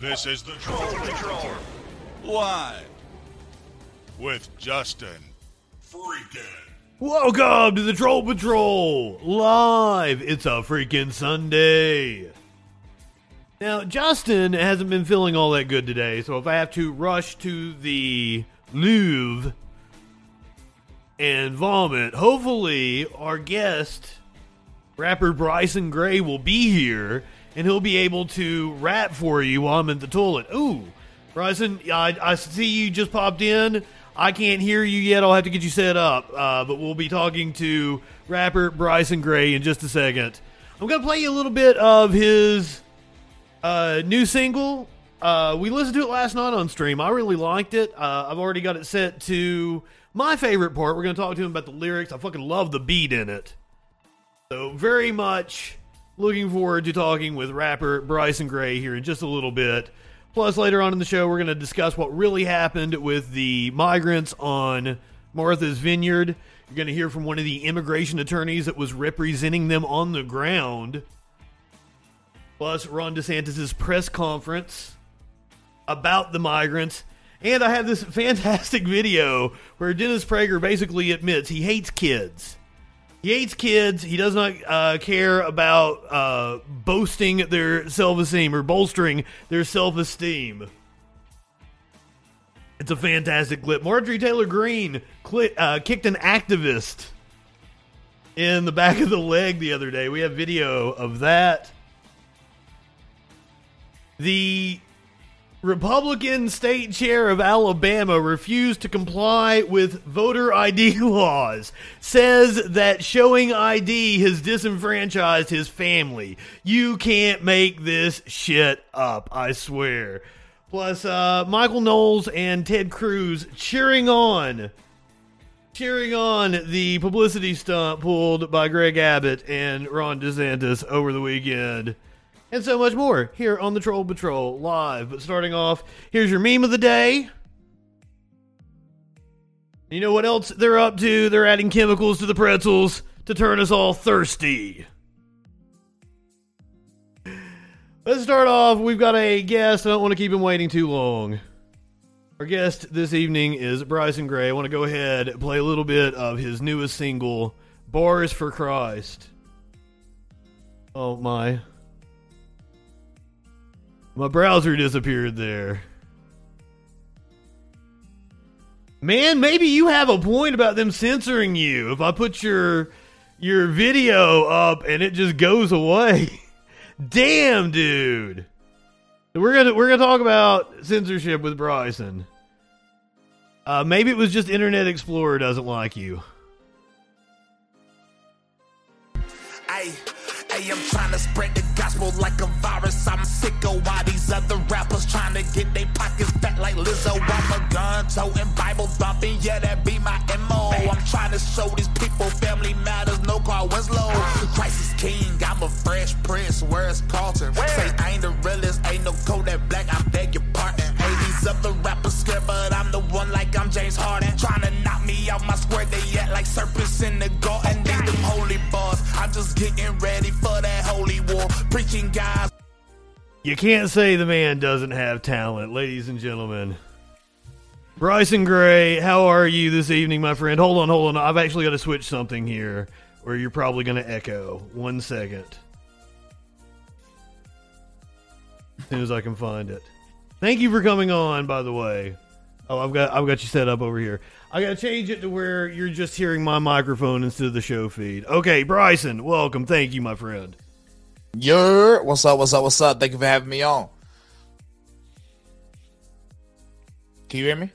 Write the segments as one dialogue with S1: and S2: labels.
S1: This is the Troll Patrol. Live. With Justin. Freaking.
S2: Welcome to the Troll Patrol live. It's a freaking Sunday. Now, Justin hasn't been feeling all that good today, so if I have to rush to the Louvre and vomit, hopefully our guest, rapper Bryson Gray, will be here and he'll be able to rap for you while I'm in the toilet. Ooh, Bryson, I, I see you just popped in. I can't hear you yet. I'll have to get you set up. Uh, but we'll be talking to rapper Bryson Gray in just a second. I'm going to play you a little bit of his uh, new single. Uh, we listened to it last night on stream. I really liked it. Uh, I've already got it set to my favorite part. We're going to talk to him about the lyrics. I fucking love the beat in it. So, very much looking forward to talking with rapper Bryson Gray here in just a little bit. Plus, later on in the show, we're going to discuss what really happened with the migrants on Martha's Vineyard. You're going to hear from one of the immigration attorneys that was representing them on the ground. Plus, Ron DeSantis' press conference about the migrants. And I have this fantastic video where Dennis Prager basically admits he hates kids. He hates kids. He does not uh, care about uh, boasting their self esteem or bolstering their self esteem. It's a fantastic clip. Marjorie Taylor Greene uh, kicked an activist in the back of the leg the other day. We have video of that. The Republican state chair of Alabama refused to comply with voter ID laws. Says that showing ID has disenfranchised his family. You can't make this shit up, I swear. Plus, uh, Michael Knowles and Ted Cruz cheering on. Cheering on the publicity stunt pulled by Greg Abbott and Ron DeSantis over the weekend and so much more here on the Troll Patrol live. But starting off, here's your meme of the day. You know what else they're up to? They're adding chemicals to the pretzels to turn us all thirsty. Let's start off. We've got a guest. I don't want to keep him waiting too long. Our guest this evening is Bryson Gray. I want to go ahead and play a little bit of his newest single, Bars for Christ. Oh my. My browser disappeared there. Man, maybe you have a point about them censoring you. If I put your your video up and it just goes away. Damn, dude. We're gonna we're gonna talk about censorship with Bryson. Uh, maybe it was just Internet Explorer doesn't like you.
S3: Hey, I'm trying to spread the gospel like a virus. I'm sick of why these other rappers trying to get their pockets fat like Lizzo. I'm a gun toting, Bible thumping, yeah, that be my MO. I'm trying to show these people family matters, no Carl Winslow. Christ is king, I'm a fresh prince, where's Carlton? Say I ain't the realest, ain't no code that Black, I beg your pardon. Hey, these other rappers scared, but I'm the one like I'm James Harden. Trying to knock me out my square, they act like serpents in the garden. Need them holy bars, Just getting ready for that holy war. Preaching guys.
S2: You can't say the man doesn't have talent, ladies and gentlemen. Bryson Gray, how are you this evening, my friend? Hold on, hold on. I've actually got to switch something here where you're probably going to echo. One second. As soon as I can find it. Thank you for coming on, by the way. Oh, I've got I've got you set up over here. I got to change it to where you're just hearing my microphone instead of the show feed. Okay, Bryson, welcome. Thank you, my friend.
S4: Yer, what's up? What's up? What's up? Thank you for having me on. Can you hear me?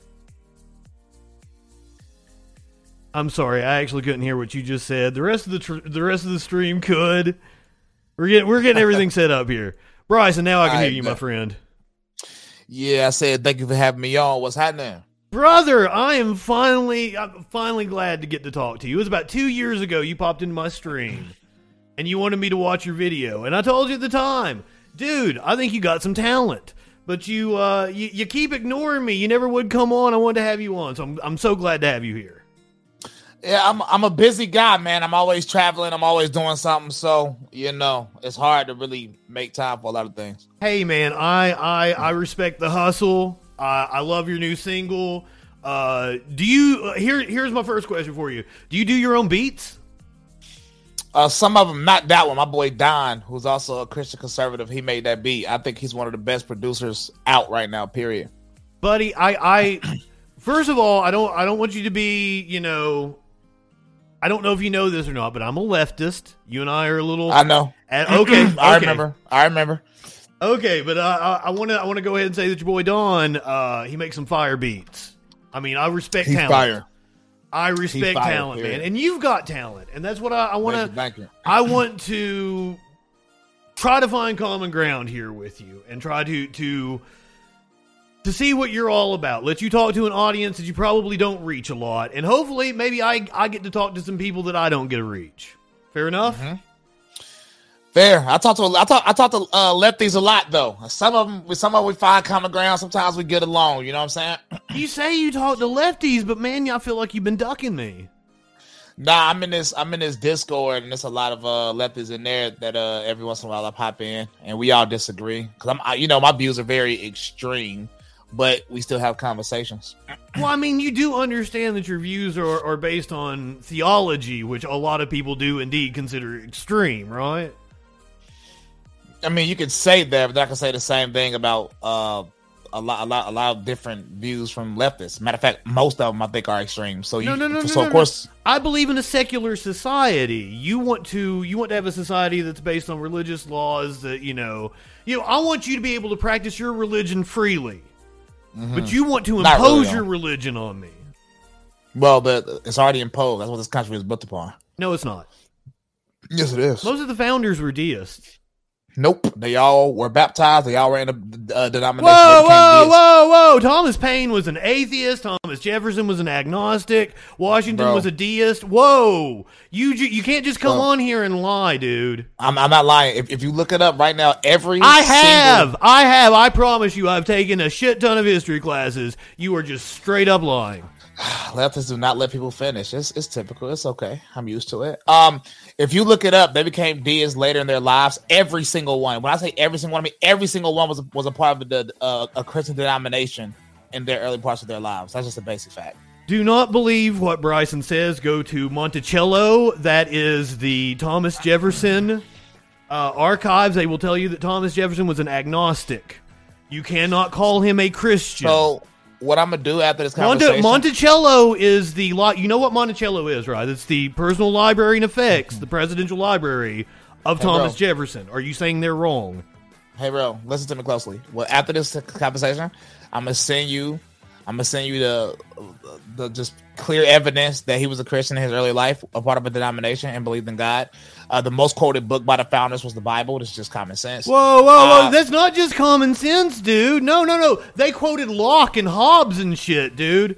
S2: I'm sorry, I actually couldn't hear what you just said. The rest of the tr- the rest of the stream could. We're getting we're getting everything set up here, Bryson. Now I can
S4: All
S2: hear you, my friend.
S4: Yeah, I said thank you for having me on. What's happening?
S2: Brother, I am finally I'm finally glad to get to talk to you. It was about two years ago you popped into my stream, and you wanted me to watch your video, and I told you at the time, dude, I think you got some talent. But you, uh, you, you keep ignoring me. You never would come on. I wanted to have you on, so I'm, I'm so glad to have you here.
S4: Yeah, I'm I'm a busy guy, man. I'm always traveling. I'm always doing something. So you know, it's hard to really make time for a lot of things.
S2: Hey, man, I I I respect the hustle. I I love your new single. Uh, do you uh, here? Here's my first question for you. Do you do your own beats?
S4: Uh, some of them, not that one. My boy Don, who's also a Christian conservative, he made that beat. I think he's one of the best producers out right now. Period.
S2: buddy i i first of all i don't i don't want you to be you know i don't know if you know this or not but i'm a leftist you and i are a little
S4: I know.
S2: and, okay
S4: I
S2: okay,
S4: remember. I remember.
S2: Okay but uh, i want to i want to go ahead and say that your boy don uh he makes some fire beats i mean i respect
S4: He's
S2: talent
S4: fire.
S2: i respect
S4: fire,
S2: talent man and you've got talent and that's what i, I want to
S4: you. Thank you.
S2: I want to try to find common ground here with you and try to to to see what you're all about. Let you talk to an audience that you probably don't reach a lot, and hopefully, maybe I I get to talk to some people that I don't get to reach. Fair enough.
S4: Mm-hmm. Fair. I talk to I talk I talk to uh, lefties a lot though. Some of them, some of them we find common ground. Sometimes we get along. You know what I'm saying?
S2: You say you talk to lefties, but man, y'all feel like you've been ducking me.
S4: Nah, I'm in this. I'm in this Discord, and there's a lot of uh, lefties in there that uh, every once in a while I pop in, and we all disagree because I'm, I, you know, my views are very extreme, but we still have conversations.
S2: Well, I mean, you do understand that your views are, are based on theology, which a lot of people do indeed consider extreme, right?
S4: I mean, you could say that, but I can say the same thing about uh, a lot, a lot, a lot of different views from leftists. Matter of fact, most of them I think are extreme. So you,
S2: No, no, no,
S4: so
S2: no,
S4: of course,
S2: I believe in a secular society. You want to you want to have a society that's based on religious laws that, you know, you know, I want you to be able to practice your religion freely. But you want to
S4: Mm-hmm. Not
S2: impose
S4: really,
S2: your religion on me.
S4: well, the it's already imposed. That's what this country is built upon.
S2: No, it's not.
S4: Yes, it is.
S2: Most of the founders were deists.
S4: Nope, they all were baptized. They all were in a uh, denomination.
S2: Whoa, whoa, whoa, whoa. Thomas Paine was an atheist. Thomas Jefferson was an agnostic. Washington
S4: Bro.
S2: was a deist. Whoa. You you can't just come
S4: Bro.
S2: on here and lie, dude.
S4: I'm, I'm not lying. If, if you look it up right now, every
S2: I
S4: single-
S2: have. I have. I promise you, I've taken a shit ton of history classes. You are just straight up lying.
S4: Leftists do not let people finish. It's it's typical. It's okay. I'm used to it. Um, if you look it up, they became deists later in their lives. Every single one. When I say every single one, I mean every single one was a, was a part of the uh, a Christian denomination in their early parts of their lives. That's just a basic fact.
S2: Do not believe what Bryson says. Go to Monticello. That is the Thomas Jefferson uh, archives. They will tell you that Thomas Jefferson was an agnostic. You cannot call him a Christian.
S4: So what I'm gonna do after this
S2: Monte-
S4: conversation?
S2: Monticello is the li- you know what Monticello is, right? It's the personal library and effects, the presidential library of
S4: Hey,
S2: Thomas
S4: bro.
S2: Jefferson. Are you saying they're wrong?
S4: Hey, bro, listen to me closely. Well, after this conversation, I'm gonna send you. I'm gonna send you the the just clear evidence that he was a Christian in his early life, a part of a denomination, and believed in God. Uh, the most quoted book by the founders was the Bible. It's just common sense.
S2: Whoa, whoa, whoa!
S4: Uh,
S2: That's not just common sense, dude. No, no, no. They quoted Locke and Hobbes and shit, dude.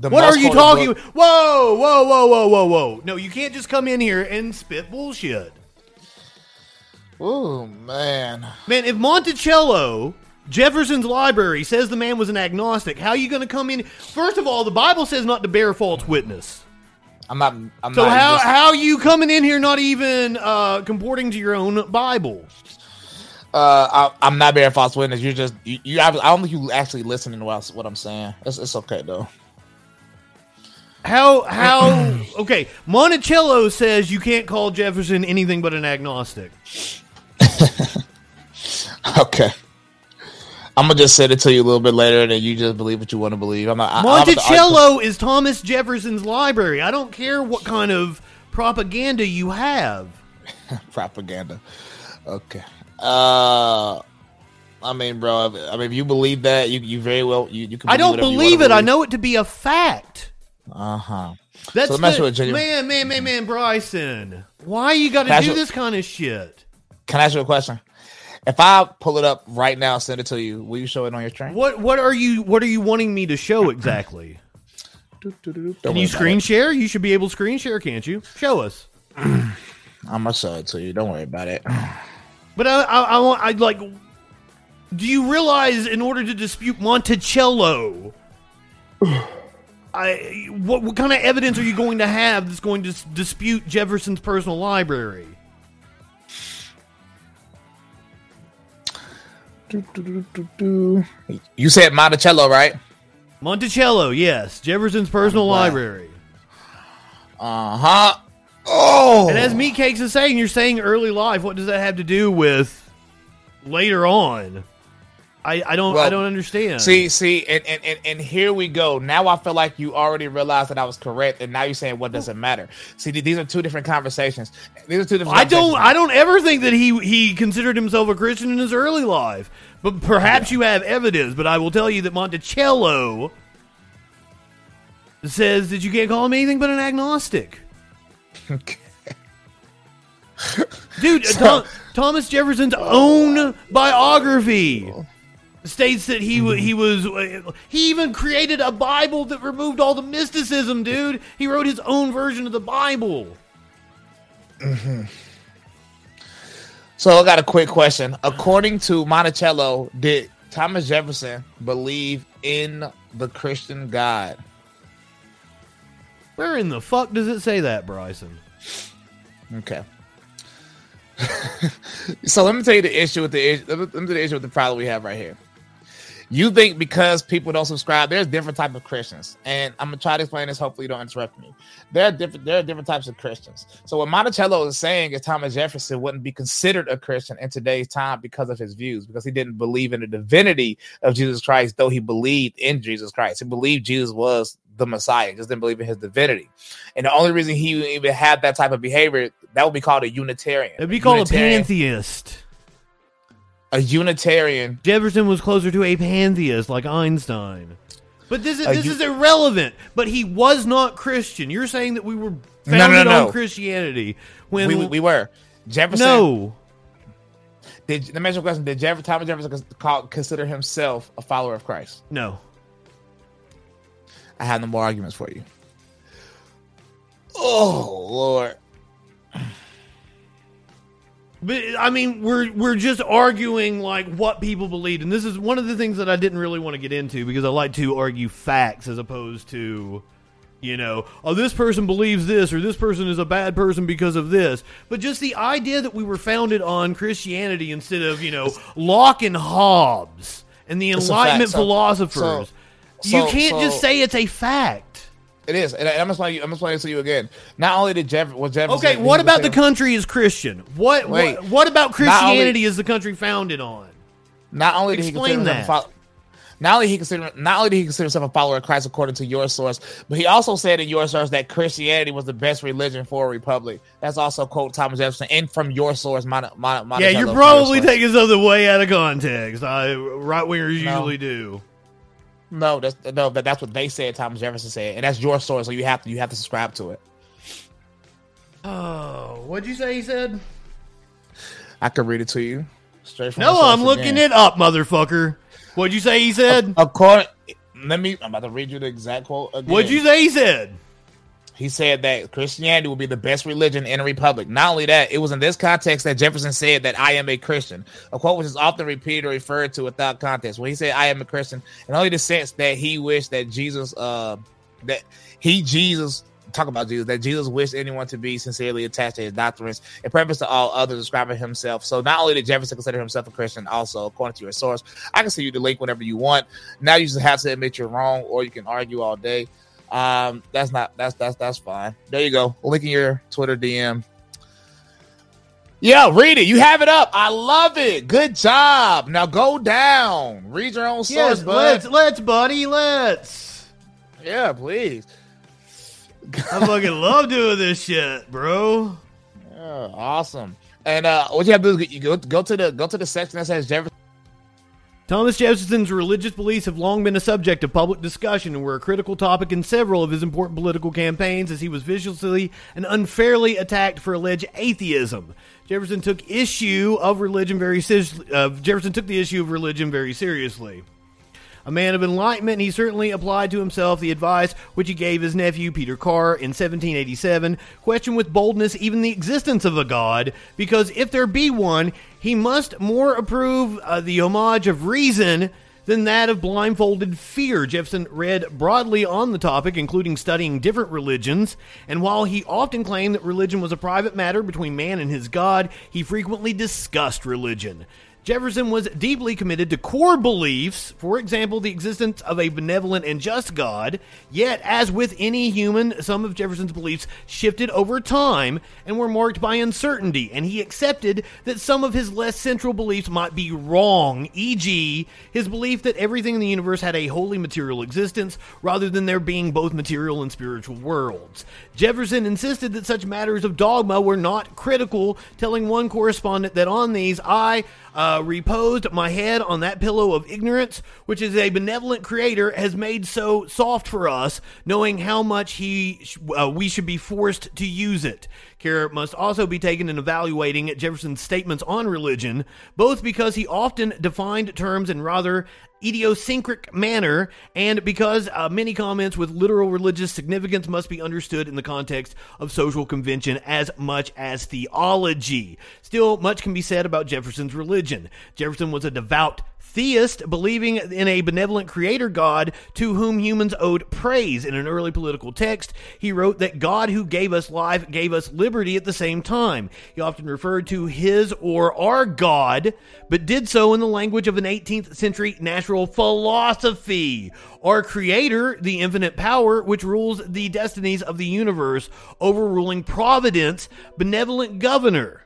S2: What are you talking?
S4: book-
S2: Whoa, whoa, whoa, whoa, whoa, whoa! No, you can't just come in here and spit bullshit,
S4: Oh man.
S2: man. If Monticello, Jefferson's library, says the man was an agnostic, how are you going to come in? First of all, the Bible says not to bear false witness.
S4: I'm not. I'm
S2: So
S4: not.
S2: how
S4: just-
S2: how you coming in here not even uh, comporting to your own Bible?
S4: uh, I, I'm not bearing false witness. You're just. You. you I don't think you actually listening to what, I- what I'm saying. It's, it's okay though.
S2: How how okay? Monticello says you can't call Jefferson anything but an agnostic.
S4: Okay. I'm gonna just send it to you a little bit later, and then you just believe what you want to believe. I'm not. I-
S2: Monticello is Thomas Jefferson's library. I don't care what kind of propaganda you have.
S4: propaganda. Okay. Uh, I mean, bro. if- I mean, if you believe that, you you very well you you can.
S2: I don't believe it. I know it to be a fact.
S4: Uh huh.
S2: That's
S4: ask
S2: the-
S4: genuine-
S2: man, man, man, man, Bryson. Why you got to
S4: I
S2: do
S4: you-
S2: this kind of shit?
S4: Can I ask you a question? If I pull it up right now, send it to you, will you show it on your screen?
S2: What what are you what are you wanting me to show exactly? Can you screen share? You should be able to screen share, can't you? Show us.
S4: I'm gonna show it to you. Don't worry about it.
S2: But I, I, I want, I like. Do you realize, in order to dispute Monticello, I, what, what kind of evidence are you going to have that's going to s- dispute Jefferson's personal library?
S4: You said Monticello, right?
S2: Monticello, yes, Jefferson's personal library.
S4: Uh huh. Oh,
S2: And as Meatcakes is saying, you're saying early life. What does that have to do with later on? I, I don't I don't understand.
S4: See, see, and, and, and, and here we go. Now I feel like you already realized that I was correct, and now you're saying what doesn't matter. See, these are two different conversations. These are two different.
S2: I don't. I don't ever think that he he considered himself a Christian in his early life. But perhaps you have evidence, but I will tell you that Monticello says that you can't call him anything but an agnostic. Okay. Dude, Thom- Thomas Jefferson's own biography states that he he was uh, he even created a Bible that removed all the mysticism, dude. He wrote his own version of the Bible.
S4: So I got a quick question. According to Monticello, did Thomas Jefferson believe in the Christian God?
S2: Where in the fuck does it say that, Bryson?
S4: Okay. so let me tell you the issue with the. Let me, let me tell you the issue with the problem we have right here. You think because people don't subscribe, there's different type of Christians, and I'm gonna try to explain this. Hopefully, you don't interrupt me. There are different. There are different types of Christians. So what Monticello is saying is Thomas Jefferson wouldn't be considered a Christian in today's time because of his views, because he didn't believe in the divinity of Jesus Christ, though he believed in Jesus Christ. He believed Jesus was the Messiah, just didn't believe in his divinity. And the only reason he even had that type of behavior, that would be called a Unitarian.
S2: It'd be called
S4: Unitarian,
S2: a pantheist.
S4: A Unitarian.
S2: Jefferson was closer to a pantheist like Einstein. But this is this
S4: eu-
S2: is irrelevant. But he was not Christian. You're saying that we were
S4: no,
S2: founded
S4: no.
S2: on Christianity when
S4: We, we, we were. Jefferson.
S2: no.
S4: Did, let me ask you a question. Did Jeff, Thomas Jefferson call, consider himself a follower of Christ?
S2: No.
S4: I have no more arguments for you. Oh, Lord.
S2: But I mean, we're we're just arguing like what people believed, and this is one of the things that I didn't really want to get into because I like to argue facts as opposed to, you know, oh this person believes this or this person is a bad person because of this. But just the idea that we were founded on Christianity instead of you know Locke and Hobbes and the Enlightenment.
S4: So-
S2: philosophers.
S4: so-
S2: you can't just say it's a fact.
S4: It is. And I'm explaining. I'm explaining to you again. Not only did Jeff was Jefferson.
S2: Okay,
S4: he
S2: what about the country is Christian? What
S4: Wait.
S2: what, what about
S4: Not only-
S2: Christianity is the country founded on?
S4: Not only did he
S2: Explain
S4: consider
S2: that.
S4: not only he consider not only did he consider himself a follower of Christ according to your source, but he also said in your source that Christianity was the best religion for a republic. That's also quote Thomas Jefferson and from your source. Mon- Mon-
S2: Yeah,
S4: Monticello
S2: you're probably taking something way out of context. I right wingers
S4: No.
S2: usually do.
S4: No, that's no, that, that's what they said. Thomas Jefferson said, and that's your source, so you have to you have to subscribe to it.
S2: Oh, what'd you say he said?
S4: I could read it to you straight from.
S2: No, I'm looking
S4: again.
S2: it up, motherfucker. What'd you say he said?
S4: According, let me. I'm about to read you the exact quote. Again.
S2: What'd you say he said?
S4: He said that Christianity will be the best religion in a republic. Not only that, it was in this context that Jefferson said that I am a Christian, a quote which is often repeated or referred to without context. When he said I am a Christian, and only the sense that he wished that Jesus, uh, that he Jesus talk about Jesus, that Jesus wished anyone to be sincerely attached to his doctrines in preference to all others, describing himself. So not only did Jefferson consider himself a Christian, also according to your source, I can see you the link whenever you want. Now you just have to admit you're wrong, or you can argue all day. Um, that's not that's that's that's fine. There you go. Link in your Twitter DM. Yeah, read it. You have it up. I love it. Good job. Now go down. Read your own source,
S2: Yes,
S4: bud.
S2: let's let's buddy, let's.
S4: Yeah, please.
S2: I fucking love doing this shit, bro.
S4: Yeah, awesome. And uh, what you have to do is you go go to the go to the section that says Jefferson.
S2: Thomas Jefferson's religious beliefs have long been a subject of public discussion and were a critical topic in several of his important political campaigns as he was viciously and unfairly attacked for alleged atheism. Jefferson took issue of religion very uh, Jefferson took the issue of religion very seriously. A man of enlightenment, he certainly applied to himself the advice which he gave his nephew Peter Carr in 1787, question with boldness even the existence of a god, because if there be one, he must more approve uh, the homage of reason than that of blindfolded fear. Jefferson read broadly on the topic, including studying different religions, and while he often claimed that religion was a private matter between man and his God, he frequently discussed religion. Jefferson was deeply committed to core beliefs, for example, the existence of a benevolent and just God. Yet, as with any human, some of Jefferson's beliefs shifted over time and were marked by uncertainty, and he accepted that some of his less central beliefs might be wrong, e.g., his belief that everything in the universe had a wholly material existence rather than there being both material and spiritual worlds. Jefferson insisted that such matters of dogma were not critical, telling one correspondent that on these, I uh, reposed my head on that pillow of ignorance, which is a benevolent creator has made so soft for us, knowing how much he uh, we should be forced to use it. Care must also be taken in evaluating Jefferson's statements on religion, both because he often defined terms in rather idiosyncratic manner, and because uh, many comments with literal religious significance must be understood in the context of social convention as much as theology. Still, much can be said about Jefferson's religion. Jefferson was a devout theist, believing in a benevolent creator God to whom humans owed praise. In an early political text, he wrote that God who gave us life gave us liberty at the same time. He often referred to his or our God, but did so in the language of an 18th century natural philosophy. Our creator, the infinite power which rules the destinies of the universe, overruling providence, benevolent governor.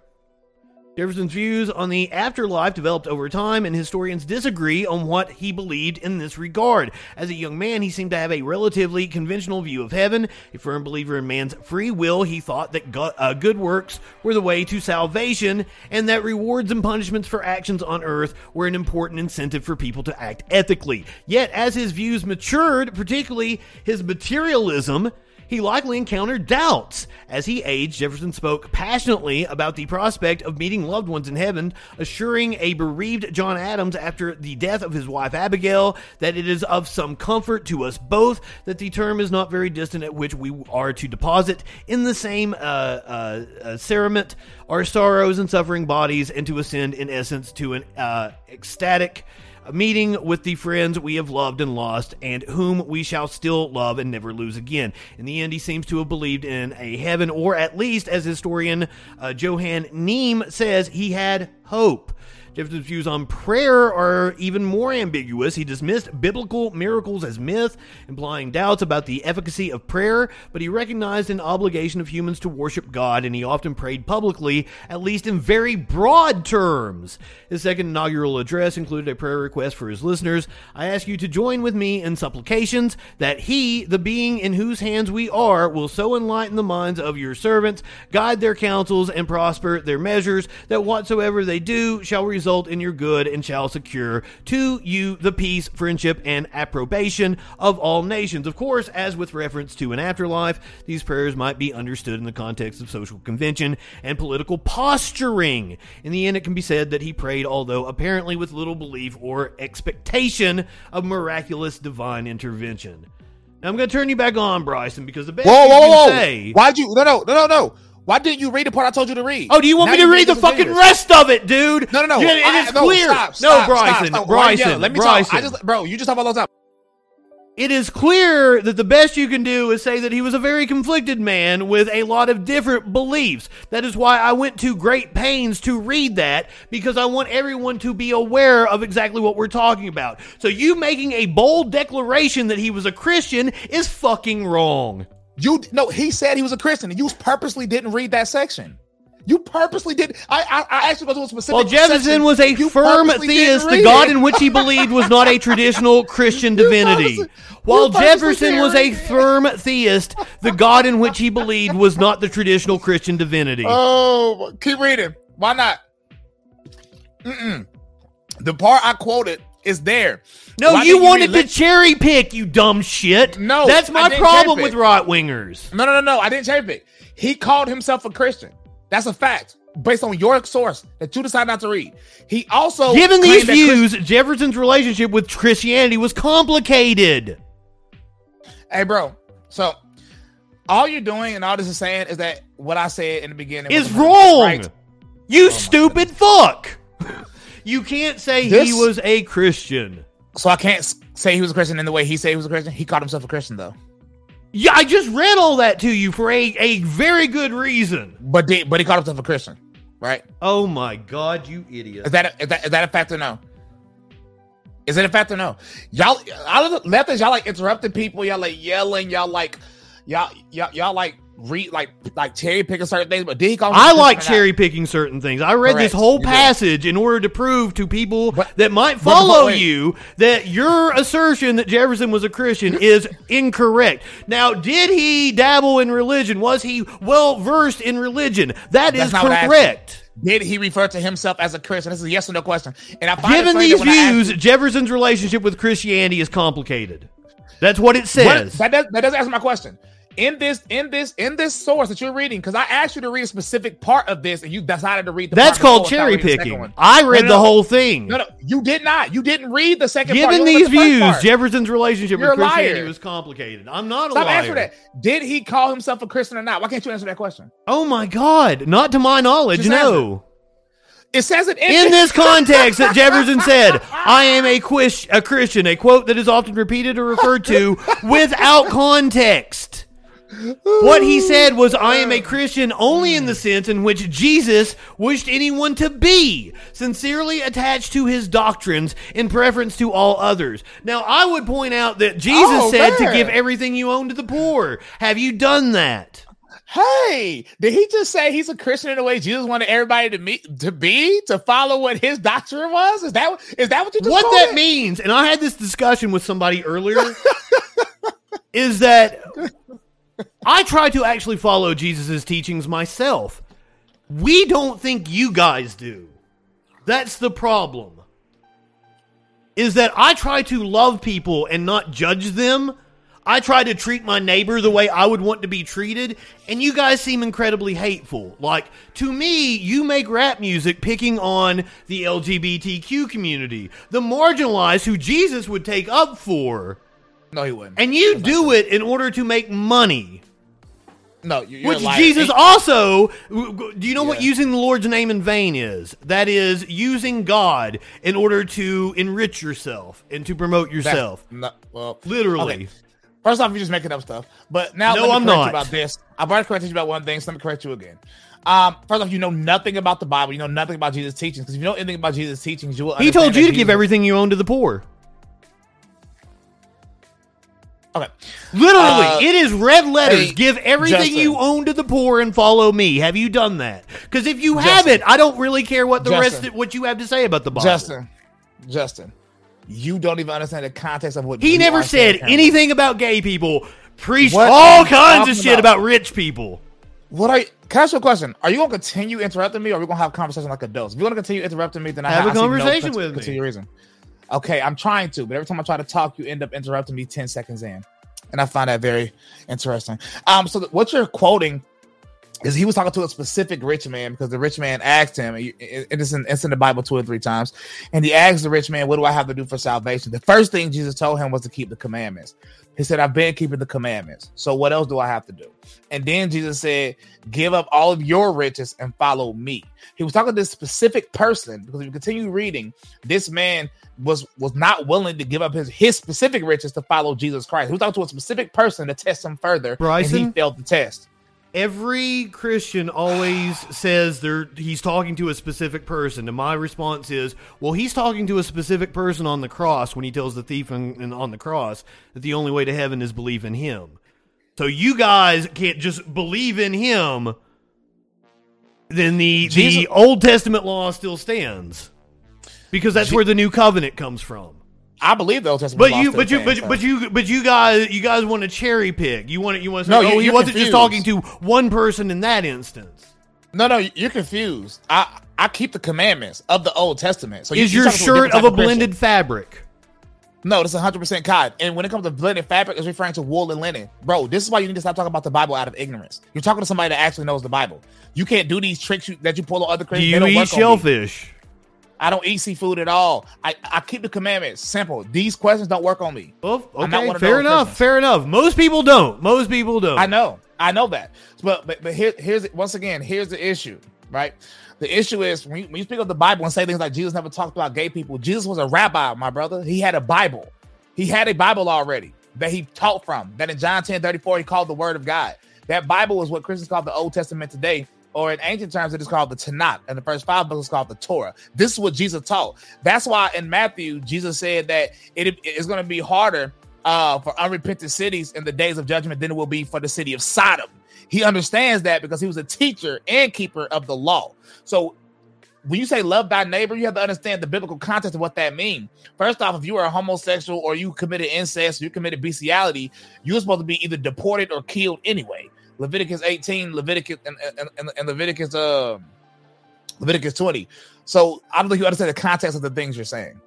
S2: Jefferson's views on the afterlife developed over time, and historians disagree on what he believed in this regard. As a young man, he seemed to have a relatively conventional view of heaven. A firm believer in man's free will, he thought that go- uh, good works were the way to salvation, and that rewards and punishments for actions on earth were an important incentive for people to act ethically. Yet, as his views matured, particularly his materialism, he likely encountered doubts. As he aged, Jefferson spoke passionately about the prospect of meeting loved ones in heaven, assuring a bereaved John Adams after the death of his wife Abigail that it is of some comfort to us both that the term is not very distant at which we are to deposit in the same uh, uh, uh, cerement our sorrows and suffering bodies and to ascend in essence to an uh, ecstatic meeting with the friends we have loved and lost, and whom we shall still love and never lose again. In the end, he seems to have believed in a heaven, or at least, as historian uh, Johann Neem says, he had hope. Jefferson's views on prayer are even more ambiguous. He dismissed biblical miracles as myth, implying doubts about the efficacy of prayer, but he recognized an obligation of humans to worship God, and he often prayed publicly, at least in very broad terms. His second inaugural address included a prayer request for his listeners. I ask you to join with me in supplications that he, the being in whose hands we are, will so enlighten the minds of your servants, guide their counsels, and prosper their measures, that whatsoever they do shall result result in your good and shall secure to you the peace, friendship, and approbation of all nations. Of course, as with reference to an afterlife, these prayers might be understood in the context of social convention and political posturing. In the end, it can be said that he prayed, although apparently with little belief or expectation of miraculous divine intervention. Now I'm going to turn you back on, Bryson, because the best
S4: Whoa, whoa, whoa!
S2: say.
S4: Why'd you? No, no, no, no, no. Why didn't you read the part I told you to read?
S2: Oh, do you want
S4: Now
S2: me to read the fucking rest of it, dude?
S4: No, no, no.
S2: Yeah, it
S4: I-
S2: is
S4: no,
S2: clear.
S4: Stop,
S2: no, Bryson,
S4: stop, stop.
S2: Bryson,
S4: let me
S2: Bryson.
S4: talk. I just, bro, you just talk about those time.
S2: it is clear that the best you can do is say that he was a very conflicted man with a lot of different beliefs. That is why I went to great pains to read that because I want everyone to be aware of exactly what we're talking about. So you making a bold declaration that he was a Christian is fucking wrong.
S4: You no, he said he was a Christian, and you purposely didn't read that section. You purposely did. I I, I asked you about a specific.
S2: Well, Jefferson
S4: section.
S2: was a
S4: You
S2: firm theist. The God
S4: it.
S2: in which he believed was not a traditional Christian divinity. While Jefferson was a firm theist, the God in which he believed was not the traditional Christian divinity.
S4: Oh, keep reading. Why not? Mm-mm. The part I quoted is there.
S2: No,
S4: Why
S2: you wanted to cherry pick, you dumb shit.
S4: No,
S2: That's my problem with right wingers.
S4: No, no, no, no. I didn't cherry pick. He called himself a Christian. That's a fact based on your source that you decided not to read. He also
S2: Given these
S4: that Chris-
S2: views, Jefferson's relationship with Christianity was complicated.
S4: Hey, bro. So all you're doing and all this is saying is that what I said in the beginning
S2: Is wrong.
S4: Right?
S2: You oh stupid fuck. You can't say he was a Christian.
S4: So I can't say he was a Christian in the way he said he was a Christian. He called himself a Christian though.
S2: Yeah, I just read all that to you for a, a very good reason.
S4: But did, but he called himself a Christian, right?
S2: Oh my god, you idiot.
S4: Is that a, is that is that a fact or no? Is it a fact or no? Y'all, all of the methods, y'all like interrupting people, y'all like yelling, y'all like, y'all, y'all, y'all like read like like cherry picking certain things. But did he call?
S2: I like
S4: Christian or not?
S2: cherry picking certain things. I read this whole passage in order to prove to people
S4: But-
S2: that might
S4: but-
S2: follow you that your assertion that Jefferson was a Christian is incorrect. Now, did he dabble in religion? Was he well versed in religion? That is
S4: That's not what I asked you.
S2: correct.
S4: Did he refer to himself as a Christian? This is a yes or no question. And I find
S2: Given these
S4: that when I asked
S2: views, Jefferson's relationship with Christianity is complicated. That's what it
S4: What-
S2: says.
S4: that, does, that doesn't answer my question. In this, in this, in this source that you're reading, because I asked you to read a specific part of this, and you decided to read the.
S2: That's
S4: part
S2: called cherry
S4: without reading the second
S2: picking. I read
S4: No, no,
S2: the whole thing.
S4: No, no, you did not. You didn't read the second part.
S2: Given
S4: only
S2: these
S4: the
S2: views,
S4: part.
S2: Jefferson's relationship
S4: You're
S2: with
S4: a liar.
S2: Christianity was complicated. I'm not a
S4: Stop
S2: liar.
S4: answering that. Did he call himself a Christian or not? Why can't you answer that question?
S2: Oh my God! Not to my knowledge,
S4: Just
S2: no.
S4: It says it
S2: In this context, that Jefferson said, "I am a, quis- a Christian," a quote that is often repeated or referred to without context. What he said was, I am a ah. Christian only in the mm. sense in which Jesus wished anyone to be, sincerely attached to his doctrines in preference to all others. Now, I would point out that Jesus
S4: Oh,
S2: said to give everything you own to the poor. Have you done that?
S4: Hey, did he just say he's a Christian in the way Jesus wanted everybody to meet to be to follow what his doctrine was? Is that is that what you just
S2: what that means, and I had this discussion with somebody earlier, is that I try to actually follow Jesus' teachings myself. We don't think you guys do. That's the problem. Is that I try to love people and not judge them. I try to treat my neighbor the way I would want to be treated, and you guys seem incredibly hateful. Like, to me, you make rap music picking on the LGBTQ community, the marginalized who Jesus would take up for,
S4: No, he wouldn't.
S2: and you do it in order to make money.
S4: no, you- you're
S2: Which. Jesus also, do you know what using the Lord's name in vain is? That is using God in order to enrich yourself and to promote yourself.
S4: No, well,
S2: Literally.
S4: okay. First off, you're just making up stuff. But now
S2: No, I'm not.
S4: about this. I've already corrected you about one thing, so let me correct you again. Um, first off, you know nothing about the Bible. You know nothing about Jesus' teachings. Because if you know anything about Jesus' teachings, you will.
S2: He told you to give everything you own to the poor.
S4: Okay.
S2: Literally,
S4: Uh,
S2: it is red letters.
S4: hey,
S2: Give everything
S4: Justin.
S2: you own to the poor and follow me. Have you done that? Because if you
S4: Justin.
S2: haven't, I don't really care what the rest of what you have to say about the Bible.
S4: Justin, Justin, you don't even understand the context of what
S2: he never said anything about gay people. Preached
S4: What
S2: all kinds of shit
S4: about?
S2: about rich people.
S4: What you, can I ask you a question? Are you gonna continue interrupting me, or are we gonna have a conversation like adults? If you're gonna continue interrupting me, then I
S2: Have a
S4: I no
S2: conversation
S4: cont-
S2: with me.
S4: continue reason. Okay, I'm trying to, but every time I try to talk, you end up interrupting me ten seconds in, and I find that very interesting. Um, so th- what you're quoting is he was talking to a specific rich man because the rich man asked him, and it's in, it's in the Bible two or three times, and he asked the rich man, "What do I have to do for salvation?" The first thing Jesus told him was to keep the commandments. He said, "I've been keeping the commandments. So what else do I have to do?" And then Jesus said, "Give up all of your riches and follow me." He was talking to this specific person because if you continue reading, this man was was not willing to give up his his specific riches to follow Jesus Christ. He was talking to a specific person to test him further, and he failed the test.
S2: Every Christian always says they're he's talking to a specific person, and my response is, well, he's talking to a specific person on the cross when he tells the thief in- on the cross that the only way to heaven is believe in him. So you guys can't just believe in him. Then the
S4: Jesus-
S2: the Old Testament law still stands because that's where the new covenant comes from.
S4: I believe the Old Testament.
S2: But you, but you, but, but you, but you guys, you guys want to cherry pick. You want to, you want to say,
S4: No,
S2: oh,
S4: you-
S2: he wasn't just talking to one person in that instance.
S4: no, no, you're confused. I I keep the commandments of the Old Testament. So
S2: Is
S4: you're
S2: your shirt of a blended fabric?
S4: No, this is 100 percent cotton. And when it comes to blended fabric, it's referring to wool and linen, bro. This is why you need to stop talking about the Bible out of ignorance. You're talking to somebody that actually knows the Bible. You can't do these tricks you, that you pull on other
S2: Do
S4: Christians. They
S2: you eat shellfish?
S4: I don't eat seafood at all. I, I keep the commandments simple. These questions don't work on me. Oh, not
S2: okay, fair enough. Fair enough. Most people don't. Most people don't.
S4: I know, I know that. But but, but here, here's once again, here's the issue. right? The issue is when you, when you speak of the Bible and say things like Jesus never talked about gay people. Jesus was a rabbi, my brother. He had a Bible. He had a Bible already that he taught from. That in John 10 34, he called the Word of God. That Bible is what Christians call the Old Testament today, or in ancient terms, it is called the Tanakh, and the first five books is called the Torah. This is what Jesus taught. That's why in Matthew, Jesus said that it is going to be harder uh, for unrepentant cities in the days of judgment than it will be for the city of Sodom. He understands that because he was a teacher and keeper of the law. So when you say love thy neighbor, you have to understand the biblical context of what that means. First off, if you are a homosexual or you committed incest, you committed bestiality, you're supposed to be either deported or killed anyway. Leviticus 18, Leviticus and, and, and Leviticus uh Leviticus 20. So I don't think you understand the context of the things you're saying.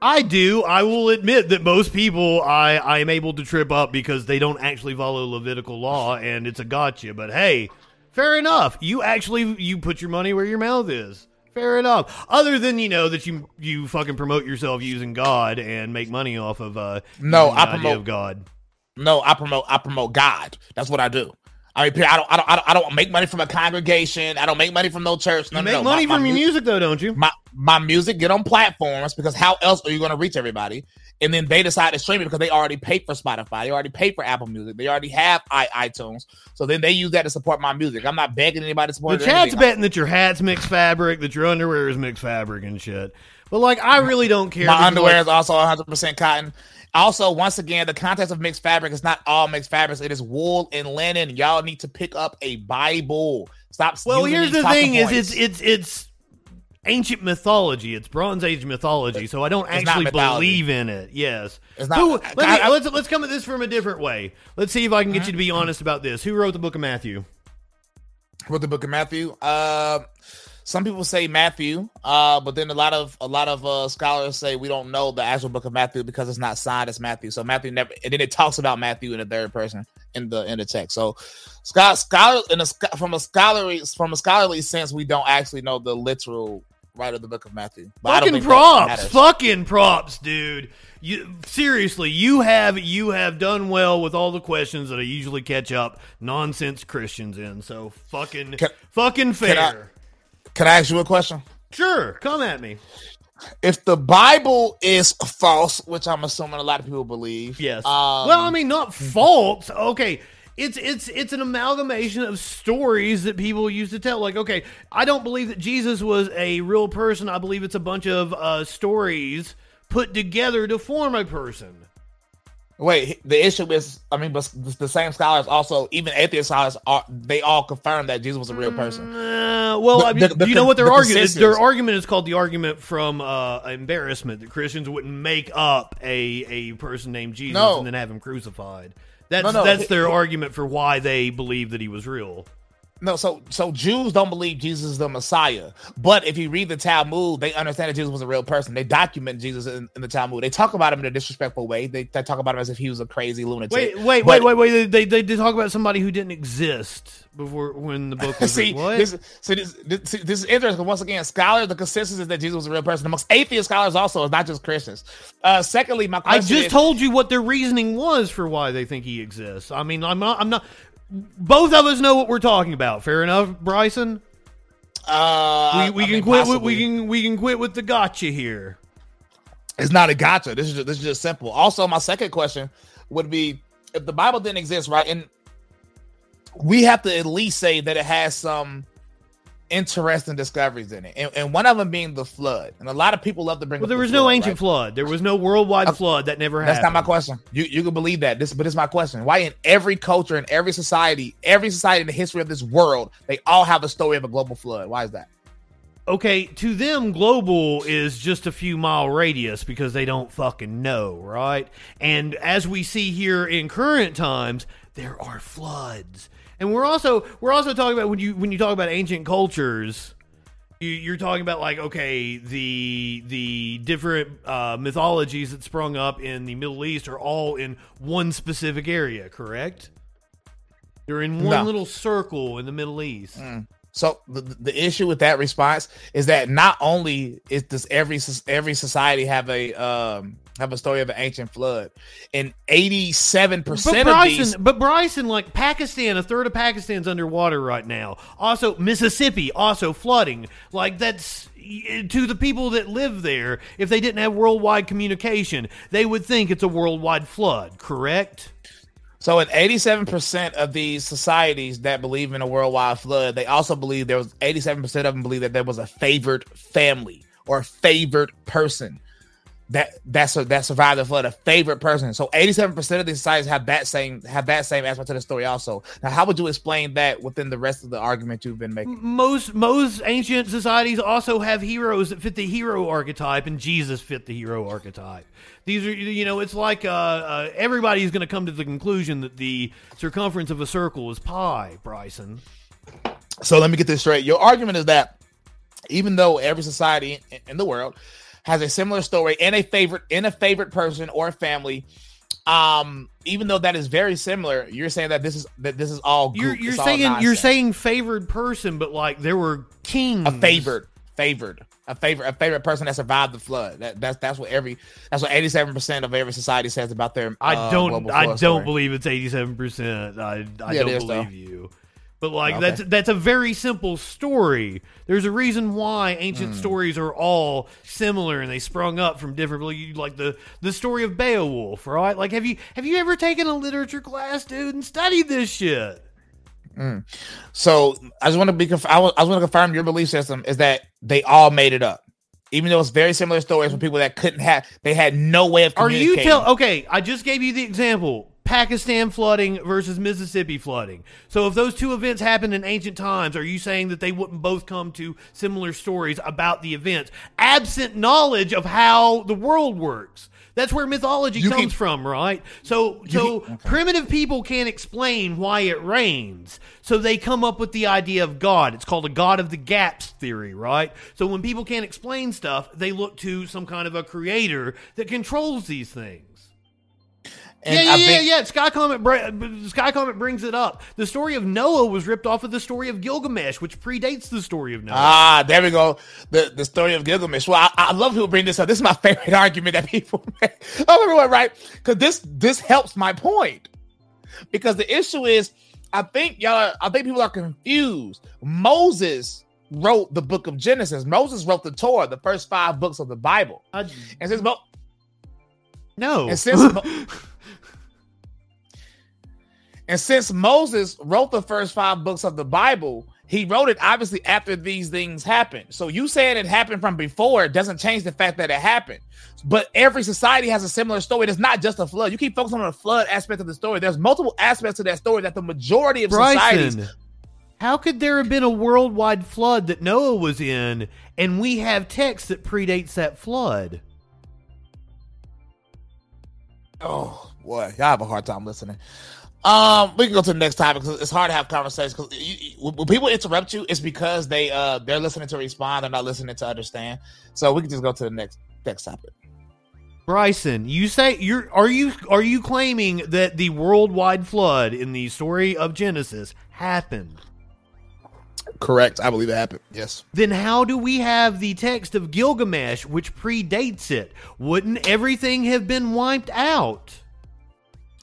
S2: I do. I will admit that most people I I am able to trip up because they don't actually follow Levitical law and it's a gotcha. But hey, fair enough. You actually you put your money where your mouth is. Fair enough. Other than you know that you you fucking promote yourself using God and make money off of uh
S4: no
S2: I
S4: promote
S2: of God.
S4: No, I promote I promote God. That's what I do. I mean, I don't, I don't, I don't, I don't make money from a congregation. I don't make money from no church. No,
S2: you make
S4: no,
S2: money
S4: my,
S2: from
S4: my
S2: your music, though, don't you?
S4: My my music get on platforms because how else are you going to reach everybody? And then they decide to stream it because they already paid for Spotify, they already paid for Apple Music, they already have i iTunes. So then they use that to support my music. I'm not begging anybody to support.
S2: The chat's betting that your hat's mixed fabric, that your underwear is mixed fabric and shit. But like, I really don't care.
S4: My underwear like, is also 100 percent cotton. Also, once again, the context of mixed fabric is not all mixed fabrics. It is wool and linen. Y'all need to pick up a Bible. Stop.
S2: Well, here's the thing: is it's it's it's ancient mythology. It's Bronze Age mythology, so I don't it's actually believe in it. Yes.
S4: It's not. Who,
S2: let I, me, I, let's let's come at this from a different way. Let's see if I can get you to be honest about this. Who wrote the Book of Matthew?
S4: Wrote the Book of Matthew. Uh, some people say Matthew, uh, but then a lot of a lot of uh, scholars say we don't know the actual book of Matthew because it's not signed as Matthew. So Matthew never, and then it talks about Matthew in the third person in the in the text. So Scott scholar in a from a scholarly from a scholarly sense, we don't actually know the literal writer of the book of Matthew.
S2: But fucking props, fucking props, dude. You seriously, you have you have done well with all the questions that I usually catch up nonsense Christians in. So fucking can, fucking fair.
S4: Can I ask you a question?
S2: Sure, come at me.
S4: If the Bible is false, which I'm assuming a lot of people believe,
S2: yes. Um, well, I mean, not false. Okay, it's it's it's an amalgamation of stories that people used to tell. Like, okay, I don't believe that Jesus was a real person. I believe it's a bunch of uh, stories put together to form a person.
S4: Wait, the issue is, I mean, but the same scholars also, even atheist scholars, are they all confirm that Jesus was a real person?
S2: Uh, well, the, I mean, the, you know what their argument is? Their argument is called the argument from uh, embarrassment that Christians wouldn't make up a a person named Jesus no. and then have him crucified. That's no, no. that's their argument for why they believe that he was real.
S4: No, so so Jews don't believe Jesus is the Messiah, but if you read the Talmud, they understand that Jesus was a real person. They document Jesus in, in the Talmud. They talk about him in a disrespectful way. They, they talk about him as if he was a crazy lunatic.
S2: Wait, wait, but, wait, wait, wait. They, they they talk about somebody who didn't exist before when the book was
S4: see.
S2: What?
S4: This, so this, this, this is interesting. Once again, scholars, the consensus is that Jesus was a real person amongst atheist scholars. Also, it's not just Christians. Uh, secondly, my I
S2: just
S4: is,
S2: told you what their reasoning was for why they think he exists. I mean, I'm not. I'm not both of us know what we're talking about. Fair enough, Bryson.
S4: Uh,
S2: we, we can mean, quit. With, we can we can quit with the gotcha here.
S4: It's not a gotcha. This is just, this is just simple. Also, my second question would be if the Bible didn't exist, right? And we have to at least say that it has some interesting discoveries in it, and, and, one of them being the flood. And a lot of people love to bring.
S2: Well, there was
S4: the
S2: no
S4: flood,
S2: ancient
S4: right?
S2: flood. There was no worldwide uh, flood that never
S4: happened.
S2: That's
S4: not my question. You you can believe that. This, but it's my question. Why in every culture, in every society, every society in the history of this world, they all have a story of a global flood? Why is that?
S2: Okay, to them, global is just a few mile radius because they don't fucking know, right? And as we see here in current times, there are floods. And we're also we're also talking about when you when you talk about ancient cultures, you, are talking about like okay the the different uh, mythologies that sprung up in the Middle East are all in one specific area, correct? They're in one no. little circle in the Middle East.
S4: Mm. So the, the issue with that response is that not only is does every every society have a um have a story of an ancient flood, and eighty seven percent of these.
S2: But Bryson, like Pakistan, a third of Pakistan's underwater right now. Also Mississippi, also flooding. Like that's to the people that live there. If they didn't have worldwide communication, they would think it's a worldwide flood. Correct.
S4: So, in 87% of these societies that believe in a worldwide flood, they also believe there was 87% of them believe that there was a favored family or favored person that that's a, that survived the flood, a favorite person. So 87% of these societies have that same have that same aspect to the story also. Now, how would you explain that within the rest of the argument you've been making?
S2: Most most ancient societies also have heroes that fit the hero archetype, and Jesus fit the hero archetype. These are you know it's like uh, uh, everybody's going to come to the conclusion that the circumference of a circle is pi. Bryson.
S4: So let me get this straight. Your argument is that even though every society in the world has a similar story and a favorite in a favorite person or a family. Um, even though that is very similar, you're saying that this is that this is all goop.
S2: you're you're saying you're saying favored person, but like there were kings,
S4: a favored, favored, a favorite, a favorite person that survived the flood. That that's that's what every that's what eighty seven percent of every society says about their.
S2: I uh, don't I don't story. believe it's eighty seven percent. I I yeah, don't believe though. you. But like okay. that's that's a very simple story. There's a reason why ancient mm. stories are all similar and they sprung up from different like the the story of Beowulf, right? Like have you have you ever taken a literature class, dude, and studied this shit?
S4: Mm. So I just want to be conf- I, was, I want to confirm your belief system is that they all made it up even though it's very similar stories from people that couldn't have they had no way of
S2: are you tell okay i just gave you the example Pakistan flooding versus Mississippi flooding. So if those two events happened in ancient times, are you saying that they wouldn't both come to similar stories about the events, absent knowledge of how the world works? That's where mythology you comes can, from, right? So, so can, okay. primitive people can't explain why it rains, so they come up with the idea of God. It's called a God of the gaps theory, right? So when people can't explain stuff, they look to some kind of a creator that controls these things. And yeah, yeah, yeah, yeah. Sky Comet, Sky Comet brings it up. The story of Noah was ripped off of the story of Gilgamesh, which predates the story of Noah.
S4: Ah, there we go. The the story of Gilgamesh. Well, I, I love people bring this up. This is my favorite argument that people make. Oh, everyone, right? Because this this helps my point. Because the issue is, I think y'all, I think people are confused. Moses wrote the book of Genesis. Moses wrote the Torah, the first five books of the Bible. Uh, and since Mo-
S2: no,
S4: and since And since Moses wrote the first five books of the Bible, he wrote it obviously after these things happened. So you saying it happened from before doesn't change the fact that it happened. But every society has a similar story. It's not just a flood. You keep focusing on the flood aspect of the story. There's multiple aspects to that story that the majority of Bryson, societies.
S2: How could there have been a worldwide flood that Noah was in, and we have text that predates that flood?
S4: Oh boy, I have a hard time listening. Um, we can go to the next topic because it's hard to have conversations. Because when people interrupt you, it's because they uh they're listening to respond, they're not listening to understand. So we can just go to the next next topic.
S2: Bryson, you say you're are you are you claiming that the worldwide flood in the story of Genesis happened?
S4: Correct. I believe it happened. Yes.
S2: Then how do we have the text of Gilgamesh which predates it? Wouldn't everything have been wiped out?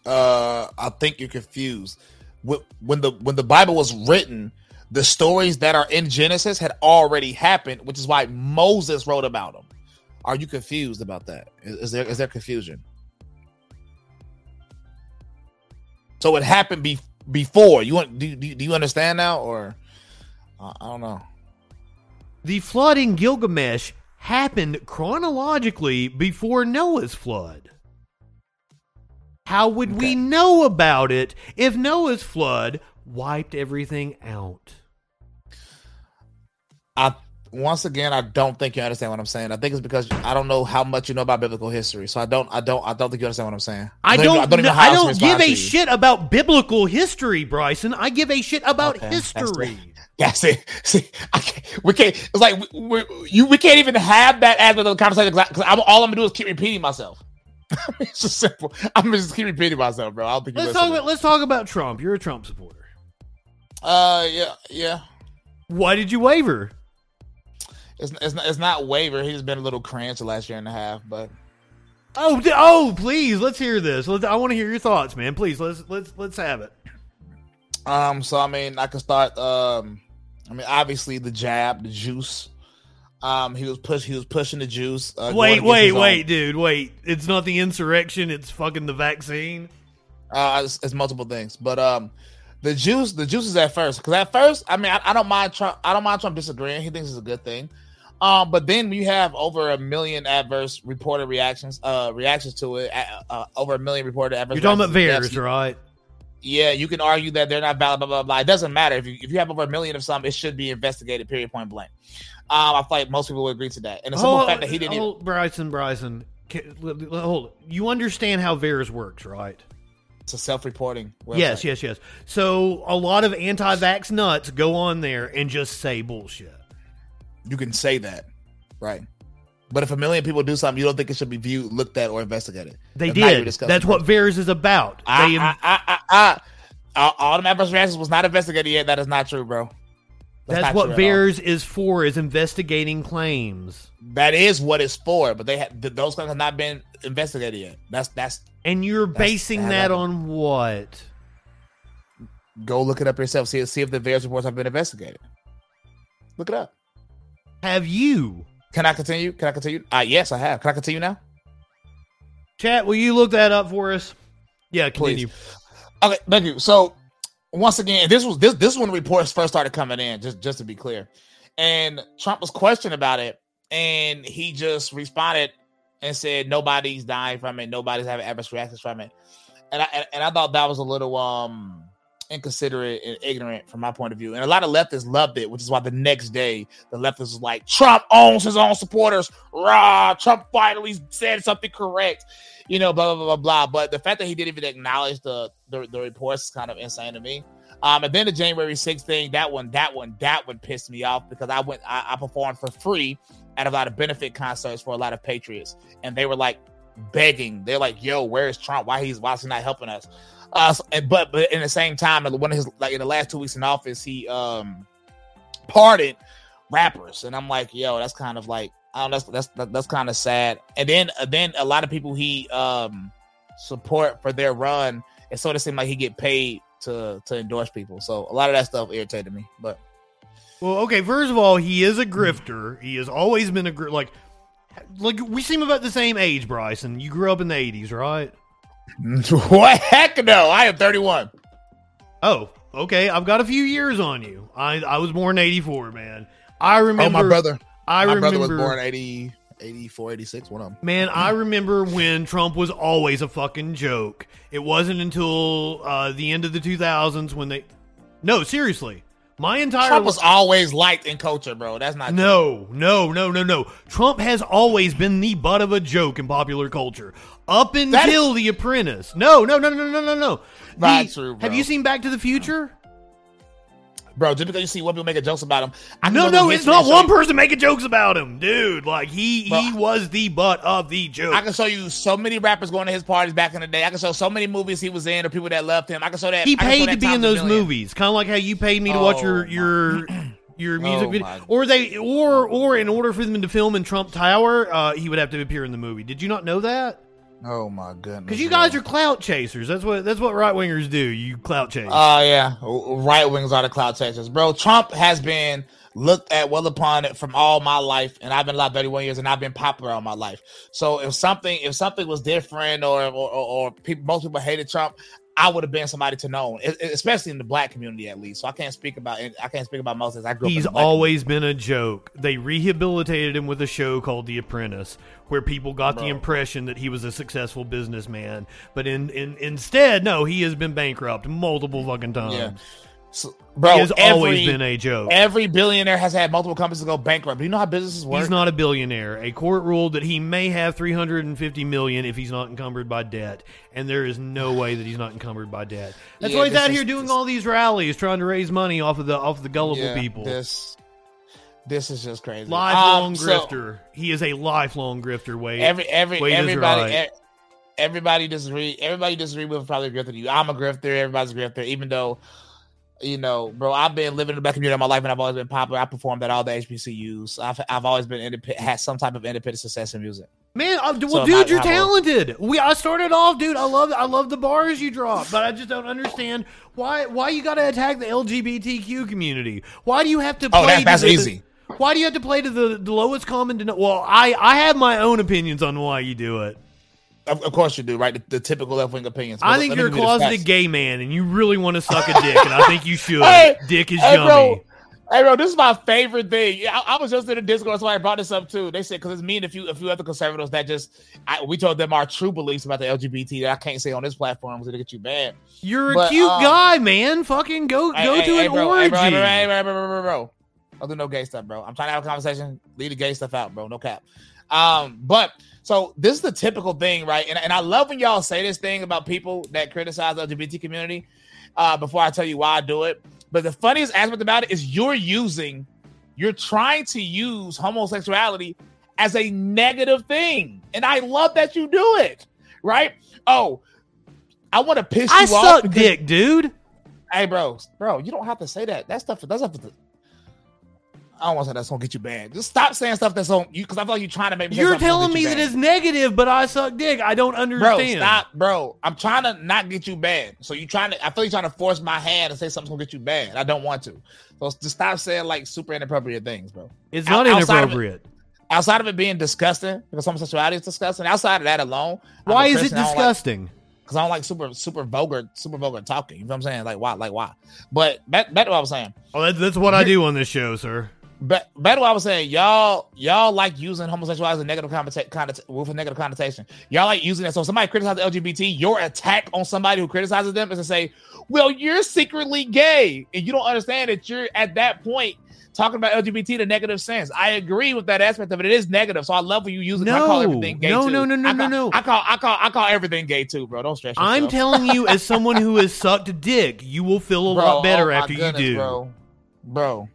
S4: Uh, I think you're confused. When the when the Bible was written, the stories that are in Genesis had already happened, which is why Moses wrote about them. Are you confused about that? Is, is there is there confusion? So it happened be, before. You want do, do, do you understand now or uh, I don't know.
S2: The flood in Gilgamesh happened chronologically before Noah's flood. How would okay. we know about it if Noah's flood wiped everything out?
S4: I once again, I don't think you understand what I'm saying. I think it's because I don't know how much you know about biblical history. So I don't, I don't, I don't think you understand what I'm saying.
S2: I don't, I don't, know, I don't, I don't give a shit about biblical history, Bryson. I give a shit about okay, history.
S4: That's it. See, can't, we can't. It's like we, we, you, we can't even have that as of the conversation because all I'm gonna do is keep repeating myself. it's just simple. I'm just keep repeating myself, bro. I don't think
S2: let's talk about let's talk about Trump. You're a Trump supporter.
S4: Uh, yeah, yeah.
S2: Why did you waver?
S4: It's it's not, it's not waiver. He's been a little cringe the last year and a half, but
S2: Oh, oh, please, let's hear this. Let, I want to hear your thoughts, man. Please, let's let's let's have it.
S4: um. So I mean, I could start. Um. I mean, obviously the jab, the juice. Um. He was push. He was pushing the juice. Uh, going
S2: Wait, wait,
S4: own-
S2: wait, dude, wait. It's not the insurrection. It's fucking the vaccine.
S4: Uh, it's, it's multiple things, but um, the juice, the juice is at first because at first, I mean, I, I don't mind Trump. I don't mind Trump disagreeing. He thinks it's a good thing. Um, but then you have over a million adverse reported reactions, uh, reactions to it. Uh, uh, over a million reported adverse.
S2: You're talking about. VAERS, right?
S4: Yeah, you can argue that they're not valid, blah blah blah. It doesn't matter if you if you have over a million of some, it should be investigated. Period, point blank. Um, I feel like most people would agree to that, and the simple
S2: Hold-
S4: fact that he didn't. even,
S2: Bryson, Bryson. ca- l- l- Hold. You understand how VAERS works, right?
S4: it's a self-reporting. Website.
S2: Yes, yes, yes. So a lot of anti-vax nuts go on there and just say bullshit.
S4: you can say that, right? But if a million people do something, you don't think it should be viewed, looked at, or investigated.
S2: They
S4: That's not even
S2: did. That's what VAERS is about.
S4: I,
S2: they,
S4: I, I, I, I, all, all them adverse reactions was not investigated yet. That is not true, bro.
S2: That's
S4: not
S2: what
S4: true.
S2: VAERS is for, is investigating claims.
S4: That is what it's for, but they have th- those claims have not been investigated yet. That's that's
S2: And you're
S4: That's-
S2: basing
S4: that
S2: that on what?
S4: go look it up yourself. See see if the VAERS reports have been investigated. Look it up.
S2: Have you?
S4: Can I continue? Can I continue? Uh yes, I have. Can I continue now?
S2: Chat, will you look that up for us? Yeah, continue.
S4: Okay, thank you. So once again, this was this this is when the reports first started coming in, just just to be clear. And Trump was questioned about it, and he just responded and said nobody's dying from it, nobody's having adverse reactions from it. And I and, and I thought that was a little um inconsiderate and ignorant from my point of view. And a lot of leftists loved it, which is why the next day the leftists was like, Trump owns his own supporters. Rah, Trump finally said something correct. You know, blah blah blah blah. But the fact that he didn't even acknowledge the the, the reports is kind of insane to me. Um, and then the January 6th thing, that one, that one, that one pissed me off because I went, I, I performed for free at a lot of benefit concerts for a lot of patriots, and they were like begging. They're like, "Yo, where's Trump? Why he's why is he not helping us?" Uh, but but in the same time, one of his like in the last two weeks in office, he um pardoned rappers, and I'm like, "Yo, that's kind of like, I don't know, that's that's that's kind of sad." And then uh, then a lot of people he um support for their run, it sort of seemed like he get paid to to endorse people. So a lot of that stuff irritated me. But
S2: Well, okay. First of all, he is a grifter. He has always been a gr- like, like we seem about the same age, Bryson. You grew up in the '80s, right?
S4: what heck no? I am 31.
S2: Oh, okay. I've got a few years on you. I I was born in '84, man. I remember.
S4: oh, my brother.
S2: I
S4: my
S2: remember.
S4: brother was born 80, 84, 86, one of them.
S2: Man, I remember when Trump was always a fucking joke. It wasn't until uh, the end of the 2000s when they. No, seriously. My entire
S4: Trump was always liked in culture, bro. That's not
S2: No, no, no, no, no. Trump has always been the butt of a joke in popular culture. Up until The Apprentice. No, no, no, no, no, no, no.
S4: Not
S2: The-
S4: true, bro.
S2: Have you seen Back to the Future?
S4: Bro. Just because you see one people making jokes about him, I
S2: No, no, it's not one person making jokes about him, dude. Like he he was the butt of the joke.
S4: I can show you so many rappers going to his parties back in the day. I can show so many movies he was in or people that loved him. I can show that
S2: he
S4: I can show
S2: paid
S4: that
S2: to be in those movies, kind of like how you paid me to watch your
S4: Oh,
S2: your your music
S4: Oh,
S2: video, or they or or in order for them to film in Trump Tower, uh, he would have to appear in the movie. Did you not know that?
S4: Oh my goodness!
S2: Because you guys are clout chasers. That's what that's what right wingers do. You clout chase.
S4: Oh yeah, right wings are the clout chasers, bro. Trump has been looked at well upon it from all my life, and I've been alive 31 years, and I've been popular all my life. So if something if something was different, or or, or, or people, most people hated Trump, I would have been somebody to know, especially in the black community at least. So I can't speak about I can't speak about most. I grew
S2: He's always been a joke. They rehabilitated him with a show called The Apprentice, where people got the impression that he was a successful businessman. But in, in instead, no, he has been bankrupt multiple fucking times.
S4: Yeah. So, bro,
S2: he has always been a joke.
S4: Every billionaire has had multiple companies go bankrupt. Do you know how businesses work?
S2: He's not a billionaire. A court ruled that he may have 350 million if he's not encumbered by debt, and there is no way that he's not encumbered by debt. That's
S4: Yeah,
S2: why he's out
S4: is-
S2: here doing
S4: this-
S2: all these rallies, trying to raise money off of the off the gullible
S4: Yeah,
S2: people.
S4: This, this is just crazy.
S2: lifelong
S4: Um, so-
S2: grifter. he is a lifelong grifter. Wade.
S4: every every
S2: Wade
S4: everybody
S2: right.
S4: e- everybody disagree everybody disagree with probably a grifter you i'm a grifter everybody's a grifter even though you know, bro, I've been living in the black community all my life, and I've always been popular. I performed at all the HBCUs. I've I've always been independent, had some type of independent success in music.
S2: Man, uh, well,
S4: So
S2: dude,
S4: not-
S2: you're
S4: not
S2: talented. We I started off, dude. I love I love the bars you drop, but I just don't understand why why you got to attack the LGBTQ community. Why do you have to? Play
S4: Oh, that-
S2: to
S4: that's
S2: the-
S4: easy.
S2: Why do you have to play to the, the lowest common? denominator? well, I I have my own opinions on why you do it.
S4: Of, of course you do, right? The, the typical left wing opinions.
S2: I think
S4: let
S2: you're a
S4: give you the
S2: closeted gay man, and you really want to suck a dick, and I think you should.
S4: Hey,
S2: dick is
S4: hey,
S2: yummy.
S4: bro. Hey, bro, this is my favorite thing. Yeah, I, I was just in a Discord, somebody brought this up too. They said because it's me and a few, a few other conservatives that just, I, we told them our true beliefs about the LGBT that I can't say on this platform because it'll get you banned.
S2: You're a cute
S4: um,
S2: guy, man. Fucking go
S4: Hey,
S2: go
S4: hey,
S2: to
S4: hey,
S2: an
S4: bro,
S2: orgy.
S4: Bro, bro, bro, hey, bro, bro, bro, bro. Don't do no gay stuff, bro. I'm trying to have a conversation. Leave the gay stuff out, bro. No cap. Um, but so this is the typical thing, right? And, and I love when y'all say this thing about people that criticize the LGBT community. Uh, before I tell you why I do it, but the funniest aspect about it is you're using, you're trying to use homosexuality as a negative thing, and I love that you do it, right? Oh, I want to piss you
S2: I
S4: off.
S2: suck
S4: because-
S2: dick, dude.
S4: Hey, bro, bro, you don't have to say that. That stuff, stuff. I don't want to say that's gonna get you banned. Just stop saying stuff that's on you because I feel like you're trying to make. me
S2: You're telling me
S4: get
S2: that it's negative, but I suck dick. I don't
S4: banned. bro.
S2: understand.
S4: Stop, bro. I'm trying to not get you banned. So you trying to? I feel you're trying to force my hand and say something's gonna get you banned. I don't want to. So just stop saying like super inappropriate things, bro.
S2: It's not
S4: Out- outside of it-
S2: inappropriate.
S4: Outside of it being disgusting because homosexuality is disgusting. Outside of that alone,
S2: Why is it
S4: Christian, I like-
S2: disgusting?
S4: because I don't like super super vulgar super vulgar talking. You know what I'm saying? Like why? Like why? But back, back to what I was saying.
S2: Oh, that's, that's what I do on this show, sir.
S4: But what I was saying, y'all y'all like using homosexuality as a negative connotation connota- with a negative connotation. Y'all like using that. So if somebody criticizes LGBT, your attack on somebody who criticizes them is to say, "Well, you're secretly gay," and you don't understand that you're at that point. Talking about LGBT in a negative sense, I agree with that aspect of it. It is negative, so I love when you use it. 'cause I call
S2: No.
S4: everything gay
S2: No,
S4: too.
S2: no, no, no,
S4: I
S2: no,
S4: call,
S2: no.
S4: I call, I call, I call everything gay too, bro. Don't stress yourself.
S2: I'm telling you, as someone who has sucked dick, you will feel a
S4: Bro,
S2: lot better
S4: oh
S2: after
S4: goodness,
S2: you do.
S4: bro. Bro,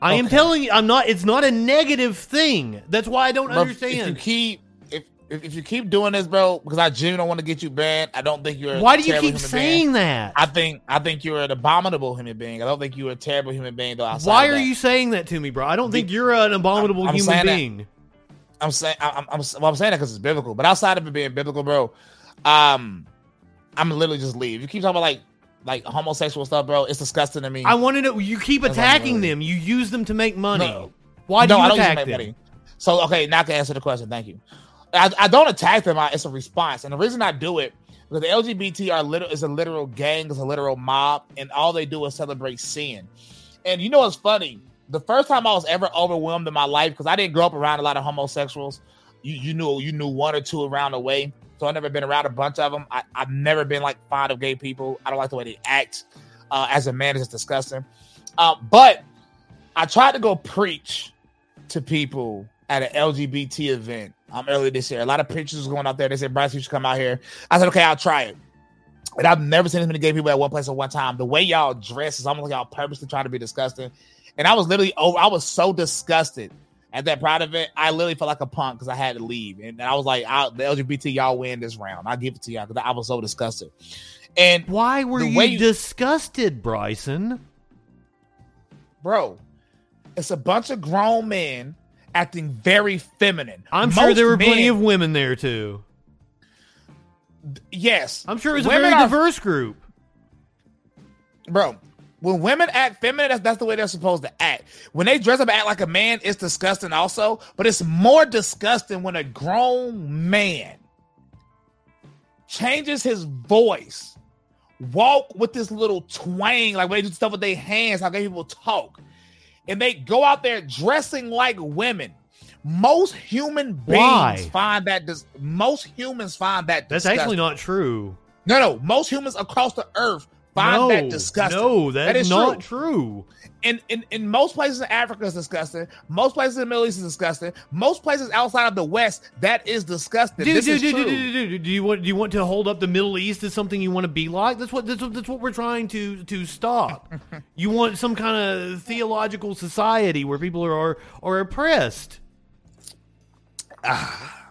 S2: I am telling you, I'm not. It's not a negative thing. That's why I don't
S4: understand. If you keep if, if if you keep doing this, bro, because I genuinely don't want to get you banned. I don't think you're. a
S2: Why do you keep saying
S4: being.
S2: that?
S4: I think I think you're an abominable human being. I don't think you're a terrible human being. Though.
S2: Why are you saying that to me, bro? I don't think you're an abominable
S4: I'm- I'm
S2: human
S4: saying that-
S2: being.
S4: I'm saying I'm I'm, well, I'm saying that because it's biblical. But outside of it being biblical, bro, um, I'm literally just leave. You keep talking about like like homosexual stuff, bro. It's disgusting to me.
S2: I want to know. You keep
S4: That's
S2: attacking them. You use them to make money.
S4: No.
S2: Why do
S4: no,
S2: you
S4: I don't
S2: attack
S4: to
S2: them?
S4: make money. So okay, now I can answer the question. Thank you. I, I don't attack them. I, it's a response, and the reason I do it because the LGBT are literal is a literal gang, is a literal mob, and all they do is celebrate sin. And you know what's funny? The first time I was ever overwhelmed in my life because I didn't grow up around a lot of homosexuals. You you knew you knew one or two around the way, so I've never been around a bunch of them. I, I've never been like fond of gay people. I don't like the way they act. Uh, as a man, it's disgusting. Uh, but I tried to go preach to people at an LGBT event um, earlier this year. A lot of preachers was going out there. They said, Bryce, you should come out here. I said, okay, I'll try it. And I've never seen as many gay people at one place at one time. The way y'all dress is almost like y'all purposely trying to be disgusting. And I was literally over, I was so disgusted at that pride event. I literally felt like a punk because I had to leave. And I was like, I, the LGBT, y'all win this round. I'll give it to y'all because I was so disgusted. And
S2: Why were you,
S4: you-
S2: disgusted, Bryson?
S4: bro, it's a bunch of grown men acting very feminine.
S2: I'm sure there were plenty of women there too.
S4: yes.
S2: I'm sure it was a
S4: Women
S2: very
S4: are-
S2: diverse group.
S4: bro. When women act feminine, that's, that's the way they're supposed to act. When they dress up and act like a man, it's disgusting also. But it's more disgusting when a grown man changes his voice, walk with this little twang, like when they do stuff with their hands, how people talk, and they go out there dressing like women. Most human beings
S2: Why?
S4: find that dis- most humans find that
S2: That's actually not true.
S4: no, no. Most humans across the earth find
S2: no,
S4: that disgusting.
S2: No, that
S4: That
S2: is not
S4: true.
S2: true.
S4: in, in in most places in Africa is disgusting. Most places in the Middle East is disgusting. Most places outside of the West that is disgusting.
S2: Dude,
S4: this
S2: dude,
S4: is
S2: dude,
S4: true.
S2: dude, dude, dude, do you want do you want to hold up the Middle East as something you want to be like? That's what that's what, that's what we're trying to to stop. you want some kind of theological society where people are are, are oppressed.
S4: Ah,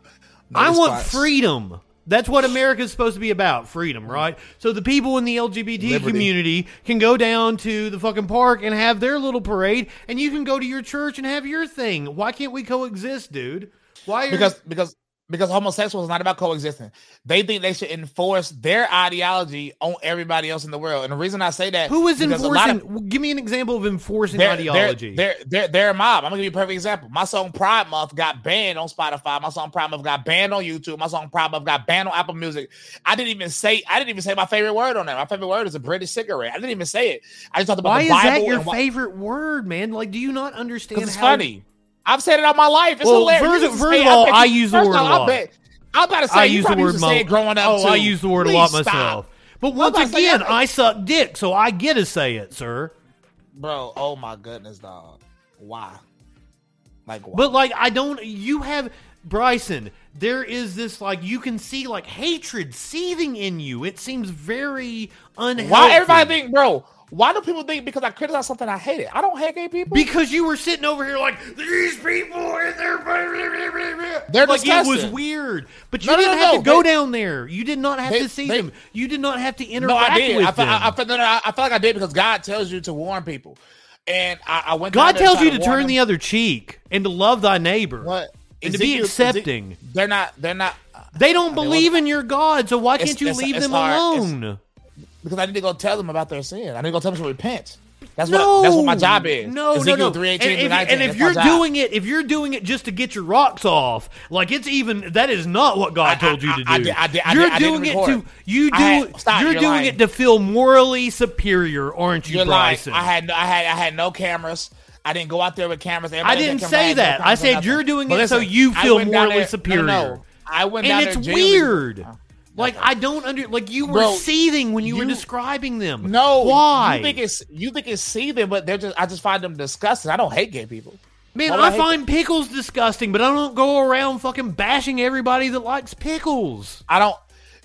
S4: no
S2: I want freedom. That's what America's supposed to be about, freedom, right? So the people in the LGBT
S4: Liberty.
S2: community can go down to the fucking park and have their little parade, and you can go to your church and have your thing. Why can't we coexist, dude? Why? Are,
S4: because because because homosexual is not about coexisting. They think they should enforce their ideology on everybody else in the world. And the reason I say that
S2: who is
S4: because a lot
S2: enforcing?
S4: of-
S2: give me an example of enforcing ideology.
S4: They're, they're, they're, mob. I'm gonna give you a perfect example. My song Pride Month got banned on Spotify. My song Pride Month got banned on YouTube. My song Pride Month got banned on Apple Music. I didn't even say I didn't even say my favorite word on that. My favorite word is a British cigarette. I didn't even say it. I just talked about
S2: Why
S4: the
S2: is
S4: Bible
S2: that your
S4: why-
S2: favorite word, man? Like, do you not understand?
S4: It's
S2: how-
S4: funny. I've said it all my life. It's
S2: Well,
S4: hilarious.
S2: first-
S4: You used to
S2: first of all,
S4: bet
S2: I use the word
S4: all,
S2: a lot.
S4: I bet. I'm about to say
S2: I
S4: you
S2: use the word
S4: to say
S2: mo-
S4: it growing up.
S2: Oh,
S4: too.
S2: I use the word a lot
S4: stop.
S2: myself. But once
S4: about say,
S2: again,
S4: I-
S2: I suck dick, so I get to say it, sir.
S4: bro. Oh my goodness, dog. Why? Like why?
S2: But like, I don't. You have Bryson. There is this like you can see like hatred seething in you. It seems very unhealthy.
S4: why everybody think, bro? Why do people think because I criticize something I hate it? I don't hate gay people.
S2: Because you were sitting over here like these people and they're
S4: They're
S2: like it was weird. But you
S4: No, no,
S2: didn't
S4: no,
S2: have
S4: no.
S2: to go
S4: They-
S2: down there. You did not have
S4: they-
S2: to see
S4: they-
S2: them. You did not have to
S4: no,
S2: interact
S4: I did.
S2: with
S4: I
S2: them.
S4: I, I, no, no, I feel like I did because God tells you to warn people, and I, I went.
S2: God tells you to
S4: warn
S2: turn
S4: them.
S2: the other cheek and to love thy neighbor
S4: What?
S2: and to be accepting.
S4: They're not. They're not.
S2: They don't
S4: I mean,
S2: believe in your God, so why can't you leave them
S4: hard.
S2: Alone?
S4: Because I need to go tell them about their sin. I need to go tell them to repent. That's
S2: no,
S4: what. That's what my job is.
S2: No,
S4: Ezekiel
S2: no, no.
S4: 3:18
S2: and if,
S4: 19,
S2: and if you're doing it, if you're doing it just to get your rocks off, like it's even that is not what God
S4: I-
S2: told you to do.
S4: I I I
S2: you're doing it to you do
S4: had- stop,
S2: you're
S4: you're
S2: doing
S4: lying.
S2: it to feel morally superior, aren't you,
S4: You're lying.
S2: Bryson?
S4: I had. I had. I had no cameras. I didn't go out there with cameras.
S2: I didn't say that. I said you're doing
S4: But
S2: it so you feel morally
S4: there-
S2: superior.
S4: No, no, I went down
S2: and
S4: there
S2: it's
S4: genuinely-
S2: weird. Oh. Like I don't under like you were
S4: Bro,
S2: seething when you, were describing them.
S4: No,
S2: why?
S4: You think it's you think it's seething, but they're just. I just find them disgusting. I don't hate gay people.
S2: Man,
S4: I
S2: I find pickles disgusting, but I don't go around fucking bashing everybody that likes pickles.
S4: I don't.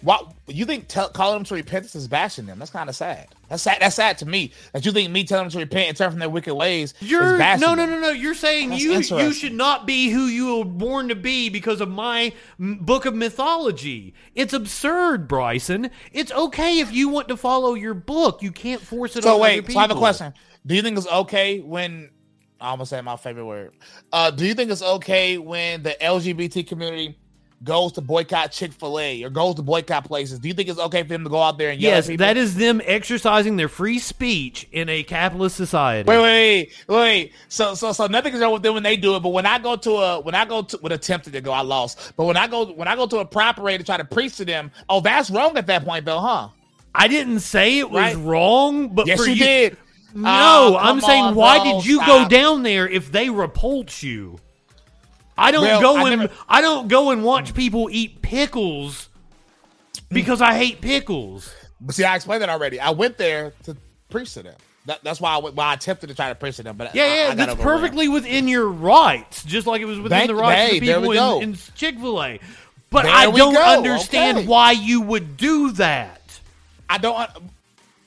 S4: What you think? Tell, calling them to repentance is bashing them. That's kind of sad. That's sad. That's sad to me. That you think me telling them to repent and turn from their wicked ways
S2: You're
S4: is bashing
S2: no, no, no, no. You're saying
S4: That's
S2: you you should not be who you were born to be because of my m- book of mythology. It's absurd, Bryson. It's okay if you want to follow your book. You can't force it
S4: So
S2: on other
S4: wait,
S2: people.
S4: so I have a question. Do you think it's okay when I almost said my favorite word? Uh, do you think it's okay when the LGBT community goes to boycott Chick Fil A or goes to boycott places? Do you think it's okay for them to go out there and yell
S2: Yes,
S4: at
S2: that is them exercising their free speech in a capitalist society.
S4: Wait, wait, wait, wait. So, so, so nothing is wrong with them when they do it. But when I go to a, when I go to, when attempted to go, I lost. But when I go, when I go to a parade to try to preach to them, oh, that's wrong at that point, though, huh?
S2: I didn't say it was
S4: Right.
S2: wrong, but
S4: Yes,
S2: for
S4: you did.
S2: No,
S4: Oh,
S2: I'm saying
S4: on,
S2: why
S4: bro,
S2: did you go down there if they repulse you? I don't
S4: Well,
S2: go
S4: I
S2: and
S4: never-
S2: I don't go and watch people eat pickles because I hate pickles.
S4: But see, I explained that already. I went there to preach to them. That, that's why I went, why I attempted to try to preach to them. But
S2: Yeah,
S4: I-
S2: yeah,
S4: I
S2: that's perfectly within your rights, just like it was within
S4: Thank-
S2: the rights
S4: hey,
S2: of the people in, in Chick Fil A. But
S4: There
S2: I don't
S4: go,
S2: understand
S4: okay.
S2: why you would do that.
S4: I don't. Uh,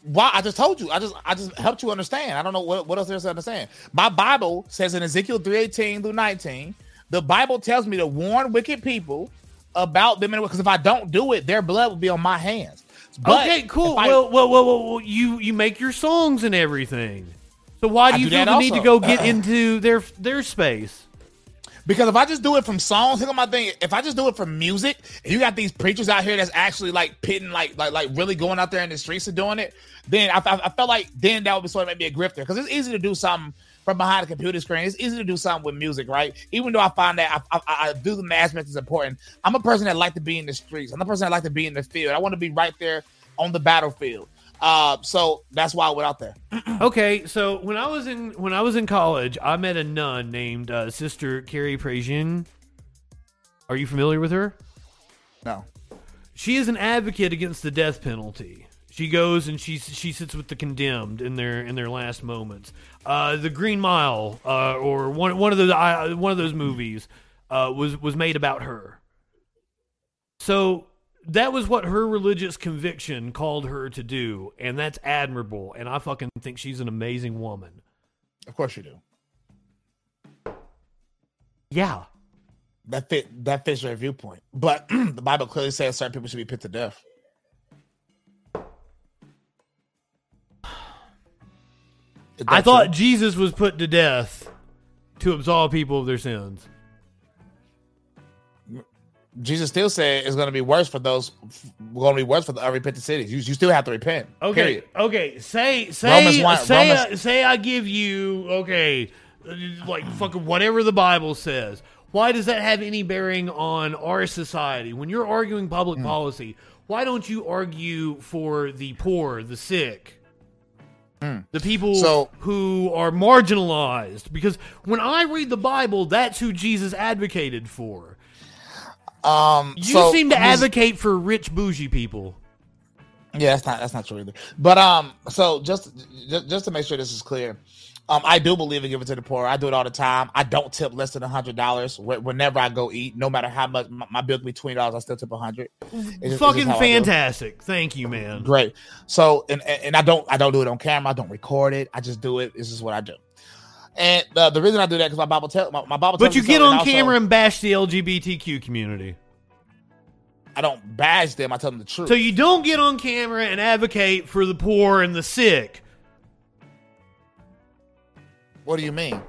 S4: why? I just told you. I just I just helped you understand. I don't know what, what else there is to understand. My Bible says in Ezekiel three eighteen through nineteen, the Bible tells me to warn wicked people about them because if I don't do it, their blood will be on my hands. But
S2: okay, cool.
S4: I-
S2: well, well, well, well, you you make your songs and everything. So why do
S4: I
S2: you
S4: do
S2: feel the need to go get into their their space?
S4: Because if I just do it from songs, think of my thing. If I just do it from music, and you got these preachers out here that's actually like pitting, like like like really going out there in the streets and doing it, then I, I, I felt like then that would be sort of maybe a grifter because it's easy to do something from behind a computer screen. It's easy to do something with music, right? Even though I find that I, I, I do the aspect is important. I'm a person that like to be in the streets. I'm a person that like to be in the field. I want to be right there on the battlefield. Uh, so that's why I went out there.
S2: Okay, so when I was in when I was in college, I met a nun named uh, Sister Carrie Prejean. Are you familiar with her?
S4: No.
S2: She is an advocate against the death penalty. She goes and she she sits with the condemned in their in their last moments. Uh, the Green Mile, uh, or one one of those uh, one of those movies, uh, was was made about her. So that was what her religious conviction called her to do, and that's admirable. And I fucking think she's an amazing woman.
S4: Of course you do.
S2: Yeah.
S4: that fit that fits your viewpoint. But the Bible clearly says certain people should be put to death.
S2: I thought? Jesus was put to death to absolve people of their sins.
S4: Jesus still said it's going to be worse for those. Going to be worse for the unrepentant cities. You, you still have to repent.
S2: Okay.
S4: Period.
S2: Okay. Say say
S4: Romans
S2: say
S4: Romans-
S2: uh, say I give you okay, like fucking whatever the Bible says. Why does that have any bearing on our society? When you're arguing public
S4: Hmm.
S2: policy, why don't you argue for the poor, the sick, the people.
S4: So-
S2: who are marginalized? Because when I read the Bible, that's who Jesus advocated for.
S4: Um,
S2: You
S4: so
S2: seem to advocate for rich bougie people.
S4: Yeah, that's not that's not true either. But um, so just just, just to make sure this is clear, um, I do believe in giving to the poor. I do it all the time. I don't tip less than a hundred dollars whenever I go eat. No matter how much my, my bill can be twenty dollars, I still tip a hundred.
S2: Fucking fantastic. Thank you, man.
S4: Great. So and and and I don't I don't do it on camera. I don't record it. I just do it. This is what I do. And uh, the reason I do that because my Bible tell my, my Bible.
S2: But you get on
S4: also,
S2: camera and bash the LGBTQ community.
S4: I don't bash them. I tell them the truth.
S2: So you don't get on camera and advocate for the poor and the sick.
S4: What do you mean?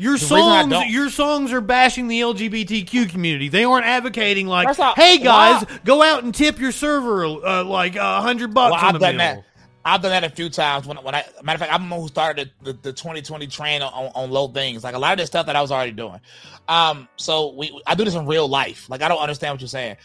S2: Your
S4: The
S2: songs, your songs are bashing the LGBTQ community. They aren't advocating like,
S4: off,
S2: "Hey guys,
S4: why-
S2: go out and tip your server uh, like a hundred bucks
S4: Well, I've done
S2: meal."
S4: that. I've done that a few times. When when I matter of fact, I'm the one who started the, the, the 2020 train on, on, on low things. Like a lot of this stuff that I was already doing. Um, so we I do this in real life. Like I don't understand what you're saying.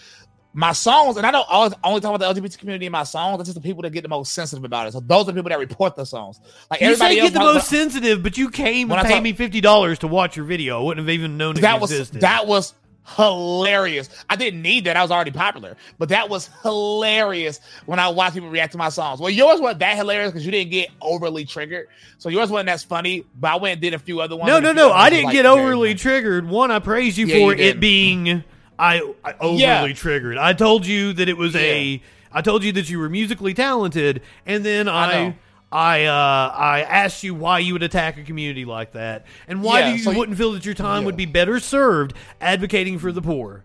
S4: My songs, and I don't always only talk about the LGBT community in my songs. That's just the people that get the most sensitive about it. So those are the people that report the songs. Like
S2: You
S4: everybody
S2: say
S4: else
S2: get the most
S4: about-
S2: sensitive, but you came and
S4: I
S2: paid
S4: talk-
S2: me fifty dollars to watch your video. I wouldn't have even known it
S4: that was
S2: existed.
S4: that was hilarious. I didn't need that. I was already popular, but that was hilarious when I watched people react to my songs. Well, yours wasn't that hilarious because you didn't get overly triggered. So yours wasn't as funny. But I went and did a few other ones.
S2: No, no, no. I didn't
S4: like,
S2: get overly triggered. One, I praised you
S4: Yeah,
S2: for
S4: you
S2: it being I, I overly
S4: Yeah.
S2: triggered. I told you that it was
S4: Yeah.
S2: a. I told you that you were musically talented, and then
S4: I
S2: I. I uh, I asked you why you would attack a community like that, and why
S4: Yeah,
S2: do you
S4: so
S2: wouldn't feel that your time
S4: Yeah.
S2: would be better served advocating for the poor.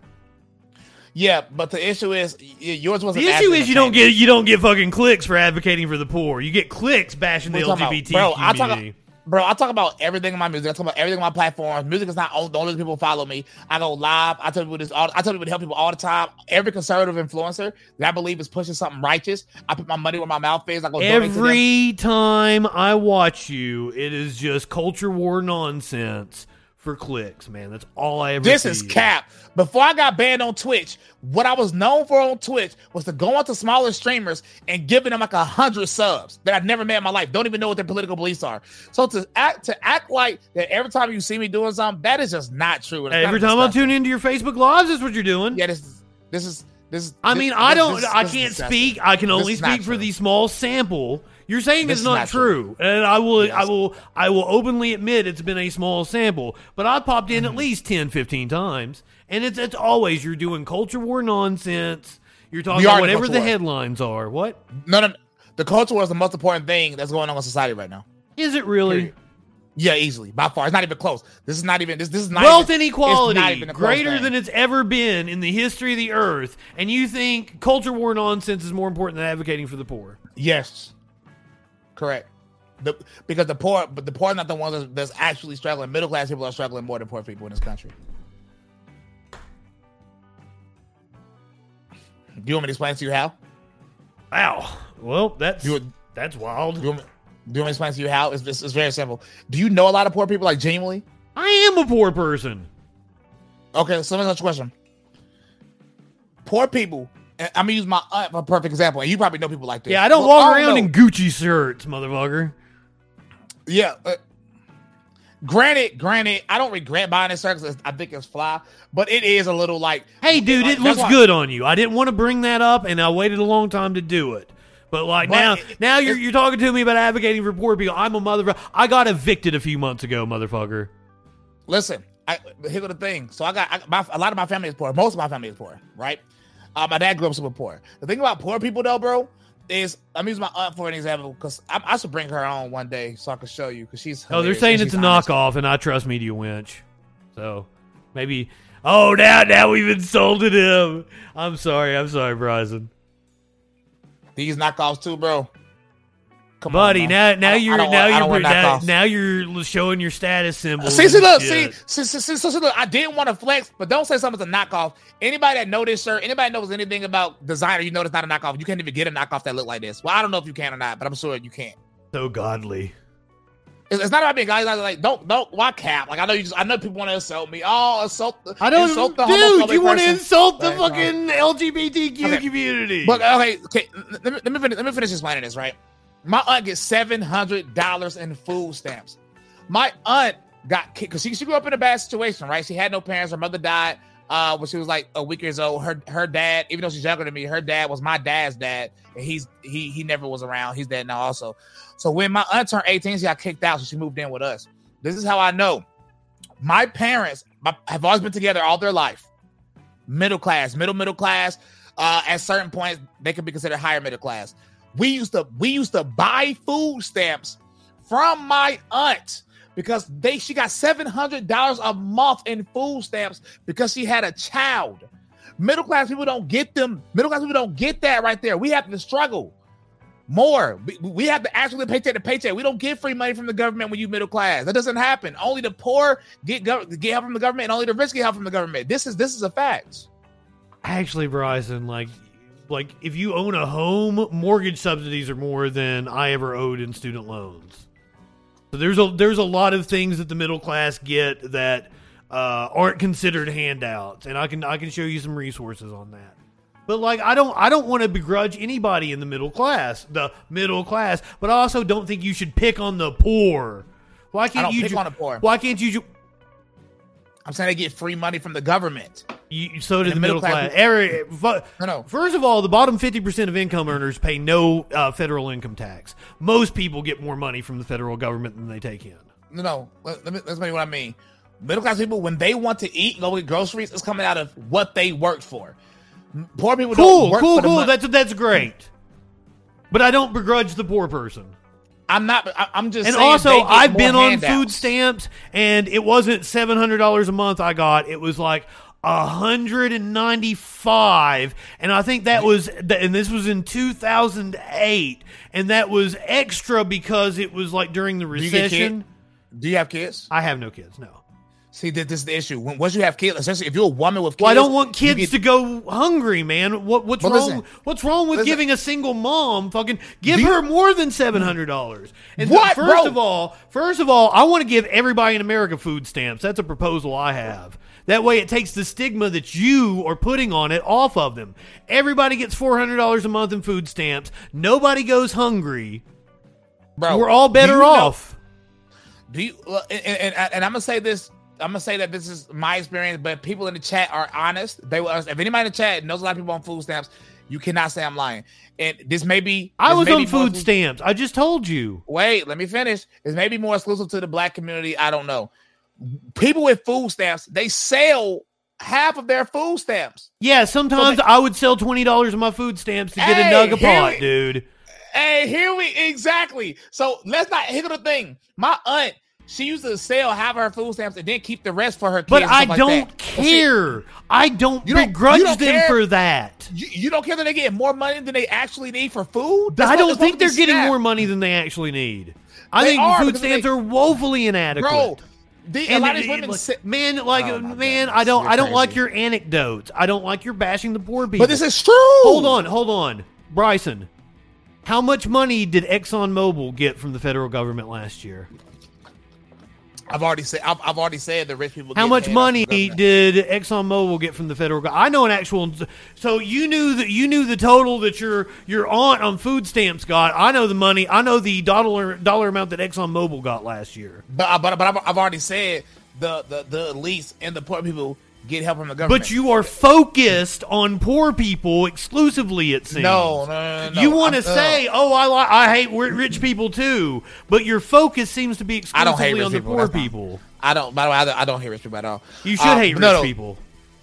S4: Yeah, but the issue is yours wasn't.
S2: The issue is you don't get you don't get fucking clicks for advocating for the poor. You get clicks bashing the
S4: What are you
S2: LGBT?
S4: Bro,
S2: community.
S4: Bro, I talk about everything in my music. I talk about everything on my platforms. Music is not the only people who follow me. I go live. I tell people this. All, I tell people to help people all the time. Every conservative influencer that I believe is pushing something righteous, I put my money where my mouth is. I go.
S2: Every time I watch you, it is just culture war nonsense for clicks, man. That's all I ever
S4: This
S2: see.
S4: is cap. Before I got banned on Twitch, what I was known for on Twitch was to go onto smaller streamers and giving them like a hundred subs that I've never met in my life. Don't even know what their political beliefs are. So to act to act like that every time you see me doing something, that is just not true. It's
S2: Every
S4: kinda
S2: time I tune into your Facebook lives, is what you're doing.
S4: yeah, this is this is this is.
S2: I
S4: this-
S2: mean, I don't,
S4: this-
S2: I can't
S4: disgusting.
S2: speak. I can only
S4: is not
S2: speak for the small sample. You're saying it's
S4: is
S2: not, true, and I will, I will, I will openly admit it's been a small sample. But I popped in at
S4: Mm-hmm.
S2: least 10, 15 times, and it's it's always you're doing culture war nonsense. You're talking about whatever
S4: culture
S2: the headlines are. What
S4: No, no, the culture war is the most important thing that's going on in society right now.
S2: is it really?
S4: Period. Yeah, easily by far. It's not even close. This is not even this. This is not
S2: Wealth
S4: even,
S2: inequality greater
S4: thing.
S2: than it's ever been in the history of the earth, and you think culture war nonsense is more important than advocating for the poor?
S4: Yes, correct. The, because the poor, but the poor are not the ones that's, that's actually struggling. Middle class people are struggling more than poor people in this country. Do you want me to explain to you how?
S2: Wow. Well, that's
S4: You-
S2: that's wild.
S4: Do you want me, do you want me to explain to you how? It's, it's, it's very simple. Do you know a lot of poor people, like genuinely?
S2: I am a poor person.
S4: Okay, so let me ask you a question. Poor people, I'm gonna use my aunt for a perfect example, and you probably know people like this.
S2: Yeah, I don't
S4: Well,
S2: walk
S4: don't
S2: around
S4: know.
S2: in Gucci shirts, motherfucker.
S4: Yeah. Uh, granted, granted, I don't regret buying this shirt I think it's fly, but it is a little like,
S2: Hey, dude,
S4: like,
S2: it looks
S4: why-
S2: good on you. I didn't want to bring that up, and I waited a long time to do it. But like
S4: But
S2: now,
S4: it-
S2: now you're you're talking to me about advocating for poor people. I'm a motherfucker. I got evicted a few months ago, motherfucker.
S4: Listen, I, here's the thing. So I got I, my, a lot of my family is poor. Most of my family is poor, right? Uh, my dad grew up super poor. The thing about poor people, though, bro, is I'm using my aunt for an example because I, I should bring her on one day so I can show you because she's.
S2: Oh, they're saying it's a knockoff, and I trust Media Winch. So maybe Oh, now now we've insulted him. I'm sorry. I'm sorry, Bryson.
S4: These knockoffs too, bro. Come
S2: Buddy,
S4: on,
S2: now now you're now
S4: want- I don't
S2: you're now, now you're showing your status symbol.
S4: See, see, look, see, see, see, see, see, look. I didn't want to flex, but don't say something's a knockoff. Anybody that know this shirt, anybody knows anything about designer, you know it's not a knockoff. You can't even get a knockoff that look like this. Well, I don't know if you can or not, but I'm sure you can.
S2: So godly.
S4: It's, it's not about being guys like don't don't why cap. Like I know you just I know people want to insult me. Oh, assault. the-
S2: I don't,
S4: insult the
S2: dude. You want to insult the
S4: Right, right.
S2: fucking LGBTQ
S4: Okay.
S2: community?
S4: But okay, okay. Let me, let me finish. Let me finish explaining this. Right, my aunt gets seven hundred dollars in food stamps. My aunt got kicked because she, she grew up in a bad situation. Right, she had no parents. Her mother died uh, when she was like a week years old. Her her dad, even though she's younger than me, her dad was my dad's dad, and he's he he never was around. He's dead now also. So when my aunt turned eighteen, she got kicked out, so she moved in with us. This is how I know. My parents have always been together all their life. Middle class, middle middle class. Uh, at certain points, they could be considered higher middle class. We used to we used to buy food stamps from my aunt because they she got seven hundred dollars a month in food stamps because she had a child. Middle class people don't get them. Middle class people don't get that right there. We have to struggle more. We, have to actually paycheck to paycheck. We don't get free money from the government when you middle class. That doesn't happen. Only the poor get gov- get help from the government, and only the rich get help from the government. This is this is a fact.
S2: Actually, Bryson, like, like if you own a home, mortgage subsidies are more than I ever owed in student loans. So there's a there's a lot of things that the middle class get that uh, aren't considered handouts, and I can I can show you some resources on that. But like I don't I don't want to begrudge anybody in the middle class, the middle class, but I also don't think you should pick on the poor. Why can't you
S4: pick
S2: ju-
S4: on the poor.
S2: Why can't you? Ju-
S4: I'm saying they get free money from the government.
S2: You, so does
S4: the
S2: the middle,
S4: middle
S2: class.
S4: class-
S2: Every,
S4: No, no.
S2: First of all, the bottom fifty percent of income earners pay no uh, federal income tax. Most people get more money from the federal government than they take in.
S4: No, no. Let, let me what I mean. Middle class people, when they want to eat, go get groceries, it's coming out of what they worked for. Poor people don't
S2: Cool,
S4: work
S2: cool, cool. That's that's great. But I don't begrudge the poor person.
S4: I'm not. I'm just.
S2: And also, I've been on food stamps, and it wasn't seven hundred dollars a month. I got it was like a hundred and ninety five, and I think that was, and this was in two thousand eight, and that was extra because it was like during the
S4: Do you
S2: recession.
S4: Do you have kids?
S2: I have no kids. No.
S4: See, this, this is the issue. When, once you have kids, especially if you're a woman with kids,
S2: Well, I don't want kids
S4: get-
S2: to go hungry, man. What what's wrong?
S4: listen.
S2: what's wrong with
S4: Listen.
S2: giving a single mom fucking give
S4: you-
S2: her more than seven hundred dollars? And
S4: What,
S2: first
S4: bro?
S2: of all, first of all, I want to give everybody in America food stamps. That's a proposal I have. That way, it takes the stigma that you are putting on it off of them. Everybody gets four hundred dollars a month in food stamps. Nobody goes hungry.
S4: bro.
S2: We're all better
S4: you know-
S2: off.
S4: Do you? And, and, and, I'm gonna say this. I'm gonna say that this is my experience, but people in the chat are honest. They will. If anybody in the chat knows a lot of people on food stamps, you cannot say I'm lying. And this may be.
S2: I was on food stamps. I just told you.
S4: Wait, let me finish. This may be more exclusive to the black community. I don't know. People with food stamps, they sell half of their food stamps.
S2: Yeah, sometimes I would sell twenty dollars of my food stamps to get
S4: Hey,
S2: a nug of
S4: here
S2: pot,
S4: we-
S2: dude.
S4: Hey, here we exactly. So let's not here's the thing. My aunt, she used to sell half of her food stamps and then keep the rest for her kids.
S2: But I
S4: like
S2: don't
S4: that. But see,
S2: care. I don't
S4: You don't-
S2: begrudge
S4: you don't
S2: them
S4: care?
S2: for that.
S4: you, you don't care that they get more money than they actually need for food. That's
S2: I
S4: what-
S2: don't think they're getting
S4: snap.
S2: more money than they actually need. I
S4: They
S2: think
S4: are,
S2: food
S4: because they-
S2: stamps are woefully inadequate.
S4: bro. The, a
S2: And
S4: lot of
S2: it-
S4: these women,
S2: like,
S4: sit,
S2: man, like
S4: Oh,
S2: man,
S4: goodness,
S2: I don't,
S4: you're
S2: I don't like your anecdotes. I don't like your bashing the poor people.
S4: but this is true.
S2: hold on, hold on, Bryson. How much money did ExxonMobil get from the federal government last year?
S4: I've already said. I've, I've already said the rich people.
S2: How
S4: get
S2: much money did ExxonMobil get from the federal government? I know an actual. So you knew that you knew the total that your your aunt on food stamps got. I know the money. I know the dollar dollar amount that ExxonMobil got last year.
S4: But uh, but but I've, I've already said the the the elites and the poor people get help from the government.
S2: But you are focused on poor people exclusively. It seems.
S4: No, no, no, no,
S2: You want to
S4: uh,
S2: say, "Oh, I li- I hate rich people too," but your focus seems to be
S4: I don't hate
S2: exclusively on the
S4: people,
S2: poor
S4: that's
S2: people.
S4: I don't. By the way, I don't, I don't hate rich people at all.
S2: You should
S4: Uh,
S2: hate rich
S4: no,
S2: people.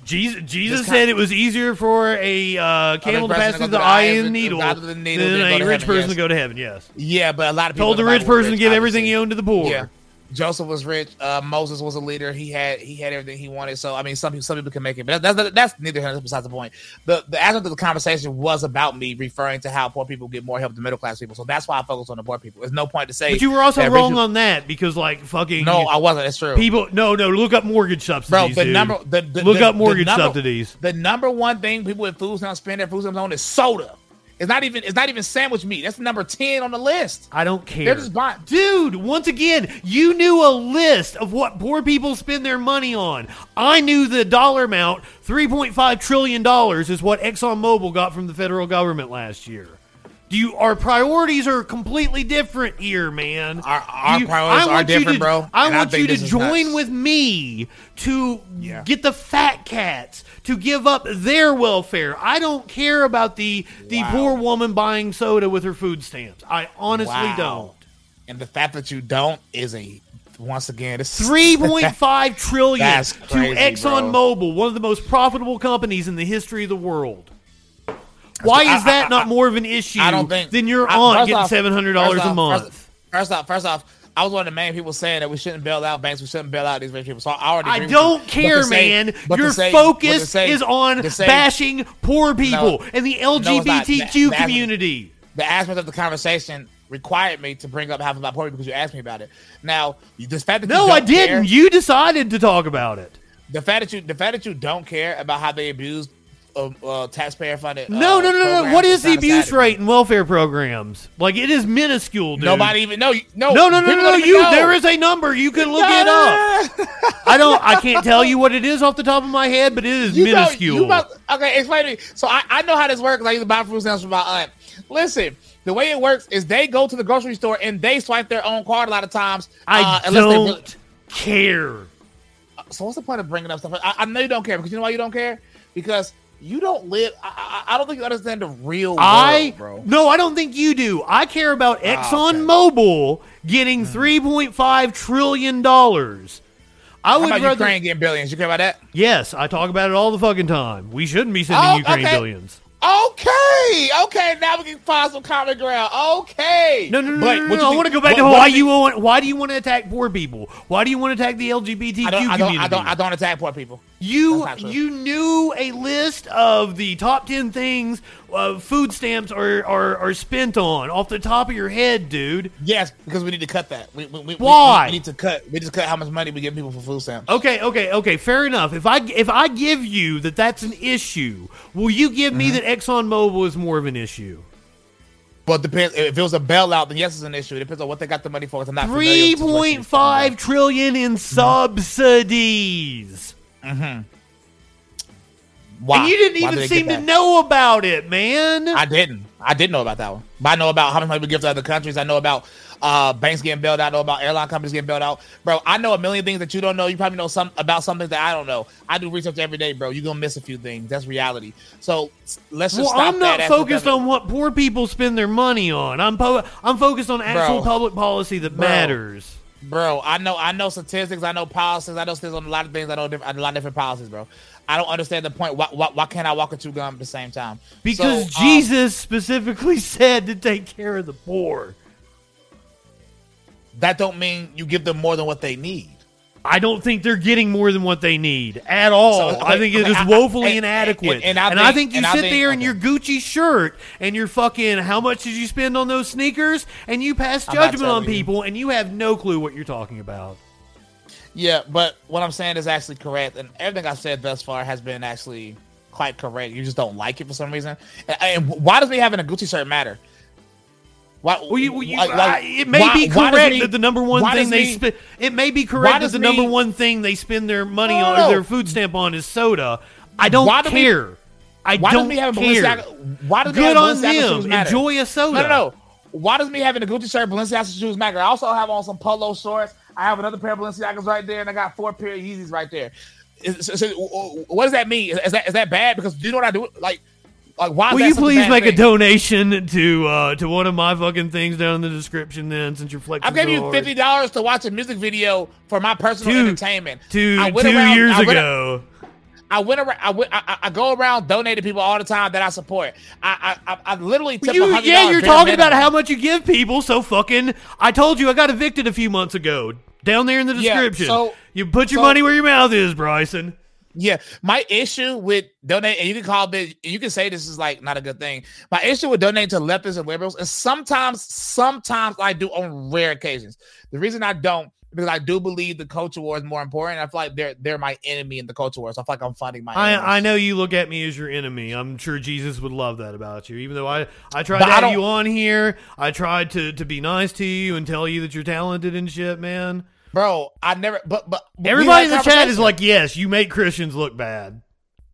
S2: Jesus, Jesus said it was easier for a uh, camel to pass through the eye and
S4: of
S2: the needle
S4: out of the needle,
S2: than a rich
S4: heaven,
S2: person
S4: yes.
S2: to go to heaven. Yes.
S4: Yeah, but a lot of people
S2: Told the rich person to give everything you own to the poor.
S4: Yeah. Joseph was rich. Uh, Moses was a leader. He had he had everything he wanted. So I mean, some people some people can make it, but that's that's, that's neither here nor besides the point. The the aspect of the conversation was about me referring to how poor people get more help than middle class people. So that's why I focus on the poor people. There's no point to say.
S2: But you were also wrong on that because like fucking
S4: No, I wasn't. It's true.
S2: people. No, no. Look up mortgage subsidies, Bro,
S4: the
S2: dude.
S4: number the, the
S2: look
S4: the-
S2: up mortgage
S4: the number,
S2: subsidies.
S4: The number one thing people with food stamps spend their food stamps on is soda. It's not even it's not even sandwich meat. That's number ten on the list.
S2: I don't care.
S4: They're just buying.
S2: Dude, once again, you knew a list of what poor people spend their money on. I knew the dollar amount, $3.5 trillion is what ExxonMobil got from the federal government last year. Do you our priorities are completely different here, man.
S4: Our- our
S2: You-
S4: priorities are
S2: want
S4: different,
S2: to-
S4: bro,
S2: I
S4: and I
S2: want you to join
S4: nuts.
S2: with me to
S4: Yeah.
S2: get the fat cats to give up their welfare. I don't care about the the
S4: Wow.
S2: poor woman buying soda with her food stamps. I honestly
S4: Wow.
S2: don't.
S4: And the fact that you don't is a once again this is-
S2: Three point five trillion
S4: That's
S2: to
S4: crazy,
S2: ExxonMobil, one of the most profitable companies in the history of the world. Why is that
S4: I-
S2: not more of an issue
S4: I don't think
S2: than your
S4: I-
S2: aunt getting
S4: off-
S2: seven hundred dollars
S4: first
S2: a month?
S4: First, first off, first off, I was one of the main people saying that we shouldn't bail out banks. We shouldn't bail out these rich people. So I already.
S2: I don't
S4: you.
S2: Care,
S4: say-
S2: man. Your
S4: say-
S2: focus
S4: say-
S2: is on
S4: say-
S2: bashing poor people and the. LGBTQ
S4: that-
S2: community.
S4: the aspect of the conversation required me to bring up half about poor because you asked me about it. Now, the fact that
S2: No, I didn't.
S4: care-
S2: You decided to talk about it.
S4: the fact that you the fact that you don't care about how they abuse uh, uh, taxpayer funded.
S2: No,
S4: uh,
S2: no, no, no.
S4: programs
S2: What is the abuse rate in welfare programs? Like it is minuscule, dude.
S4: Nobody even know. No,
S2: No, no, no, no, no. You
S4: know.
S2: there is a number. You can look it up. I don't. I can't tell you what it is off the top of my head, but it is
S4: You know-
S2: minuscule.
S4: you about- okay, explain to me. So I, I know how this works. I used to buy fruit stamps from my aunt. Listen, the way it works is they go to the grocery store and they swipe their own card a lot of times.
S2: I
S4: uh,
S2: don't
S4: really-
S2: care.
S4: so what's the point of bringing up stuff? I, I know you don't care because you know why you don't care because you don't live. I, I, don't think you understand the real world,
S2: I
S4: bro.
S2: no, I don't think you do. I care about
S4: Ah,
S2: Exxon Mobil getting three point five trillion dollars. I
S4: How
S2: would
S4: about
S2: rather.
S4: Ukraine getting billions? You care about that?
S2: Yes, I talk about it all the fucking time. We shouldn't be sending
S4: Oh,
S2: Ukraine
S4: okay.
S2: billions.
S4: Okay, okay. Now we can find some common ground. Okay.
S2: No, no, no,
S4: But
S2: no, no, no.
S4: you
S2: I want to go back
S4: what-
S2: to why
S4: do
S2: you want. Why do you want to attack poor people? Why do you want to attack the LGBTQ
S4: I don't, I
S2: community?
S4: don't, I don't, I don't attack poor people.
S2: You you knew a list of the top ten things uh, food stamps are, are are spent on off the top of your head, dude.
S4: Yes, because we need to cut that. We, we, we,
S2: Why?
S4: We, we need to cut. We just cut how much money we give people for food stamps.
S2: Okay, okay, okay. Fair enough. If I if I give you that that's an issue, will you give me
S4: Mm-hmm.
S2: that ExxonMobil is more of an issue?
S4: But depends. If it was a bailout, then yes, it's an issue. It depends on what they got the money for. I'm not three point five trillion
S2: Three
S4: with the situation.
S2: point five trillion in subsidies,
S4: Why?
S2: and you didn't
S4: Why
S2: even
S4: did
S2: seem to know about it, man.
S4: I didn't. I didn't know about that one. But I know about how much money we give to other countries. I know about uh, banks getting bailed out. I know about airline companies getting bailed out. Bro, I know a million things that you don't know. You probably know some about something that I don't know. I do research every day, bro. You're gonna miss a few things. That's reality. So let's just
S2: well, I'm not focused on what poor people spend their money on. I'm po- I'm focused on actual
S4: Bro.
S2: public policy that
S4: Bro.
S2: matters.
S4: Bro, I know I know statistics, I know policies, I know statistics on a lot of things, I know diff- a lot of different policies, bro. I don't understand the point. Why, why, why can't I walk a two gum at the same time?
S2: Because
S4: So, um,
S2: Jesus specifically said to take care of the poor.
S4: that don't mean you give them more than what they need.
S2: I don't think they're getting more than what they need at all.
S4: So, okay,
S2: I think it
S4: okay,
S2: is
S4: I- I-
S2: woefully inadequate.
S4: and-
S2: And,
S4: and I
S2: I
S4: think-
S2: think you sit
S4: think-
S2: there in
S4: okay.
S2: your Gucci shirt and you're fucking, how much did you spend on those sneakers? And you pass judgment on
S4: telling you.
S2: people and you have no clue what you're talking about.
S4: Yeah, but what I'm saying is actually correct, and everything I've said thus far has been actually quite correct. You just don't like it for some reason. And why does me having a Gucci shirt matter? Why?
S2: Well, you, you,
S4: like-
S2: uh,
S4: like,
S2: it may
S4: why-
S2: be correct
S4: me-
S2: that the number one thing they spend. It may be correct that the number one thing they spend their money
S4: No,
S2: on,
S4: no.
S2: their food stamp on, is soda. I don't
S4: Why do we-
S2: care. I
S4: Why
S2: don't
S4: does me having
S2: care.
S4: Balenciaga? Why does me
S2: Good
S4: having
S2: on them. Enjoy a soda.
S4: No, no, no. Why does me having a Gucci shirt, Balenciaga shoes matter? I also have on some polo shorts. I have another pair of Balenciagas right there, and I got four pair of Yeezys right there. Is- what does that mean? Is that is that bad? Because do you know what I do? Like, like why?
S2: Will you
S4: a
S2: please make a donation to uh, to one of my fucking things down in the description then since you're flexing
S4: I gave you fifty dollars to watch a music video for my personal
S2: Two-
S4: entertainment.
S2: two,
S4: I went
S2: two
S4: around-
S2: years
S4: I went-
S2: ago.
S4: I went around. I, went, I, I- go around donating people all the time that I support. I I, I, literally tip
S2: You,
S4: $100
S2: yeah, you're talking about how much you give people, so fucking. I told you I got evicted a few months ago. down there in the
S4: Yeah,
S2: description.
S4: so-
S2: you put your
S4: so-
S2: money where your mouth is, Bryson.
S4: Yeah, my issue with donate, and you can call this, you can say this is like not a good thing. My issue with donating to leftists and liberals is sometimes, sometimes I do on rare occasions. The reason I don't because I do believe the culture war is more important. I feel like they're they're my enemy in the culture war, so I feel like I'm fighting my.
S2: I, I know you look at me as your enemy. I'm sure Jesus would love that about you. Even though I, I tried
S4: But
S2: to
S4: I
S2: have you on here, I tried to, to be nice to you and tell you that you're talented and shit, man.
S4: Bro. I never, but but but
S2: Everybody in the chat is like, yes, you make Christians look bad.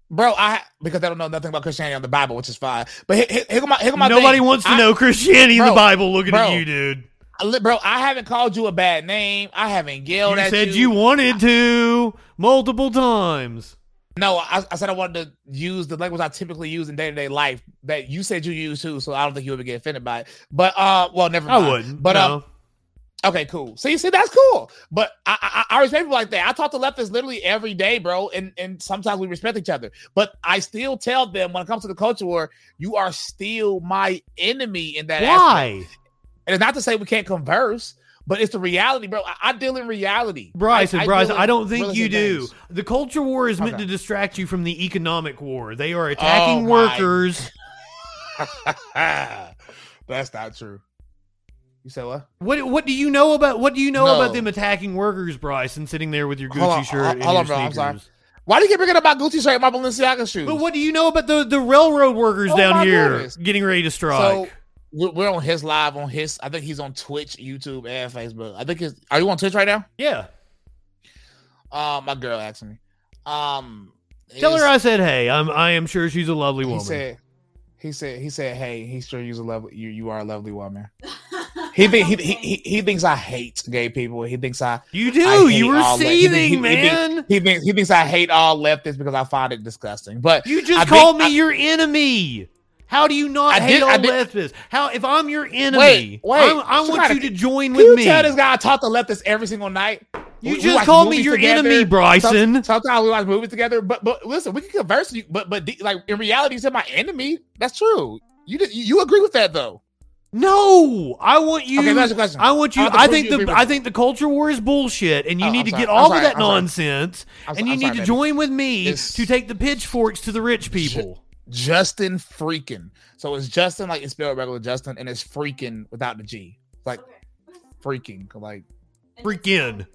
S4: bro. I because they don't know nothing about Christianity on the Bible, which is fine. But here, here, here my, here my
S2: Nobody
S4: thing.
S2: wants to
S4: I-
S2: know Christianity in the Bible looking at you, dude.
S4: I bro. I haven't called you a bad name. I haven't yelled at
S2: You
S4: at
S2: said you wanted to multiple times.
S4: No, I, I said I wanted to use the language I typically use in day to day life that you said you use too, so I don't think you would get offended by it. But uh, well, never Mind.
S2: I wouldn't.
S4: But
S2: no.
S4: um, okay, cool. See, see, that's cool. But I, I I respect people like that. I talk to leftists literally every day, bro, and and sometimes we respect each other. But I still tell them when it comes to the culture war, you are still my enemy in that. aspect.
S2: why,
S4: And it's not to say we can't converse, but it's the reality, bro. I, I deal in reality.
S2: Bryce,
S4: I, I in
S2: I don't think you do.
S4: things.
S2: The culture war is meant
S4: Okay.
S2: to distract you from the economic war. They are oh attacking
S4: Oh,
S2: workers.
S4: That's not true. You said what?
S2: What what do you know about what do you know
S4: No.
S2: about them attacking workers, Bryson, sitting there with your Gucci
S4: Hold on,
S2: shirt
S4: hold-
S2: and
S4: hold
S2: your
S4: on, bro, I'm sorry. Why do you keep bringing up my Gucci shirt and my Balenciaga shoes?
S2: But what do you know about the, the railroad workers
S4: Oh,
S2: down here
S4: goodness.
S2: getting ready to strike?
S4: So we're, we're on his live on his. I think he's on Twitch, YouTube, and Facebook. I think his. Are you on Twitch right now?
S2: yeah.
S4: Uh, my girl asked me. Um,
S2: Tell her I said hey. I'm I am sure she's a lovely
S4: He
S2: woman.
S4: said. He said. He said. Hey, he's sure you're a lovely. You you are a lovely woman. He think he, he he he thinks I hate gay people. He thinks I
S2: you do.
S4: hate
S2: You were
S4: all le-
S2: man.
S4: He thinks he thinks I hate all leftists because I find it disgusting. But
S2: you just
S4: I
S2: called
S4: think-
S2: me your enemy. How do you not
S4: I
S2: hate
S4: did-
S2: all leftists? How if I'm your enemy?
S4: Wait, wait.
S2: I'm- I want
S4: Somebody-
S2: you to join with
S4: you
S2: me.
S4: tell this guy I talk to leftists every single night?
S2: You
S4: We- we
S2: just
S4: watch
S2: called me your
S4: together.
S2: enemy, Bryson.
S4: Sometimes we watch movies together, but but listen, we can converse. But but like in reality, said my enemy. That's true. You did- you agree with that though?
S2: No, I want you.
S4: Okay, that's the question.
S2: I want you.
S4: I
S2: I think
S4: you
S2: the
S4: with
S2: I think the culture war is bullshit, and you
S4: Oh,
S2: need
S4: I'm
S2: to
S4: sorry,
S2: get
S4: I'm
S2: off
S4: sorry,
S2: of that
S4: I'm
S2: nonsense,
S4: I'm
S2: and you
S4: I'm
S2: need
S4: sorry,
S2: to
S4: baby.
S2: join with me
S4: It's-
S2: to take the pitchforks to the rich people.
S4: Justin freaking. So it's Justin like it's spelled regular Justin, and it's freaking without the G. It's like freaking. Like
S2: Freaking.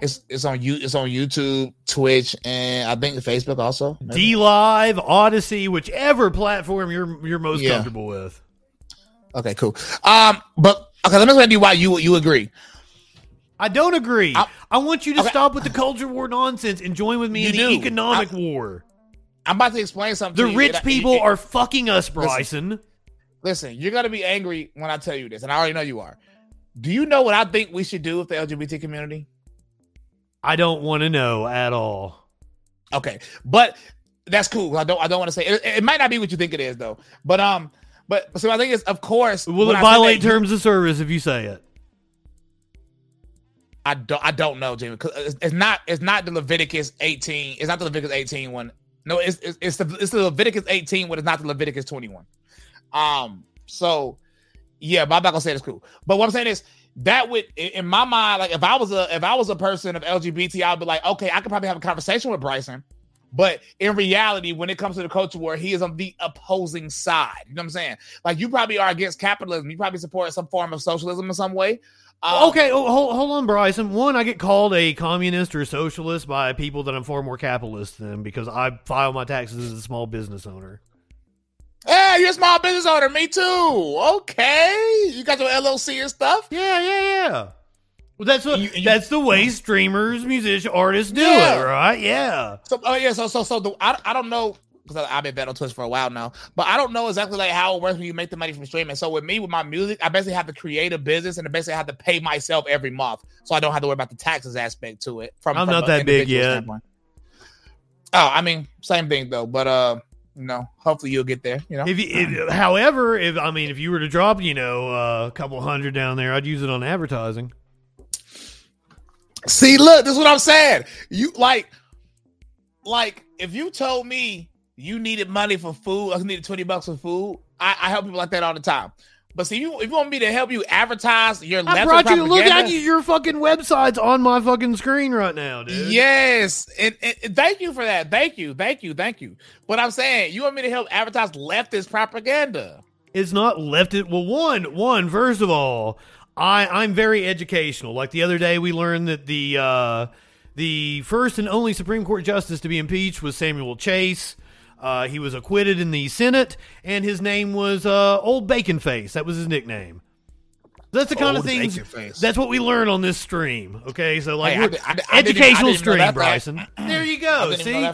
S4: it's it's on you. It's on YouTube, Twitch, and I think Facebook also.
S2: D Live, Odysee, whichever platform you're you're most
S4: Yeah.
S2: comfortable with.
S4: Okay, cool. Um, but okay, let me explain to you why you you agree.
S2: I don't agree. I,
S4: I-
S2: want you to
S4: Okay.
S2: stop with the culture war nonsense and join with me in
S4: You
S2: the
S4: do.
S2: economic war.
S4: I'm about to explain something.
S2: The
S4: to you,
S2: rich
S4: I-
S2: people
S4: and-
S2: are fucking us, Bryson.
S4: Listen, you're gonna be angry when I tell you this, and I already know you are. Do you know what I think we should do with the LGBT community?
S2: I don't want to know at all.
S4: Okay, but that's cool. I don't. I don't want to say it, it. might not be what you think it is, though. But um, but so I think it's of course.
S2: Will it violate terms of service if you say it?
S4: I don't. I don't know, Jamie. 'cause It's, not. It's not the Leviticus 18. It's not the Leviticus 18 one. No, it's it's, it's the it's the Leviticus 18 one. It's not the Leviticus 21. Um. So, yeah, but I'm not gonna say it's cool. But what I'm saying is that would, in in my mind, like if I was a if I was a person of LGBT, I'd be like, okay, I could probably have a conversation with Bryson. But in reality, when it comes to the culture war, he is on the opposing side. You know what I'm saying? Like you probably are against capitalism. You probably support some form of socialism in some way. Um,
S2: okay, oh, hold, hold on, Bryson. One, I get called a communist or socialist by people that I'm far more capitalist than because I file my taxes as a small business owner.
S4: Hey, you're a small business owner. Me too. Okay. You got your LLC and stuff.
S2: Yeah, yeah, yeah. Well, that's what
S4: You- you-
S2: that's the way streamers, musicians, artists do
S4: Yeah.
S2: it, right? Yeah.
S4: So, oh yeah. So, so, so the, I, I don't know because I've been bet on Twitch for a while now, but I don't know exactly like how it works when you make the money from streaming. So with me, with my music, I basically have to create a business and I basically have to pay myself every month, so I don't have to worry about the taxes aspect to it. From
S2: I'm
S4: from
S2: not that big
S4: individual
S2: yet.
S4: standpoint. Oh, I mean, same thing though, but uh, you know, hopefully you'll get there. You know,
S2: If, you, if however, if I mean, if you were to drop, you know, uh, a couple hundred down there, I'd use it on advertising.
S4: See, look, this is what I'm saying. You like, like, if you told me you needed money for food, I needed 20 bucks for food, I, I help people like that all the time. But see, you, if you want me to help you advertise your
S2: I brought you. Look at you. Your fucking website's on my fucking screen right now, dude.
S4: Yes, and, and- and thank you for that. Thank you, thank you, thank you. But I'm saying you want me to help advertise leftist propaganda.
S2: It's not leftist. Well, one, one. First of all, I I'm very educational. Like the other day, we learned that the uh, the first and only Supreme Court justice to be impeached was Samuel Chase. Uh, he was acquitted in the Senate, and his name was uh, Old Bacon Face. That was his nickname. That's the kind of
S4: Old
S2: things.
S4: Bacon
S2: That's what we learn on this stream. Okay, so like
S4: Hey, I I did- I didn't even- I
S2: educational
S4: didn't even know
S2: stream. Bryson. There you go. See,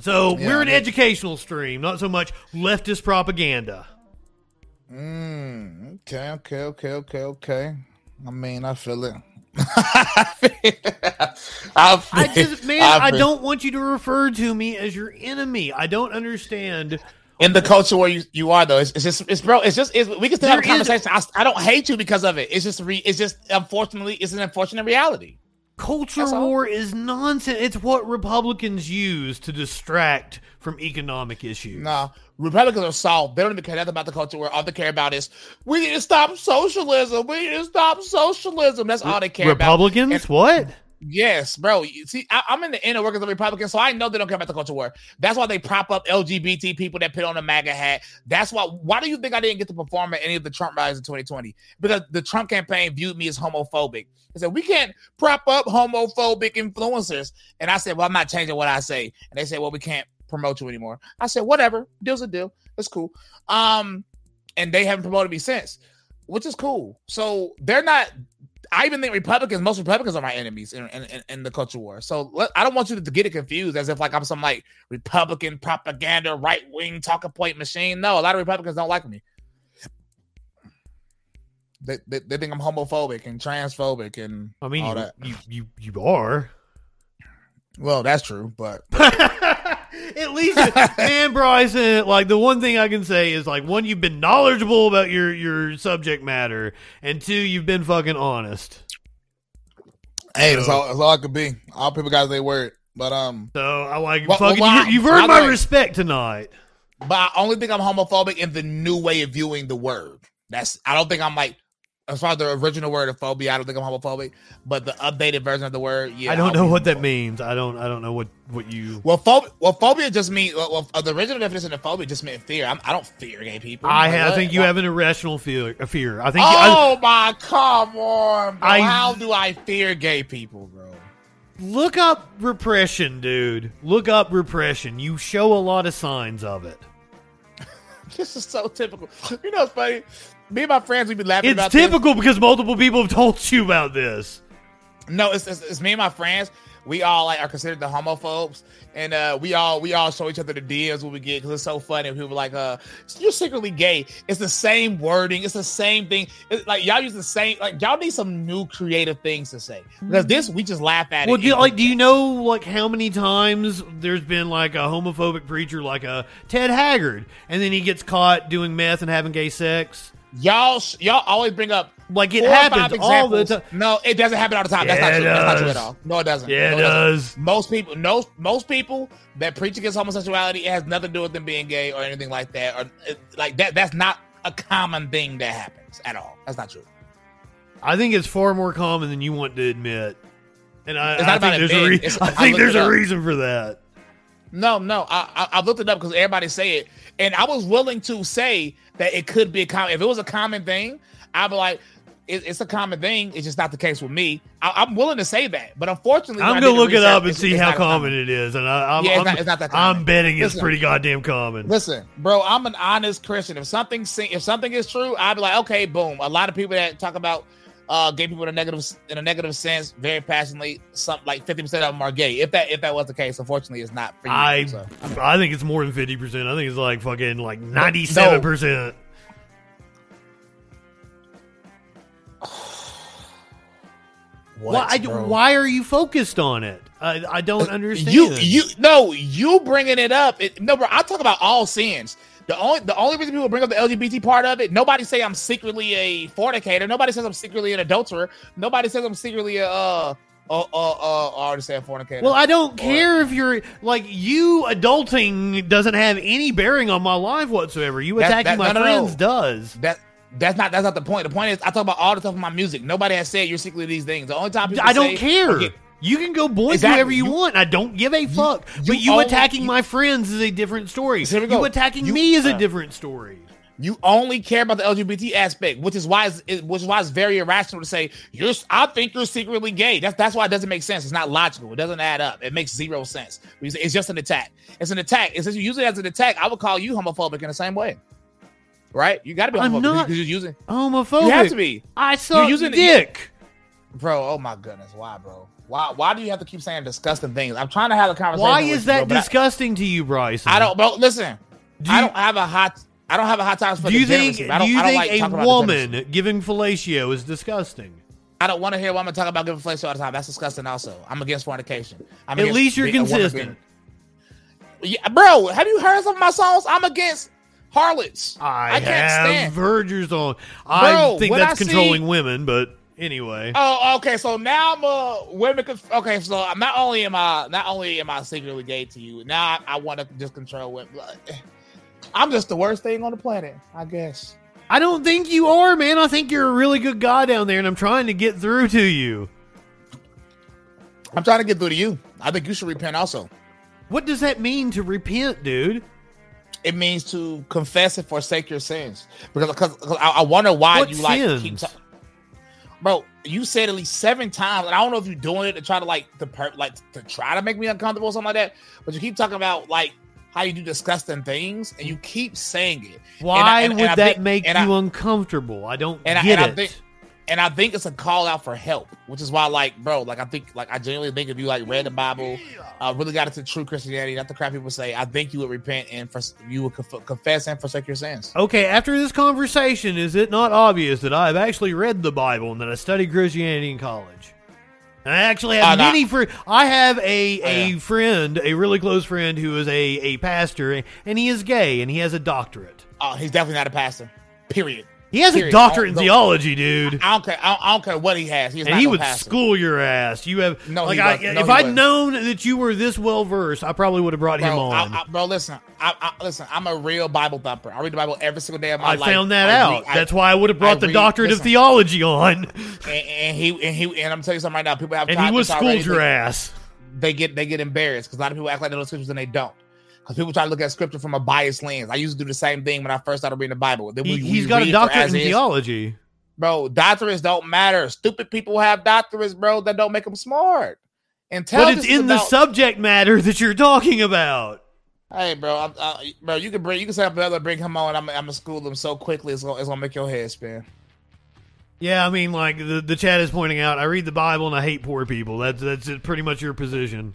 S2: so
S4: Yeah,
S2: we're an educational stream, not so much leftist propaganda.
S4: Mm, okay, okay, okay, okay, okay. I mean, I feel it. I,
S2: I just, man, I,
S4: feel-
S2: don't want you to refer to me as your enemy. I don't understand.
S4: in the culture where you, you are though. It's, it's just it's bro. It's just it's, we can still have a
S2: There is-
S4: conversation. I, I don't hate you because of it. It's just re, it's just unfortunately it's an unfortunate reality.
S2: Culture
S4: That's all.
S2: war is nonsense. It's what Republicans use to distract from economic issues.
S4: No, Republicans are soft. They don't even care nothing about the culture war. All they care about is we need to stop socialism. We need to stop socialism. That's all they care
S2: Republicans?
S4: about. And-
S2: what?
S4: Yes, bro. You See, I, I'm in the inner workings of Republicans, so I know they don't care about the culture war. That's why they prop up LGBT people that put on a MAGA hat. That's why. Why do you think I didn't get to perform at any of the Trump rallies in 2020? Because the Trump campaign viewed me as homophobic. They said we can't prop up homophobic influencers, and I said, well, I'm not changing what I say. And they said, well, we can't promote you anymore. I said, whatever, deal's a deal. That's cool. Um, and they haven't promoted me since, which is cool. So they're not. I even think Republicans, most Republicans are my enemies in, in, in- the culture war. So let, I don't want you to get it confused as if like I'm some like Republican propaganda, right wing talking point machine. No, a lot of Republicans don't like me. They, they, they think I'm homophobic and transphobic and
S2: I mean,
S4: all
S2: you,
S4: that.
S2: you, you, you are.
S4: Well, that's true, but
S2: At least, man, Bryson. Like the one thing I can say is like one, you've been knowledgeable about your your subject matter, and two, you've been fucking honest.
S4: hey, that's all, that's all I could be. All people got their word, but um,
S2: So I like
S4: Well,
S2: fucking.
S4: well,
S2: you, you've earned
S4: the
S2: my
S4: way-
S2: respect tonight.
S4: but I only think I'm homophobic in the new way of viewing the word. That's I don't think I'm like as far as the original word of phobia, I don't think I'm homophobic, but the updated version of the word, yeah.
S2: I don't know what that means. I don't. I don't know what what you.
S4: Well, phobia, well, phobia just means well, well, uh, the original definition of phobia just meant fear. I'm, I don't fear gay people.
S2: I,
S4: Like,
S2: I think you
S4: Why-
S2: have an irrational fear. Fear. I think. you- I-
S4: Oh my, come on, bro.
S2: I-
S4: How do I fear gay people, bro?
S2: look up repression, dude. Look up repression. You show a lot of signs of it.
S4: This is so typical. You know, it's funny. Me and my friends, we be laughing
S2: It's
S4: about this.
S2: typical because multiple people have told you about this.
S4: No, it's, it's, it's me and my friends. We all like are considered the homophobes, and uh, we all we all show each other the DMs when we get because it's so funny. People are like, uh, "You're secretly gay." It's the same wording. It's the same thing. It's like y'all use the same. Like y'all need some new creative things to say because this we just laugh at
S2: Well,
S4: it.
S2: do you, like, do you know like how many times there's been like a homophobic preacher like a Ted Haggard, and then he gets caught doing meth and having gay sex?
S4: Y'all y'all always bring up
S2: Like it
S4: four or five
S2: happens all the time.
S4: No, it doesn't happen all the time. That's not true. That's not true at all. No, it doesn't.
S2: Yeah,
S4: No,
S2: it does.
S4: Most people, no, most people that preach against homosexuality, it has nothing to do with them being gay or anything like that, or like that. That's not a common thing that happens at all. That's not true.
S2: I think it's far more common than you want to admit. And I,
S4: It's
S2: I
S4: not
S2: think
S4: about
S2: there's a
S4: admitting.
S2: re- I
S4: I
S2: think
S4: looked
S2: there's a reason for that.
S4: No, no, I, I, I looked it up because everybody say it, and I was willing to say that it could be a common. If it was a common thing, I'd be like, it, it's a common thing. It's just not the case with me. I, I'm willing to say that, but unfortunately,
S2: I'm gonna look it up and see how
S4: as
S2: common it is, and I, I'm,
S4: Yeah, it's not- it's not that common.
S2: I'm betting it's pretty goddamn common.
S4: Listen, bro, I'm an honest Christian. If something if something is true, I'd be like, okay, boom. A lot of people that talk about uh, gay people in a negative in a negative sense, very passionately, some like 50 percent of them are gay. If that if that was the case, unfortunately, it's not for you.
S2: I
S4: so, I
S2: think it's more than fifty percent. I think it's like fucking like ninety seven percent.
S4: what,
S2: Why? I- why are you focused on it? I, I don't understand.
S4: You you no, you bringing it up. It, no, bro, I talk about all sins. The only the only reason people bring up the LGBT part of it, nobody say I'm secretly a fornicator. Nobody says I'm secretly an adulterer. Nobody says I'm secretly a uh, uh, oh, I already said fornicator.
S2: Well, I don't care if you're like you adulting doesn't have any bearing on my life whatsoever. You
S4: That-
S2: attacking
S4: that-
S2: my
S4: no, no, no.
S2: friends does.
S4: that that's not that's not the point. The point is I talk about all the stuff in my music. Nobody has said you're secretly these things. The only time people
S2: I don't
S4: say-
S2: care.
S4: Okay,
S2: You can go boink
S4: Exactly.
S2: whoever you,
S4: You-
S2: want. I don't give a fuck.
S4: you
S2: but you attacking
S4: you-
S2: my friends is a different story.
S4: We
S2: You attacking
S4: You-
S2: me is a
S4: uh,
S2: different story.
S4: You only care about the LGBT aspect, which is why it's, it, which is why it's very irrational to say you're. I think you're secretly gay. That's that's why it doesn't make sense. It's not logical. It doesn't add up. It makes zero sense. It's just an attack. It's an attack. It's using as an attack. I would call you homophobic in the same way, right? You got to be
S2: I'm
S4: homophobic
S2: not-
S4: because you're using.
S2: Homophobic.
S4: You have to be,
S2: I suck
S4: using-
S2: dick.
S4: Bro. Oh my goodness, why, bro? Why? Why do you have to keep saying disgusting things? I'm trying to have a conversation.
S2: Why is
S4: you,
S2: that
S4: bro, but I-
S2: disgusting to you, Bryson?
S4: I, don't, bro. Listen,
S2: Do
S4: I don't have a hot. I don't have a hot time for
S2: Do you think?
S4: I
S2: Do you
S4: I
S2: think a woman giving fellatio is disgusting?
S4: I don't want to hear a woman talk about giving fellatio all the time. That's disgusting. Also, I'm against fornication. I'm
S2: At
S4: against
S2: least you're
S4: being-
S2: consistent.
S4: being- yeah, bro. Have you heard some of my songs? I'm against harlots.
S2: I,
S4: can't
S2: have
S4: stand.
S2: your song. I
S4: Bro,
S2: think that's
S4: I
S2: controlling
S4: see-
S2: women, but anyway.
S4: Oh, okay. So now I'm a women. Conf- okay, so I'm not only am I not only am I secretly gay to you. Now I, I want to just control women. Eh, I'm just the worst thing on the planet, I guess.
S2: I don't think you are, man. I think you're a really good guy down there, and I'm trying to get through to you.
S4: I'm trying to get through to you. I think you should repent also.
S2: What does that mean to repent, dude?
S4: It means to confess and forsake your sins. Because, because, because I, I wonder why
S2: What
S4: you like keep ta- Bro, you said at least seven times, and I don't know if you're doing it to try to like the per- like to try to make me uncomfortable or something like that. But you keep talking about like how you do disgusting things, and you keep saying it.
S2: Why
S4: and
S2: would
S4: I
S2: that
S4: think-
S2: make you
S4: I-
S2: uncomfortable? I don't
S4: and I-
S2: get
S4: and I
S2: it.
S4: think- and I think it's a call out for help, which is why, like, bro, like I think, like I genuinely think if you like read the Bible, uh, really got into true Christianity, not the crap people say, I think you would repent and for, you would conf- confess and forsake your sins.
S2: okay, after this conversation, is it not obvious that I've actually read the Bible and that I studied Christianity in college? And I actually have
S4: Uh,
S2: many friends. I have a,
S4: Oh,
S2: a
S4: yeah.
S2: friend, a really close friend, who is a, a pastor, and he is gay, and he has a doctorate.
S4: Oh, he's definitely not a pastor. Period.
S2: He has a doctorate in theology, dude.
S4: I don't care. I don't, I don't care what he has. He's
S2: and he would
S4: pastor.
S2: school your ass. You have
S4: No,
S2: like I.
S4: No,
S2: if I'd
S4: wasn't.
S2: known that you were this well versed, I probably would have brought him on.
S4: I, I, bro, listen. I, I, listen. I'm a real Bible thumper. I read the Bible every single day of my
S2: I
S4: life.
S2: I found that out.
S4: read-
S2: That's why I would have brought the
S4: read-
S2: doctorate of theology on,
S4: and, and he and he and I'm telling you something right now. People have
S2: and he was
S4: this
S2: schooled your ass.
S4: they get they get embarrassed because a lot of people act like they know scriptures and they don't. Because people try to look at scripture from a biased lens. I used to do the same thing when I first started reading the Bible. Then
S2: He,
S4: we- we
S2: he's got a doctorate in
S4: is.
S2: theology.
S4: Bro, doctorates don't matter. Stupid people have doctorates, bro. That don't make them smart.
S2: And
S4: But
S2: it's in
S4: is
S2: the subject matter that you're talking about.
S4: Hey, bro, I'm, uh, bro, you can bring you can set up another bring him on. I'm, I'm gonna school them so quickly. It's gonna, it's gonna make your head spin.
S2: Yeah, I mean, like the the chat is pointing out, I read the Bible and I hate poor people. That's that's pretty much your position.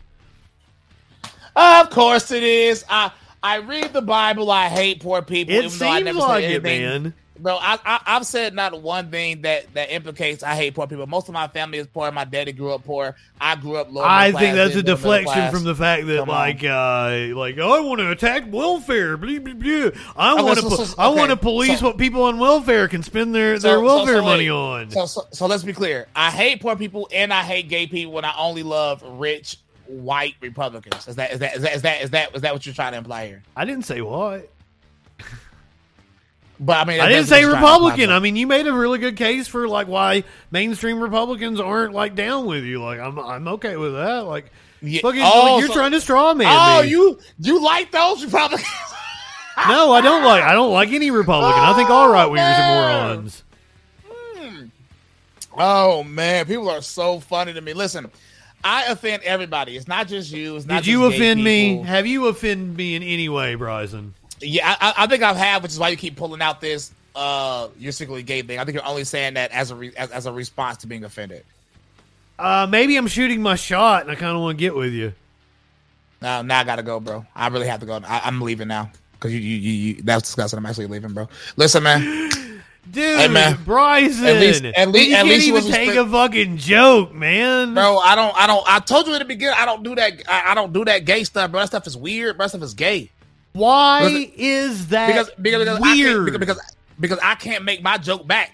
S4: Of course it is. I I read the Bible. I hate poor people.
S2: It
S4: even though I
S2: seems
S4: never
S2: like
S4: said
S2: it, man.
S4: Bro, I, I I've said not one thing that that implicates I hate poor people. Most of my family is poor. My daddy grew up poor. I grew up lower.
S2: I think that's a deflection from the fact that,
S4: Come on.
S2: like, uh, like I want to attack welfare. Blah, blah, blah. I
S4: Okay,
S2: want to,
S4: so- so-
S2: I want to police what people on welfare can spend their their welfare money on.
S4: So, so so let's be clear. I hate poor people and I hate gay people, and I only love rich white Republicans. Is that is that is that is that is that, is that what you're trying to imply here?
S2: I didn't say what.
S4: But I mean,
S2: I didn't say
S4: you're trying to imply,
S2: Republican. I mean, you made a really good case for like why mainstream Republicans aren't like down with you. Like, I'm I'm okay with that. Like,
S4: Yeah.
S2: fucking,
S4: Oh,
S2: like, you're
S4: so-
S2: trying to straw man
S4: Oh,
S2: me.
S4: you you like those Republicans?
S2: No, I don't like. I don't like any Republican. I think all right oh, wingers are morons. Hmm.
S4: Oh man, people are so funny to me. Listen, I offend everybody. It's not just you. It's not
S2: Did you offend me? Have you offended me in any way, Bryson?
S4: Yeah, I, I- I think I've had, which is why you keep pulling out this uh you're secretly gay thing. I think you're only saying that as a re- as, as a response to being offended.
S2: Uh, maybe I'm shooting my shot, and I kind of want to get with you.
S4: Now, now I gotta go, bro. I really have to go. I, I'm leaving now because you, you, you, you, that's disgusting. I'm actually leaving, bro. Listen, man.
S2: Dude,
S4: Hey, man.
S2: Bryson,
S4: At least- at least-
S2: you
S4: at
S2: can't
S4: least
S2: even take
S4: respect-
S2: a fucking joke, man.
S4: Bro, I don't, I don't. I told you at the beginning, I don't do that. I, I don't do that gay stuff, bro. That stuff is weird. Bro, that stuff is gay.
S2: Why
S4: Listen,
S2: is that
S4: because because, because I
S2: weird?
S4: because, because because I can't make my joke back.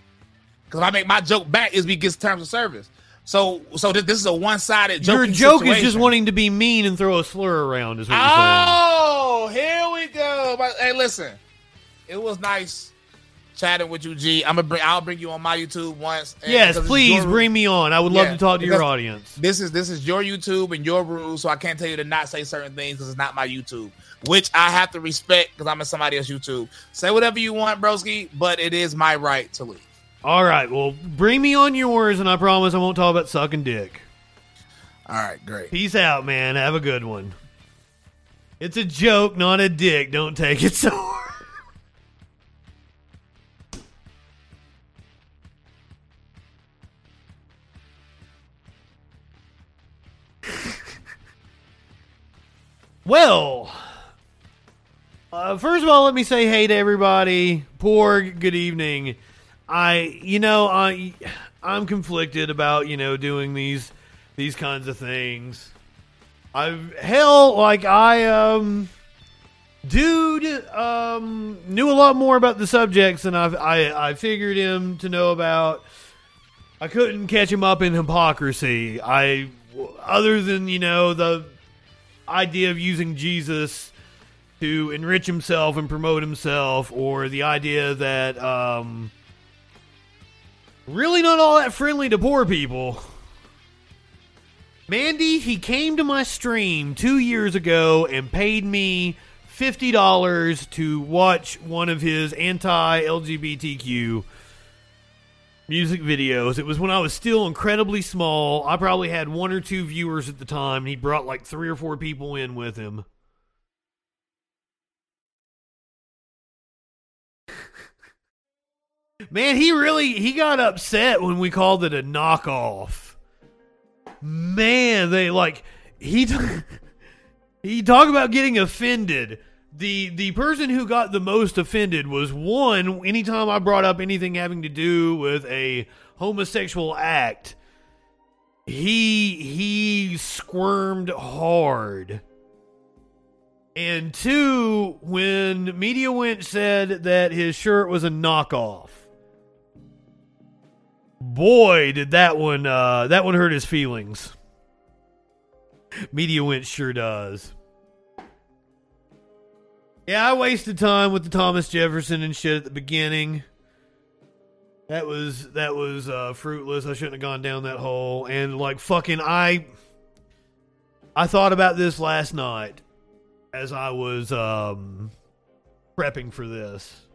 S4: Because if I make my joke back, is we get terms of service. So, so this, this is a one-sided.
S2: Your
S4: joking
S2: joke is just wanting to be mean and throw a slur around. Is what you're saying.
S4: Oh, here we go. But, hey, listen, it was nice chatting with you, G. I'm gonna bring. I'll bring you on my YouTube once.
S2: Yes, please
S4: your-
S2: bring me on. I would love
S4: Yeah,
S2: to talk to your audience.
S4: This is this is your YouTube and your rules, so I can't tell you to not say certain things because it's not my YouTube, which I have to respect because I'm in somebody else's YouTube. Say whatever you want, broski, but it is my right to leave.
S2: All right, well, bring me on yours, and I promise I won't talk about sucking dick.
S4: All right, great.
S2: Peace out, man. Have a good one. It's a joke, not a dick. Don't take it so hard. Well, uh, first of all, let me say hey to everybody. Porg, good evening. I, you know, I, I'm conflicted about you know doing these these kinds of things. I've hell like I um dude um knew a lot more about the subjects than I've I I figured him to know about. I couldn't catch him up in hypocrisy. I other than you know the idea of using Jesus to enrich himself and promote himself, or the idea that um really not all that friendly to poor people. Mandy, he came to my stream two years ago and paid me $50 to watch one of his anti LGBTQ music videos. It was when I was still incredibly small. I probably had one or two viewers at the time. He brought like three or four people in with him. Man, he really he got upset when we called it a knockoff man, they like he t- he talked about getting offended. The the person who got the most offended was one. Anytime I brought up anything having to do with a homosexual act, he he squirmed hard. And two, when Media Winch said that his shirt was a knockoff boy did that one uh that one hurt his feelings media winch sure does yeah i wasted time with the thomas jefferson and shit at the beginning that was that was uh fruitless i shouldn't have gone down that hole and like fucking i i thought about this last night as i was um prepping for this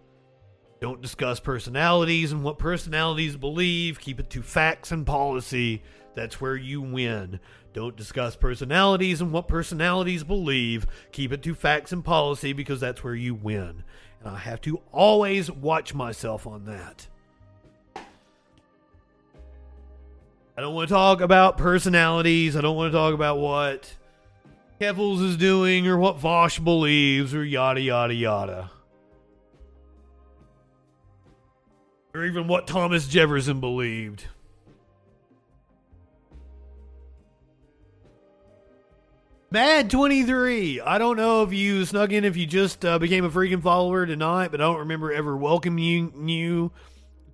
S2: don't discuss personalities and what personalities believe. Keep it to facts and policy. That's where you win. Don't discuss personalities and what personalities believe. Keep it to facts and policy because that's where you win. And I have to always watch myself on that. I don't want to talk about personalities. I don't want to talk about what Keffals is doing or what Vaush believes or yada, yada, yada. or even what Thomas Jefferson believed. Mad 23. I don't know if you snuck in if you just uh, became a freaking follower tonight, but I don't remember ever welcoming you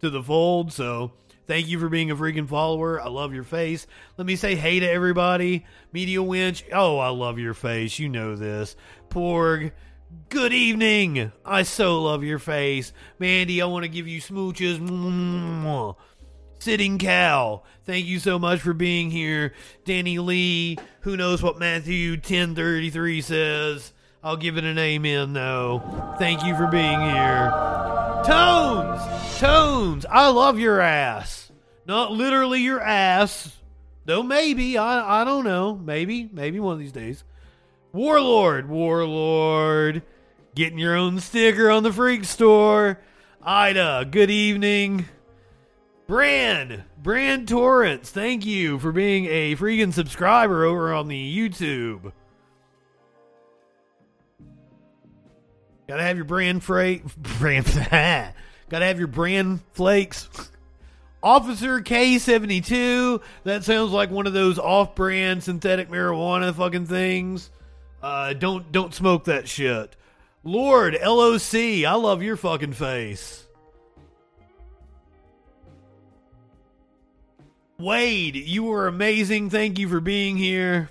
S2: to the fold. So thank you for being a freaking follower. I love your face. Let me say hey to everybody. Media Winch. Oh, I love your face. You know this. Porg. Good evening. I so love your face. Mandy, I want to give you smooches. Sitting Cow, thank you so much for being here. Danny Lee, who knows what Matthew 1033 says? I'll give it an amen though. Thank you for being here. Tones! Tones! I love your ass. Not literally your ass. Though maybe, I I don't know. Maybe, maybe one of these days. Warlord, Warlord, getting your own sticker on the Freak Store. Ida, good evening. Bran, Bran Torrance, thank you for being a freaking subscriber over on the YouTube. Gotta have your brand freight, brand, gotta have your brand flakes. Officer K72, that sounds like one of those off-brand synthetic marijuana fucking things. Uh, don't don't smoke that shit. Lord LOC, I love your fucking face. Wade, you were amazing. Thank you for being here.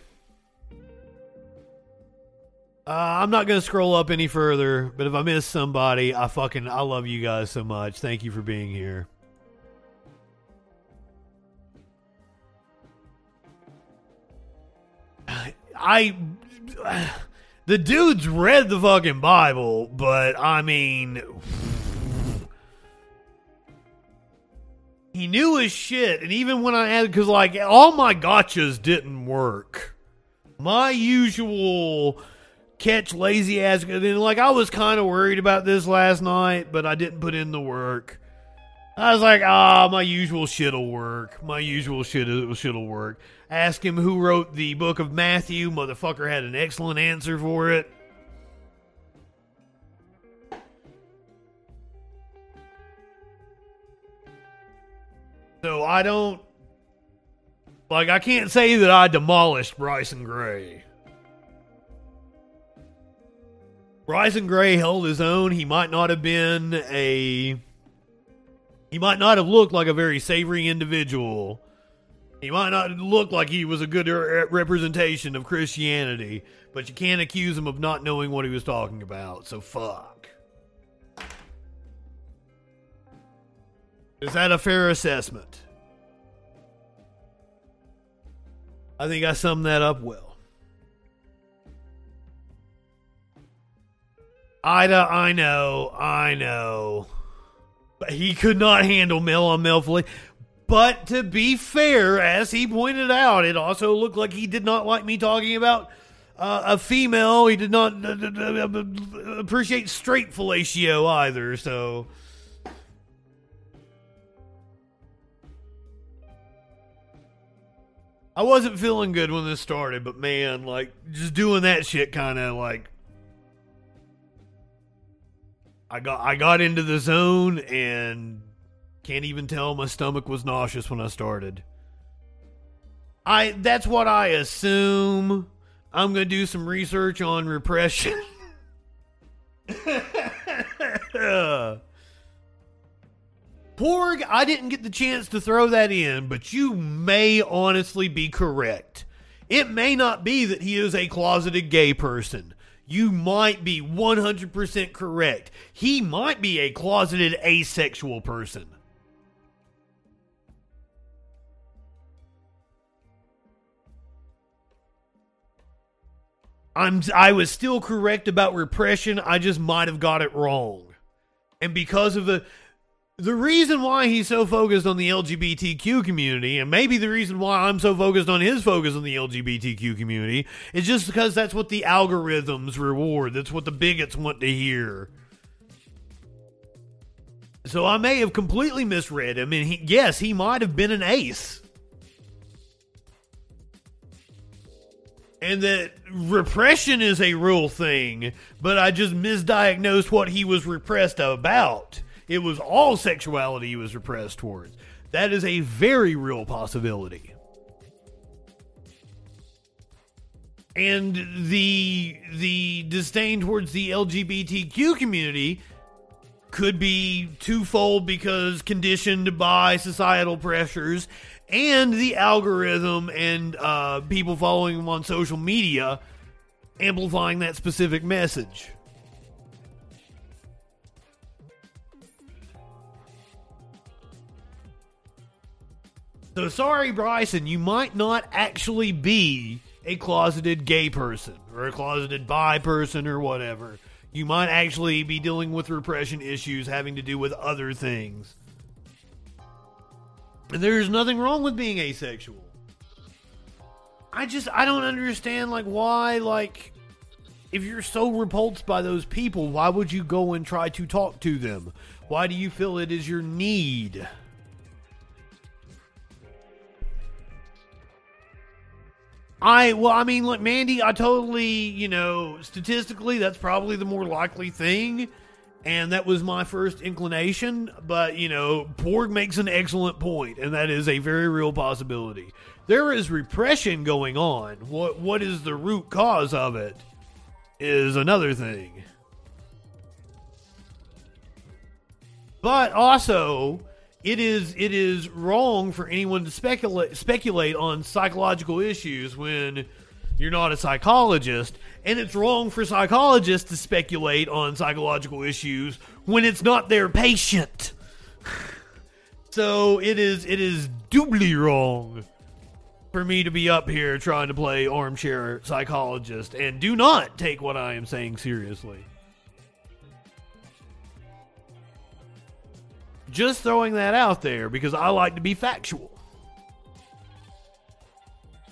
S2: Uh, I'm not gonna scroll up any further, but if I miss somebody, I fucking I love you guys so much. Thank you for being here. I the dude's read the fucking Bible, but I mean he knew his shit, and even when I had because like all my gotchas didn't work. My usual catch lazy ass. And like I was kind of worried about this last night, but I didn't put in the work. I was like, ah, my usual shit'll work. My usual shit shit'll work. Ask him who wrote the book of Matthew. Motherfucker had an excellent answer for it. So I don't like I can't say that I demolished Bryson Gray. Bryson Gray held his own. He might not have been a he might not have looked like a very savory individual. He might not look like he was a good representation of Christianity, but you can't accuse him of not knowing what he was talking about. So fuck. Is that a fair assessment? I think I summed that up well. Ida, I know, I know. But he could not handle male on fully. But to be fair, as he pointed out, it also looked like he did not like me talking about uh, a female. He did not uh, uh, uh appreciate straight fellatio either. So. I wasn't feeling good when this started, but man, like just doing that shit kind of like I got I got into the zone and can't even tell my stomach was nauseous when I started. I that's what I assume. I'm going to do some research on repression. Uh, Porg, I didn't get the chance to throw that in, but you may honestly be correct. It may not be that he is a closeted gay person you might be 100% correct. He might be a closeted asexual person. I'm I was still correct about repression. I just might have got it wrong. And because of the the reason why he's so focused on the LGBTQ community, and maybe the reason why I'm so focused on his focus on the LGBTQ community, is just because that's what the algorithms reward. That's what the bigots want to hear. So I may have completely misread him, and he, yes, he might have been an ace. And that repression is a real thing, but I just misdiagnosed what he was repressed about. It was all sexuality he was repressed towards. That is a very real possibility. And the the disdain towards the LGBTQ community could be twofold because conditioned by societal pressures and the algorithm and uh, people following him on social media amplifying that specific message. So sorry, Bryson, you might not actually be a closeted gay person or a closeted bi person or whatever. You might actually be dealing with repression issues having to do with other things. And there's nothing wrong with being asexual. I just I don't understand like why like if you're so repulsed by those people, why would you go and try to talk to them? Why do you feel it is your need? I well, I mean, look, Mandy, I totally, you know, statistically, that's probably the more likely thing, and that was my first inclination. But you know, Porg makes an excellent point, and that is a very real possibility. There is repression going on. What what is the root cause of it? Is another thing. But also, it is it is wrong for anyone to speculate speculate on psychological issues when you're not a psychologist, and it's wrong for psychologists to speculate on psychological issues when it's not their patient. so it is it is doubly wrong for me to be up here trying to play armchair psychologist and do not take what I am saying seriously. Just throwing that out there because I like to be factual.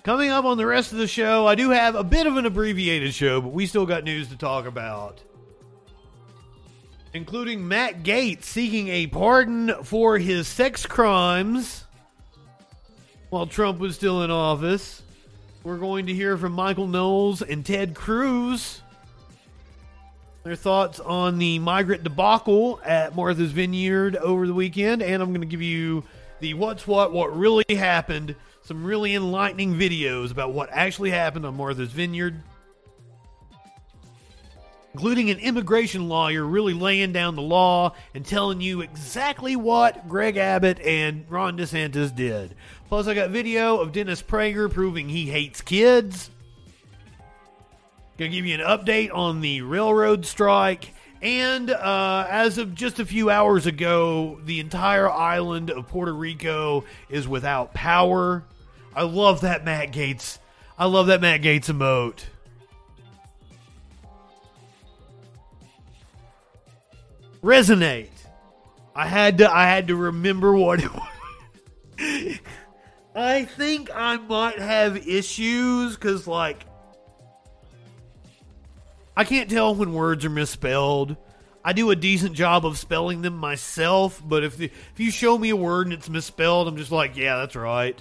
S2: Coming up on the rest of the show, I do have a bit of an abbreviated show, but we still got news to talk about. Including Matt Gaetz seeking a pardon for his sex crimes while Trump was still in office. We're going to hear from Michael Knowles and Ted Cruz. Their thoughts on the migrant debacle at Martha's Vineyard over the weekend, and I'm going to give you the what's what, what really happened some really enlightening videos about what actually happened on Martha's Vineyard, including an immigration lawyer really laying down the law and telling you exactly what Greg Abbott and Ron DeSantis did. Plus, I got video of Dennis Prager proving he hates kids. Gonna give you an update on the railroad strike. And uh, as of just a few hours ago, the entire island of Puerto Rico is without power. I love that Matt Gaetz. I love that Matt Gaetz emote. Resonate. I had to I had to remember what it was. I think I might have issues cuz like I can't tell when words are misspelled. I do a decent job of spelling them myself, but if the, if you show me a word and it's misspelled, I'm just like, yeah, that's right.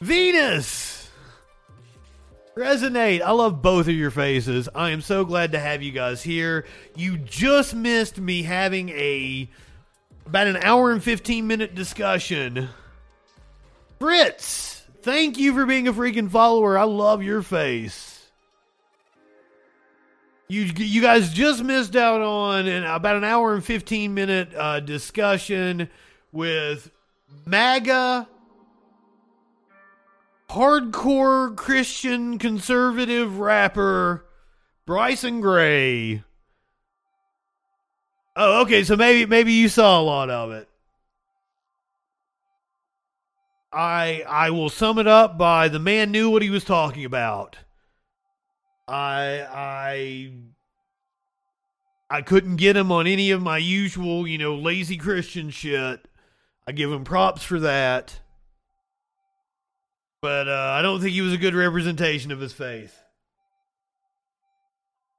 S2: Venus! Resonate. I love both of your faces. I am so glad to have you guys here. You just missed me having a about an hour and 15 minute discussion. Fritz, thank you for being a freaking follower. I love your face. You, you guys just missed out on an, about an hour and 15 minute uh, discussion with MAGA hardcore Christian conservative rapper Bryson Gray. Oh, okay, so maybe maybe you saw a lot of it. I I will sum it up by the man knew what he was talking about. I I I couldn't get him on any of my usual, you know, lazy Christian shit. I give him props for that but uh, I don't think he was a good representation of his faith.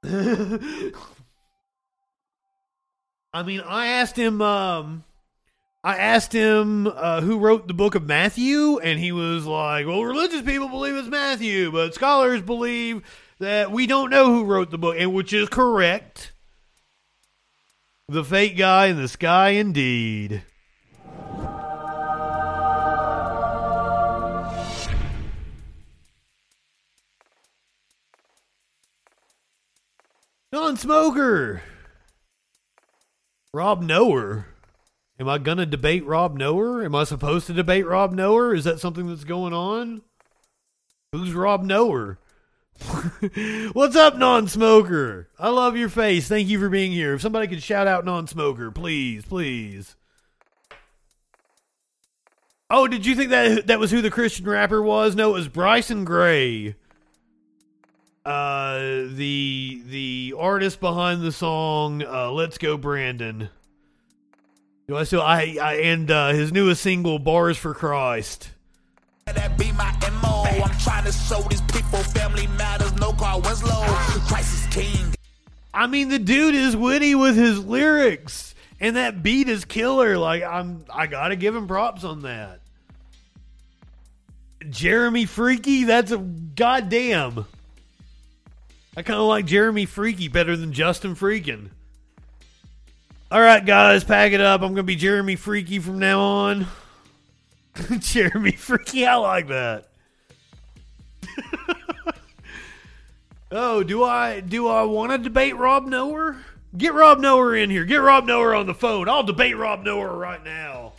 S2: I mean, I asked him. Um, I asked him uh, who wrote the book of Matthew, and he was like, "Well, religious people believe it's Matthew, but scholars believe that we don't know who wrote the book," and which is correct. The fake guy in the sky, indeed. Non-smoker. Rob Noerr. Am I gonna debate Rob Noerr? Am I supposed to debate Rob Noerr? Is that something that's going on? Who's Rob Noerr? What's up, non-smoker? I love your face. Thank you for being here. If somebody could shout out non-smoker, please, please. Oh, did you think that that was who the Christian rapper was? No, it was Bryson Gray uh, the the artist behind the song uh, "Let's Go Brandon." So I, I and uh, his newest single "Bars for Christ." That be my MO. I'm trying to show these people family matters. No. Christ is king. I mean, the dude is witty with his lyrics, and that beat is killer. Like I'm, I gotta give him props on that. Jeremy Freaky, that's a goddamn. I kind of like Jeremy Freaky better than Justin Freakin. All right, guys, pack it up. I'm to be Jeremy Freaky from now on. Jeremy Freaky, I like that. oh, do I do I want to debate Rob Noerr? Get Rob Noah in here. Get Rob Noah on the phone. I'll debate Rob Noah right now.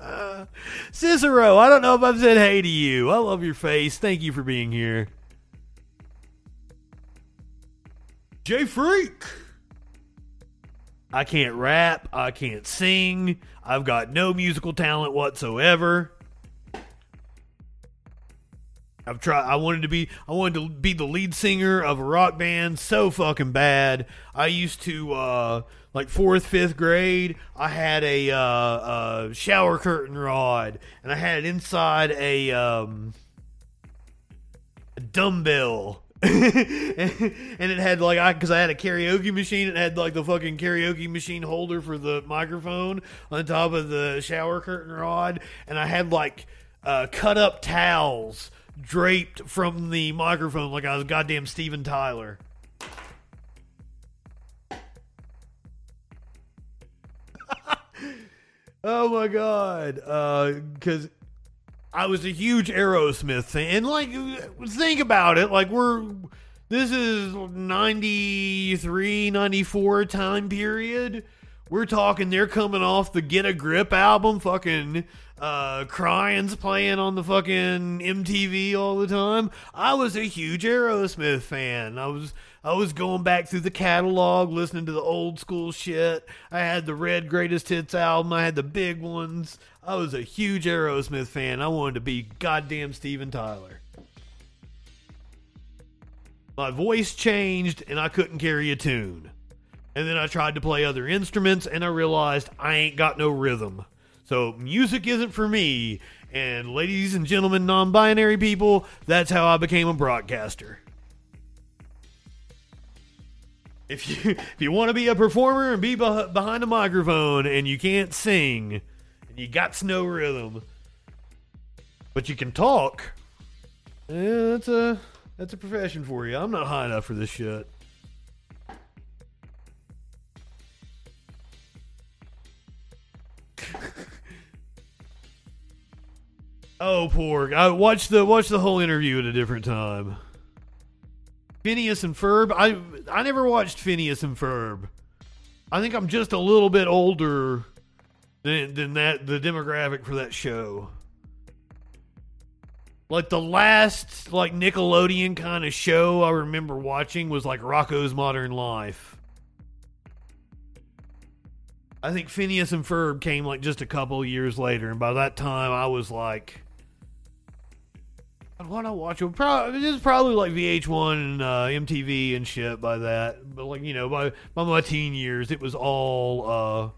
S2: Cicero, I don't know if I've said hey to you. I love your face. Thank you for being here. Jay Freak. I can't rap. I can't sing. I've got no musical talent whatsoever. I've tried. I wanted to be. I wanted to be the lead singer of a rock band so fucking bad. I used to uh, like fourth, fifth grade. I had a, uh, a shower curtain rod, and I had it inside a, um, a dumbbell. and it had like I because I had a karaoke machine. It had like the fucking karaoke machine holder for the microphone on top of the shower curtain rod, and I had like uh, cut up towels draped from the microphone like I was goddamn Steven Tyler. oh my god! Because uh, I was a huge Aerosmith fan, and like, think about it. Like, we're this is 93, 94 time period. We're talking. They're coming off the Get a Grip album, fucking uh, Crying's playing on the fucking MTV all the time. I was a huge Aerosmith fan. I was I was going back through the catalog, listening to the old school shit. I had the Red Greatest Hits album. I had the big ones. I was a huge Aerosmith fan. I wanted to be goddamn Steven Tyler. My voice changed and I couldn't carry a tune. And then I tried to play other instruments and I realized I ain't got no rhythm. So music isn't for me. And ladies and gentlemen, non binary people, that's how I became a broadcaster. If you if you want to be a performer and be behind a microphone and you can't sing you got no rhythm, but you can talk, yeah, that's a that's a profession for you. I'm not high enough for this shit. Oh, poor. I watched the watch the whole interview at a different time. Phineas and Ferb. I I never watched Phineas and Ferb. I think I'm just a little bit older than than that the demographic for that show. Like the last like Nickelodeon kind of show I remember watching was like Rocko's Modern Life. I think Phineas and Ferb came like just a couple years later, and by that time I was like what I watch it. Probably this is probably like VH1 and uh, MTV and shit by that. But like you know, by by my teen years, it was all uh,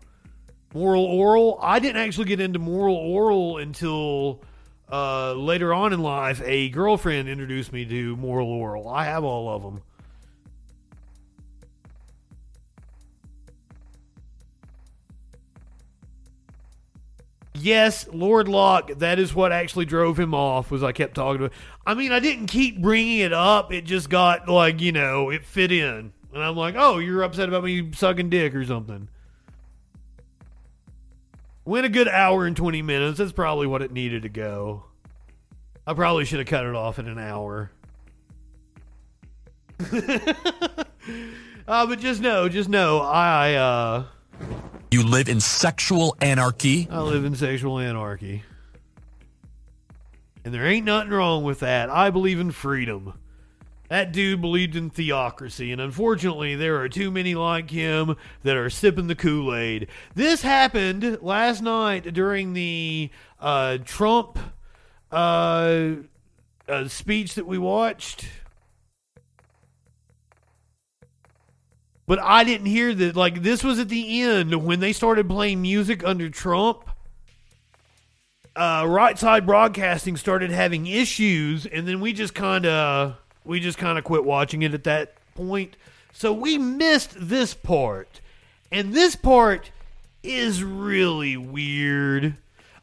S2: Moral Orel. I didn't actually get into Moral Orel until uh, later on in life. A girlfriend introduced me to Moral Orel. I have all of them. yes, Lord Locke, that is what actually drove him off. Was I kept talking to him. I mean, I didn't keep bringing it up. It just got like you know, it fit in, and I'm like, oh, you're upset about me sucking dick or something. Went a good hour and twenty minutes. That's probably what it needed to go. I probably should have cut it off in an hour. uh, but just know, just know, I uh
S5: you live in sexual anarchy?
S2: I live in sexual anarchy. And there ain't nothing wrong with that. I believe in freedom. That dude believed in theocracy, and unfortunately, there are too many like him that are sipping the Kool Aid. This happened last night during the uh, Trump uh, uh, speech that we watched. But I didn't hear that. Like, this was at the end when they started playing music under Trump. Uh, right side broadcasting started having issues, and then we just kind of we just kind of quit watching it at that point. So we missed this part, and this part is really weird.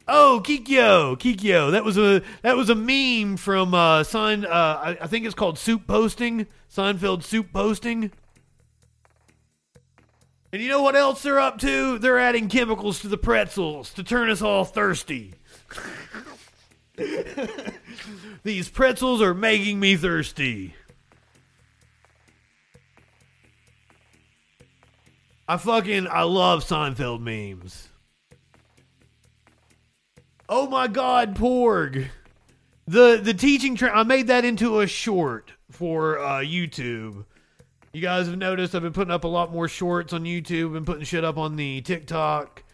S2: Oh, Kikyo, Kikyo. That was a that was a meme from uh, Sein. Uh, I, I think it's called Soup Posting. Seinfeld Soup Posting. And you know what else they're up to? They're adding chemicals to the pretzels to turn us all thirsty. These pretzels are making me thirsty. I fucking I love Seinfeld memes. Oh my god, Porg. The the teaching tra- I made that into a short for uh, YouTube. You guys have noticed I've been putting up a lot more shorts on YouTube and putting shit up on the TikTok.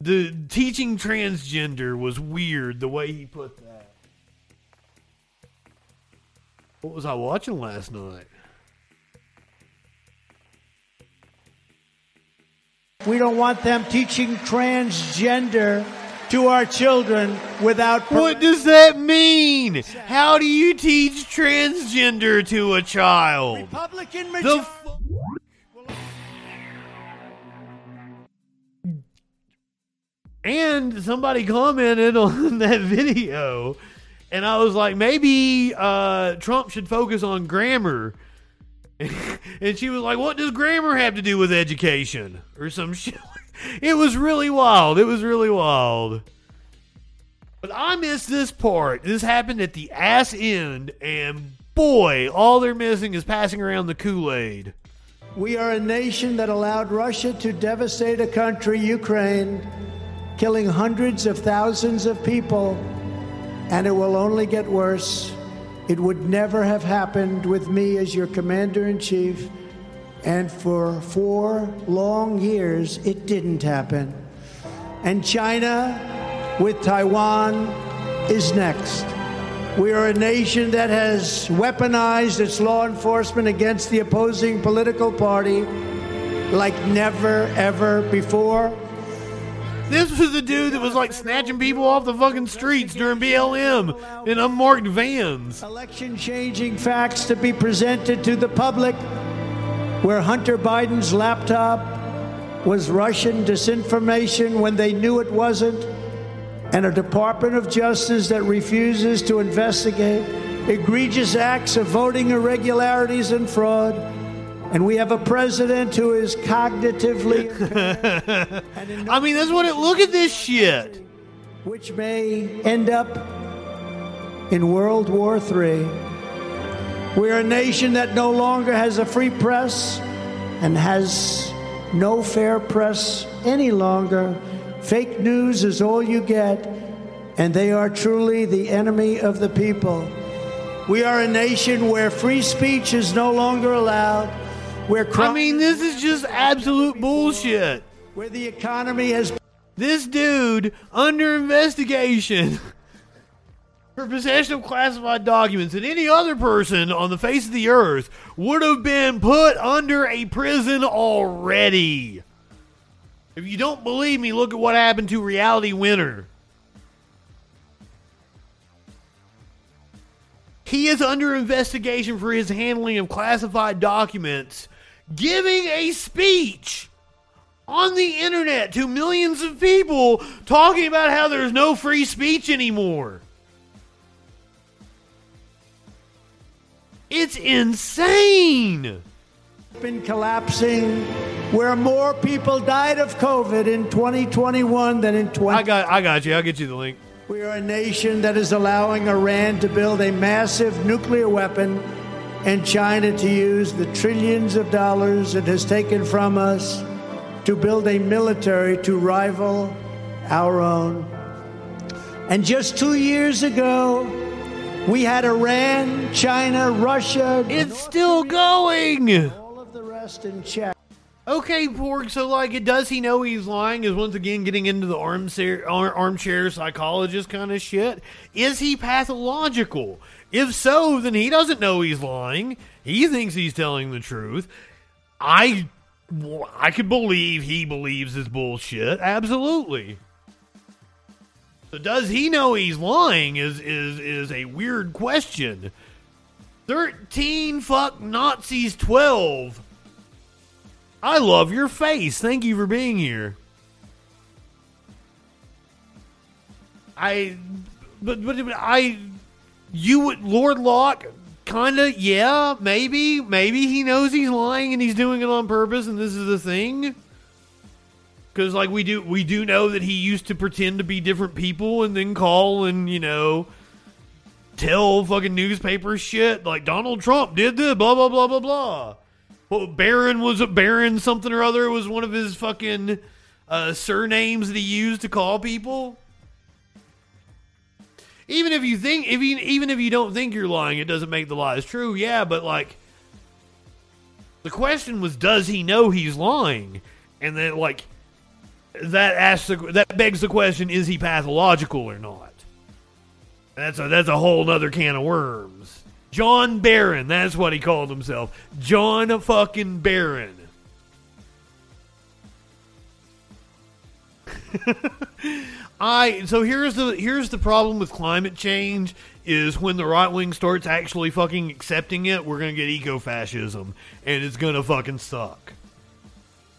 S2: The teaching transgender was weird the way he put that. What was I watching last night?
S6: We don't want them teaching transgender to our children without. per-
S2: What does that mean? How do you teach transgender to a child?
S6: Republican majority.
S2: f- and somebody commented on that video, and I was like, maybe uh, Trump should focus on grammar. and she was like, "What does grammar have to do with education?" or some shit. It was really wild. It was really wild. But I missed this part. This happened at the ass end, and boy, all they're missing is passing around the Kool Aid.
S6: We are a nation that allowed Russia to devastate a country, Ukraine, killing hundreds of thousands of people, and it will only get worse. It would never have happened with me as your commander in chief, and for four long years, it didn't happen. And China, with Taiwan, is next. We are a nation that has weaponized its law enforcement against the opposing political party like never, ever before.
S2: This was the dude that was like snatching people off the fucking streets during BLM in unmarked vans.
S6: Election changing facts to be presented to the public where Hunter Biden's laptop was Russian disinformation when they knew it wasn't, and a Department of Justice that refuses to investigate egregious acts of voting irregularities and fraud. And we have a president who is cognitively impaired, and in no
S2: I mean, that's what it. Look at this shit.
S6: which may end up in World War III. We're a nation that no longer has a free press and has no fair press any longer. Fake news is all you get, and they are truly the enemy of the people. We are a nation where free speech is no longer allowed, where
S2: I mean, this is just absolute bullshit.
S6: where the economy has
S2: This dude under investigation for possession of classified documents, and any other person on the face of the earth would have been put under a prison already. If you don't believe me, look at what happened to Reality Winner. He is under investigation for his handling of classified documents, giving a speech on the internet to millions of people talking about how there's no free speech anymore. It's insane.
S6: been collapsing, where more people died of COVID in 2021 than in 20.
S2: I got I got you. I'll get you the link.
S6: We are a nation that is allowing Iran to build a massive nuclear weapon and China to use the trillions of dollars it has taken from us to build a military to rival our own. And just two years ago, we had Iran, China, Russia,
S2: It's still going.
S6: all of the rest in check.
S2: Okay, Porg. So, like, does he know he's lying? Is once again getting into the armchair, armchair psychologist kind of shit. Is he pathological? If so, then he doesn't know he's lying. He thinks he's telling the truth. I, I could believe he believes his bullshit. Absolutely. So, does he know he's lying? Is is is a weird question. Thirteen fuck Nazis twelve. I love your face. Thank you for being here. I, but but, but I, you would Lord Locke, kind of yeah, maybe maybe he knows he's lying and he's doing it on purpose, and this is the thing. Because like we do we do know that he used to pretend to be different people and then call and you know tell fucking newspaper shit like Donald Trump did this blah blah blah blah blah. Well, Barron was a Barron something or other. It was one of his fucking uh, surnames that he used to call people. Even if you think, if you, even if you don't think you're lying, it doesn't make the lies true. Yeah, but like, the question was, does he know he's lying? And then like, that asks the, that begs the question: Is he pathological or not? That's a that's a whole nother can of worms. John Barron, that's what he called himself. John fucking Barron. I so here's the here's the problem with climate change is when the right wing starts actually fucking accepting it, we're gonna get eco fascism and it's gonna fucking suck.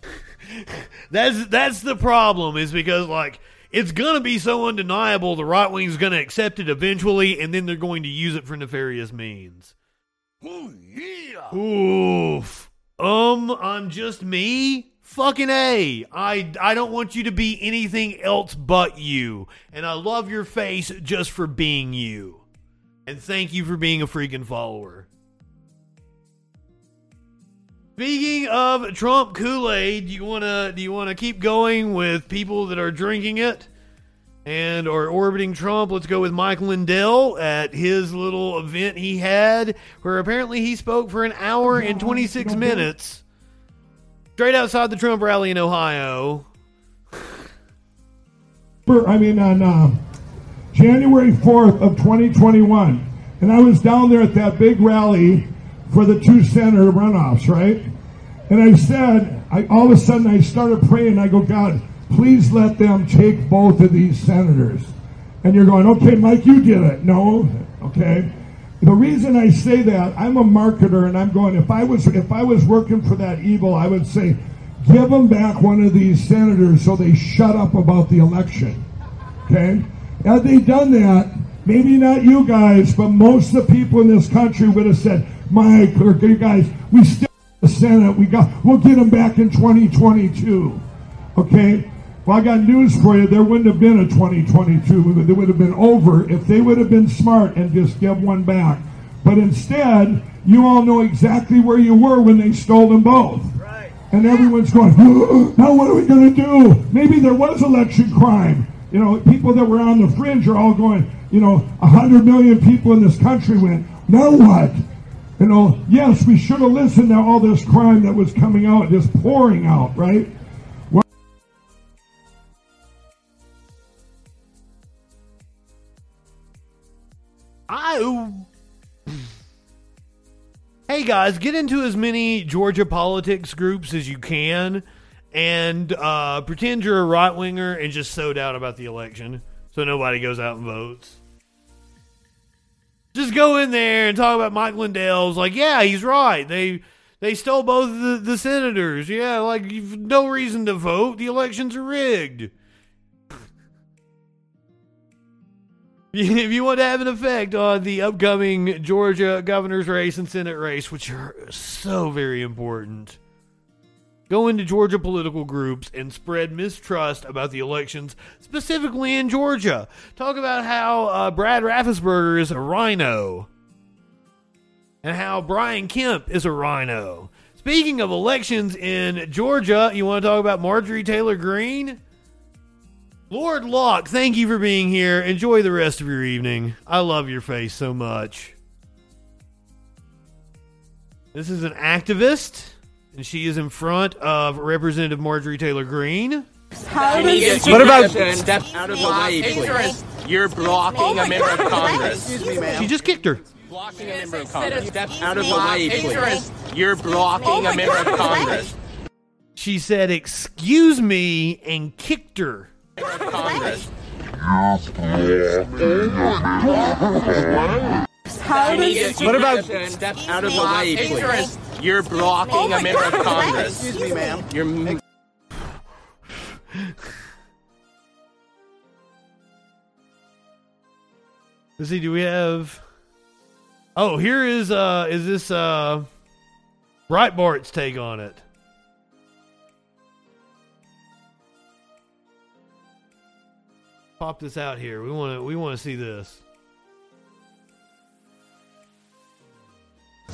S2: that's that's the problem is because like it's gonna be so undeniable the right wing's gonna accept it eventually and then they're going to use it for nefarious means.
S1: Oh, yeah.
S2: Oof. Um, I'm just me. Fucking A. I, I don't want you to be anything else but you. And I love your face just for being you. And thank you for being a freaking follower. Speaking of Trump Kool-Aid, do you wanna do you wanna keep going with people that are drinking it and are orbiting Trump? Let's go with Mike Lindell at his little event he had, where apparently he spoke for an hour and 26 minutes, straight outside the Trump rally in Ohio.
S7: I mean, on uh, January 4th of 2021. And I was down there at that big rally for the two senator runoffs, right? And I said, I, all of a sudden I started praying. I go, God, please let them take both of these senators. And you're going, okay, Mike, you did it. No, okay. The reason I say that, I'm a marketer, and I'm going. If I was if I was working for that evil, I would say, give them back one of these senators so they shut up about the election. Okay, had they done that, maybe not you guys, but most of the people in this country would have said, Mike or you guys, we still the Senate. We got we'll get them back in 2022. Okay. Well, I got news for you. There wouldn't have been a 2022. It would have been over if they would have been smart and just give one back. But instead, you all know exactly where you were when they stole them both. Right. And everyone's going, now what are we going to do? Maybe there was election crime. You know, people that were on the fringe are all going, you know, 100 million people in this country went, now what? You know, yes, we should have listened to all this crime that was coming out, just pouring out, right?
S2: I. Hey guys, get into as many Georgia politics groups as you can and uh, pretend you're a right winger and just so doubt about the election so nobody goes out and votes. Just go in there and talk about Mike Lindell's like, yeah, he's right. They they stole both the, the senators. Yeah, like you've no reason to vote. The elections are rigged. if you want to have an effect on the upcoming Georgia governor's race and Senate race, which are so very important, go into Georgia political groups and spread mistrust about the elections, specifically in Georgia. Talk about how uh, Brad Raffensperger is a rhino and how Brian Kemp is a rhino. Speaking of elections in Georgia, you want to talk about Marjorie Taylor Greene? Lord Locke, thank you for being here. Enjoy the rest of your evening. I love your face so much. This is an activist, and she is in front of Representative Marjorie Taylor Greene.
S8: What about step out of the way, please? You're blocking a member of Congress. Excuse me, ma'am.
S2: She just kicked her.
S8: Blocking a member of Congress. Step out of the way, please. You're blocking a member of Congress.
S2: She said, "Excuse me," and kicked her.
S8: Congress. What about step out of the way, please? You're blocking a member of Congress. Excuse me, ma'am. You're.
S2: Let's see, do we have Oh, here is uh is this uh Breitbart's take on it. Pop this out here. We want to we want to see this.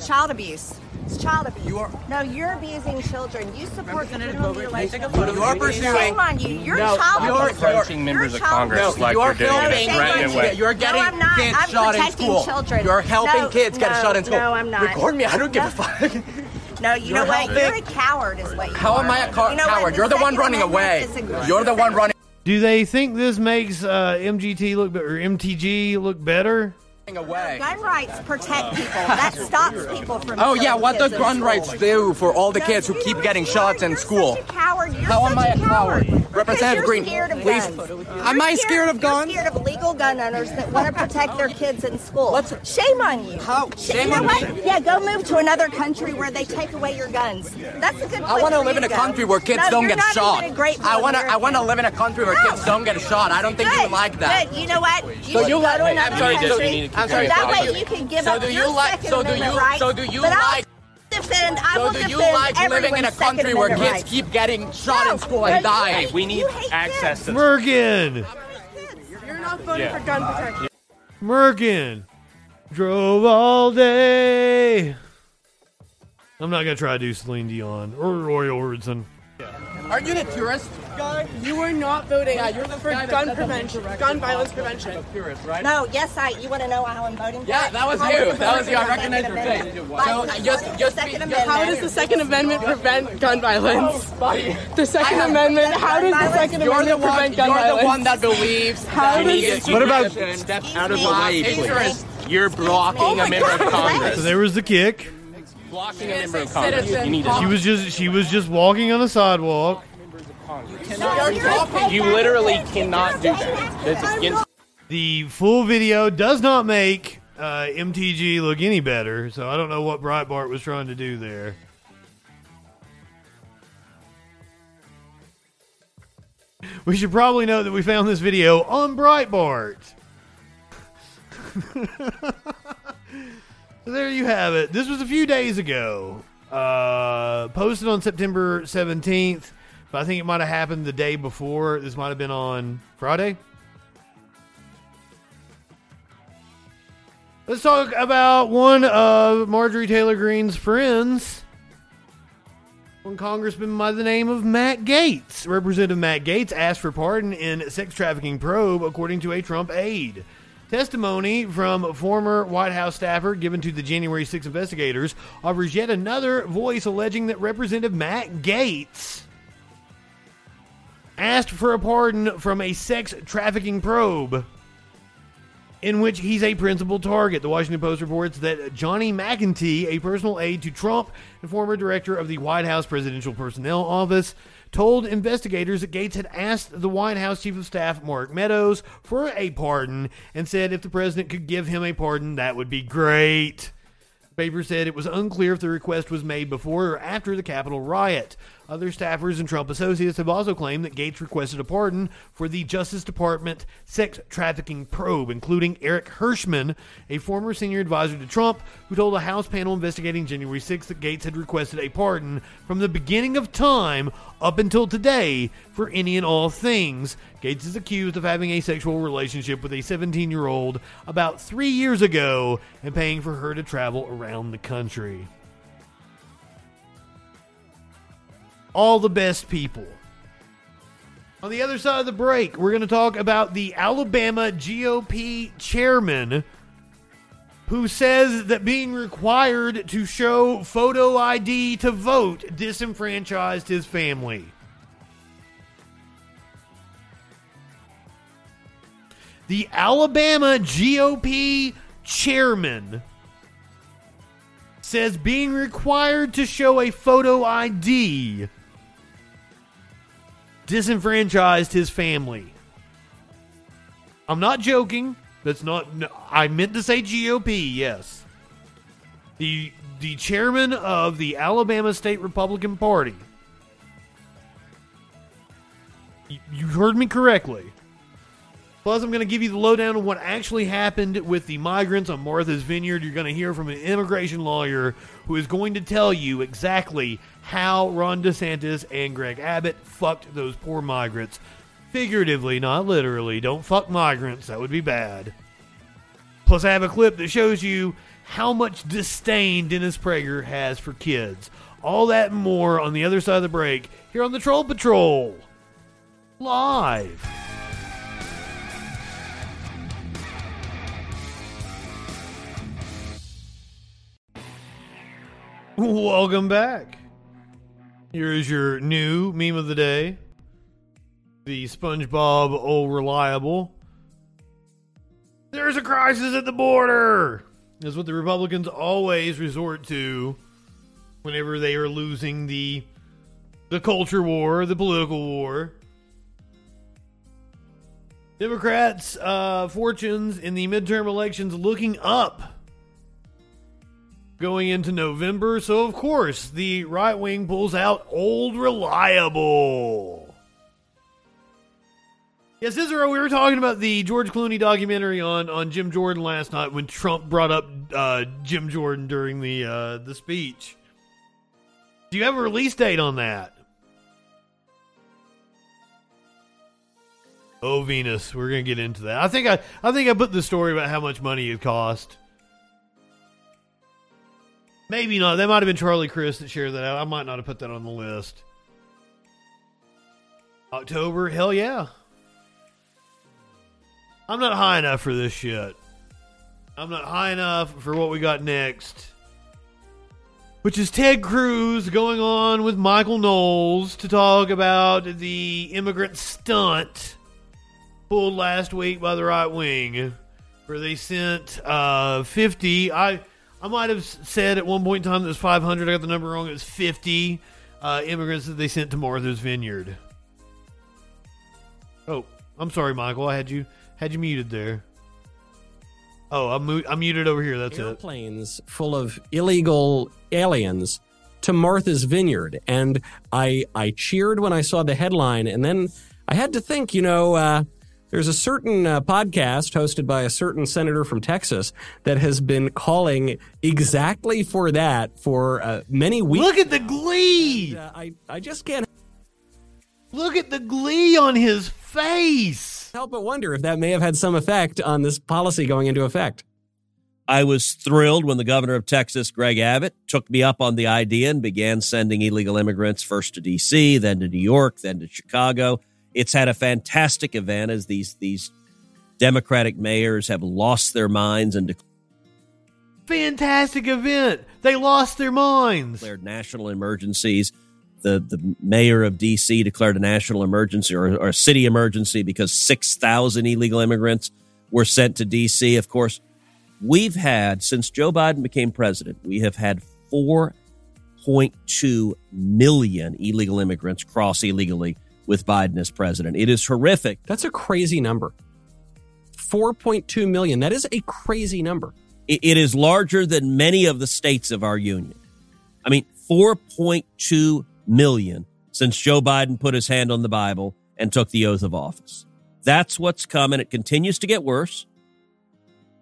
S9: Child abuse. It's child abuse. You are no, you're abusing children. You support criminal mutilation.
S8: You are pursuing.
S9: Shame on you. You're
S8: No,
S9: child
S8: you are
S9: abuse.
S8: approaching
S9: You're
S8: members of
S9: child
S8: Congress
S9: abuse.
S8: like
S9: No,
S8: you're doing in a
S9: shame on
S8: threatening
S9: you.
S8: way. You're getting
S9: no, I'm not.
S8: kids
S9: I'm
S8: shot in
S9: protecting
S8: school.
S9: Children.
S8: You're helping
S9: no,
S8: kids get
S9: no,
S8: shot in school.
S9: No, I'm not.
S8: Record me. I don't give
S9: no.
S8: a fuck.
S9: No, you
S8: You're
S9: know what?
S8: helping-
S9: You're a coward, is what you
S8: How
S9: are.
S8: am I a co-
S9: You know what?
S8: coward? You're the one
S9: Second
S8: running
S9: Amendment
S8: away.
S9: is a-
S8: You're the one running
S2: Do they think this makes uh, MGT look or MTG look better?
S8: Away.
S9: Gun rights protect people. That stops people from.
S8: Oh yeah, what the
S9: kids in
S8: gun
S9: school.
S8: rights do for all the
S9: No,
S8: kids who keep getting
S9: you
S8: shots in
S9: you're
S8: school?
S9: Such a coward. You're
S8: How am I a coward?
S9: Because
S8: Representative
S9: Greene,
S8: please. Am
S9: You're
S8: I scared of guns?
S9: You're scared of legal gun owners that want to protect their kids in school.
S8: Let's-
S9: Shame on you.
S8: How?
S9: Sh-
S8: Shame
S9: you know
S8: on
S9: what?
S8: me.
S9: Yeah, go move to another country where they take away your guns. That's a good.
S8: I want to live in a country where kids
S9: No,
S8: don't get shot.
S9: even
S8: I want to. I want to live in a country where
S9: No.
S8: kids don't get shot. I don't think you
S9: Good,
S8: would like that.
S9: Good. You know what? You
S8: So you
S9: go
S8: like-
S9: to another
S8: I'm sorry,
S9: country.
S8: So- I'm sorry,
S9: that way
S8: do-
S9: you can give
S8: so
S9: up
S8: do
S9: your
S8: you like-
S9: Second
S8: so do
S9: Amendment
S8: you-
S9: rights,
S8: so do you
S9: but I'll
S8: like-
S9: Defend, I
S8: So
S9: will
S8: do
S9: defend
S8: you like living in a country where kids
S9: rights.
S8: keep getting shot
S9: No,
S8: in school and
S9: you
S8: dying?
S9: hate-
S10: We need access
S9: kids.
S10: to
S2: Merkin!
S9: You're not voting
S10: Yeah.
S9: for gun protection.
S2: Merkin! Drove all day! I'm not gonna try to do Celine Dion or Roy Orbison.
S8: Aren't you the tourist?
S11: You are not voting
S8: Yeah, you're the
S11: for gun prevention, gun violence
S8: the-
S11: prevention.
S8: Tourist, right?
S9: No, yes, I. You want to know how I'm voting?
S8: Yeah,
S9: it?
S8: that was you. That was you. I
S9: the
S8: recognize
S9: Second
S8: your face. So,
S9: By-
S8: just- just be-
S11: How does the Second Amendment prevent gun violence? The Second Amendment. How does the Second Amendment prevent gun violence?
S8: You're the one that believes.
S11: How does-
S8: you need to
S10: What about
S8: keep-
S10: step out of
S9: me.
S10: the way,
S9: Excuse
S10: please? You're blocking a member of Congress.
S2: So there was the kick.
S10: Blocking a member of Congress.
S2: She was just she was just walking on the sidewalk.
S10: You literally cannot do that. That's against.
S2: The full video does not make uh, MTG look any better, so I don't know what Breitbart was trying to do there. We should probably note that we found this video on Breitbart. so there you have it. This was a few days ago. Uh, posted on September 17th, I think it might have happened the day before. This might have been on Friday. Let's talk about one of Marjorie Taylor Greene's friends. One congressman by the name of Matt Gaetz. Representative Matt Gaetz asked for pardon in sex trafficking probe, according to a Trump aide. Testimony from former White House staffer given to the January 6 investigators offers yet another voice alleging that Representative Matt Gaetz asked for a pardon from a sex trafficking probe in which he's a principal target. The Washington Post reports that Johnny McEntee, a personal aide to Trump and former director of the White House Presidential Personnel Office, told investigators that Gaetz had asked the White House Chief of Staff, Mark Meadows, for a pardon and said if the president could give him a pardon, that would be great. Paper said it was unclear if the request was made before or after the Capitol riot. Other staffers and Trump associates have also claimed that Gaetz requested a pardon for the Justice Department sex trafficking probe, including Eric Herschmann, a former senior advisor to Trump, who told a House panel investigating January 6th that Gaetz had requested a pardon from the beginning of time up until today for any and all things. Gaetz is accused of having a sexual relationship with a 17 year old about three years ago and paying for her to travel around the country. All the best people. On the other side of the break, we're going to talk about the Alabama GOP chairman who says that being required to show photo ID to vote disenfranchised his family. The Alabama GOP chairman says being required to show a photo ID disenfranchised his family. I'm not joking. That's not. No, I meant to say GOP. Yes. The the chairman of the Alabama State Republican Party. You, you heard me correctly. Plus, I'm going to give you the lowdown on what actually happened with the migrants on Martha's Vineyard. You're going to hear from an immigration lawyer who is going to tell you exactly how Ron DeSantis and Greg Abbott fucked those poor migrants. Figuratively, not literally. Don't fuck migrants. That would be bad. Plus, I have a clip that shows you how much disdain Dennis Prager has for kids. All that and more on the other side of the break here on the Troll Patrol. Live. Welcome back. Here is your new meme of the day the SpongeBob Old Reliable. There's a crisis at the border! Is what the Republicans always resort to whenever they are losing the the culture war, the political war. Democrats' uh, fortunes in the midterm elections looking up going into November. So, of course, the right wing pulls out old reliable. Yes, Cicero, we were talking about the George Clooney documentary on, on Jim Jordan last night when Trump brought up uh, Jim Jordan during the uh, the speech. Do you have a release date on that? Oh, Venus, we're gonna get into that. I think I I think I put the story about how much money it cost. Maybe not. That might have been Charlie Chris that shared that out. I might not have put that on the list. October, hell yeah. I'm not high enough for this shit. I'm not high enough for what we got next. Which is Ted Cruz going on with Michael Knowles to talk about the immigrant stunt pulled last week by the right wing, where they sent uh, 50. I I might have said at one point in time that was 500. I got the number wrong. It was 50 uh, immigrants that they sent to Martha's Vineyard. Oh, I'm sorry, Michael. I had you had you muted there. Oh, I'm, mu- I'm muted over here. That's it.
S12: airplanes full of illegal aliens to Martha's Vineyard, and I I cheered when I saw the headline, and then I had to think, you know. Uh, there's a certain uh, podcast hosted by a certain senator from Texas that has been calling exactly for that for uh, many weeks.
S2: Look at the glee!
S12: And, uh, I I just can't
S2: Look at the glee on his face.
S12: help but wonder if that may have had some effect on this policy going into effect.
S13: I was thrilled when the governor of Texas, Greg Abbott, took me up on the idea and began sending illegal immigrants first to D.C., then to New York, then to Chicago. It's had a fantastic event as these these Democratic mayors have lost their minds and declared
S2: Fantastic event. They lost their minds.
S13: declared national emergencies. The the mayor of D.C. declared a national emergency or, or a city emergency because six thousand illegal immigrants were sent to D.C. Of course, we've had since Joe Biden became president, we have had four point two million illegal immigrants cross illegally with Biden as president. It is horrific.
S12: That's a crazy number. 4.2 million. That is a crazy number.
S13: It- it is larger than many of the states of our union. I mean, 4.2 million since Joe Biden put his hand on the Bible and took the oath of office. That's what's coming. It continues to get worse.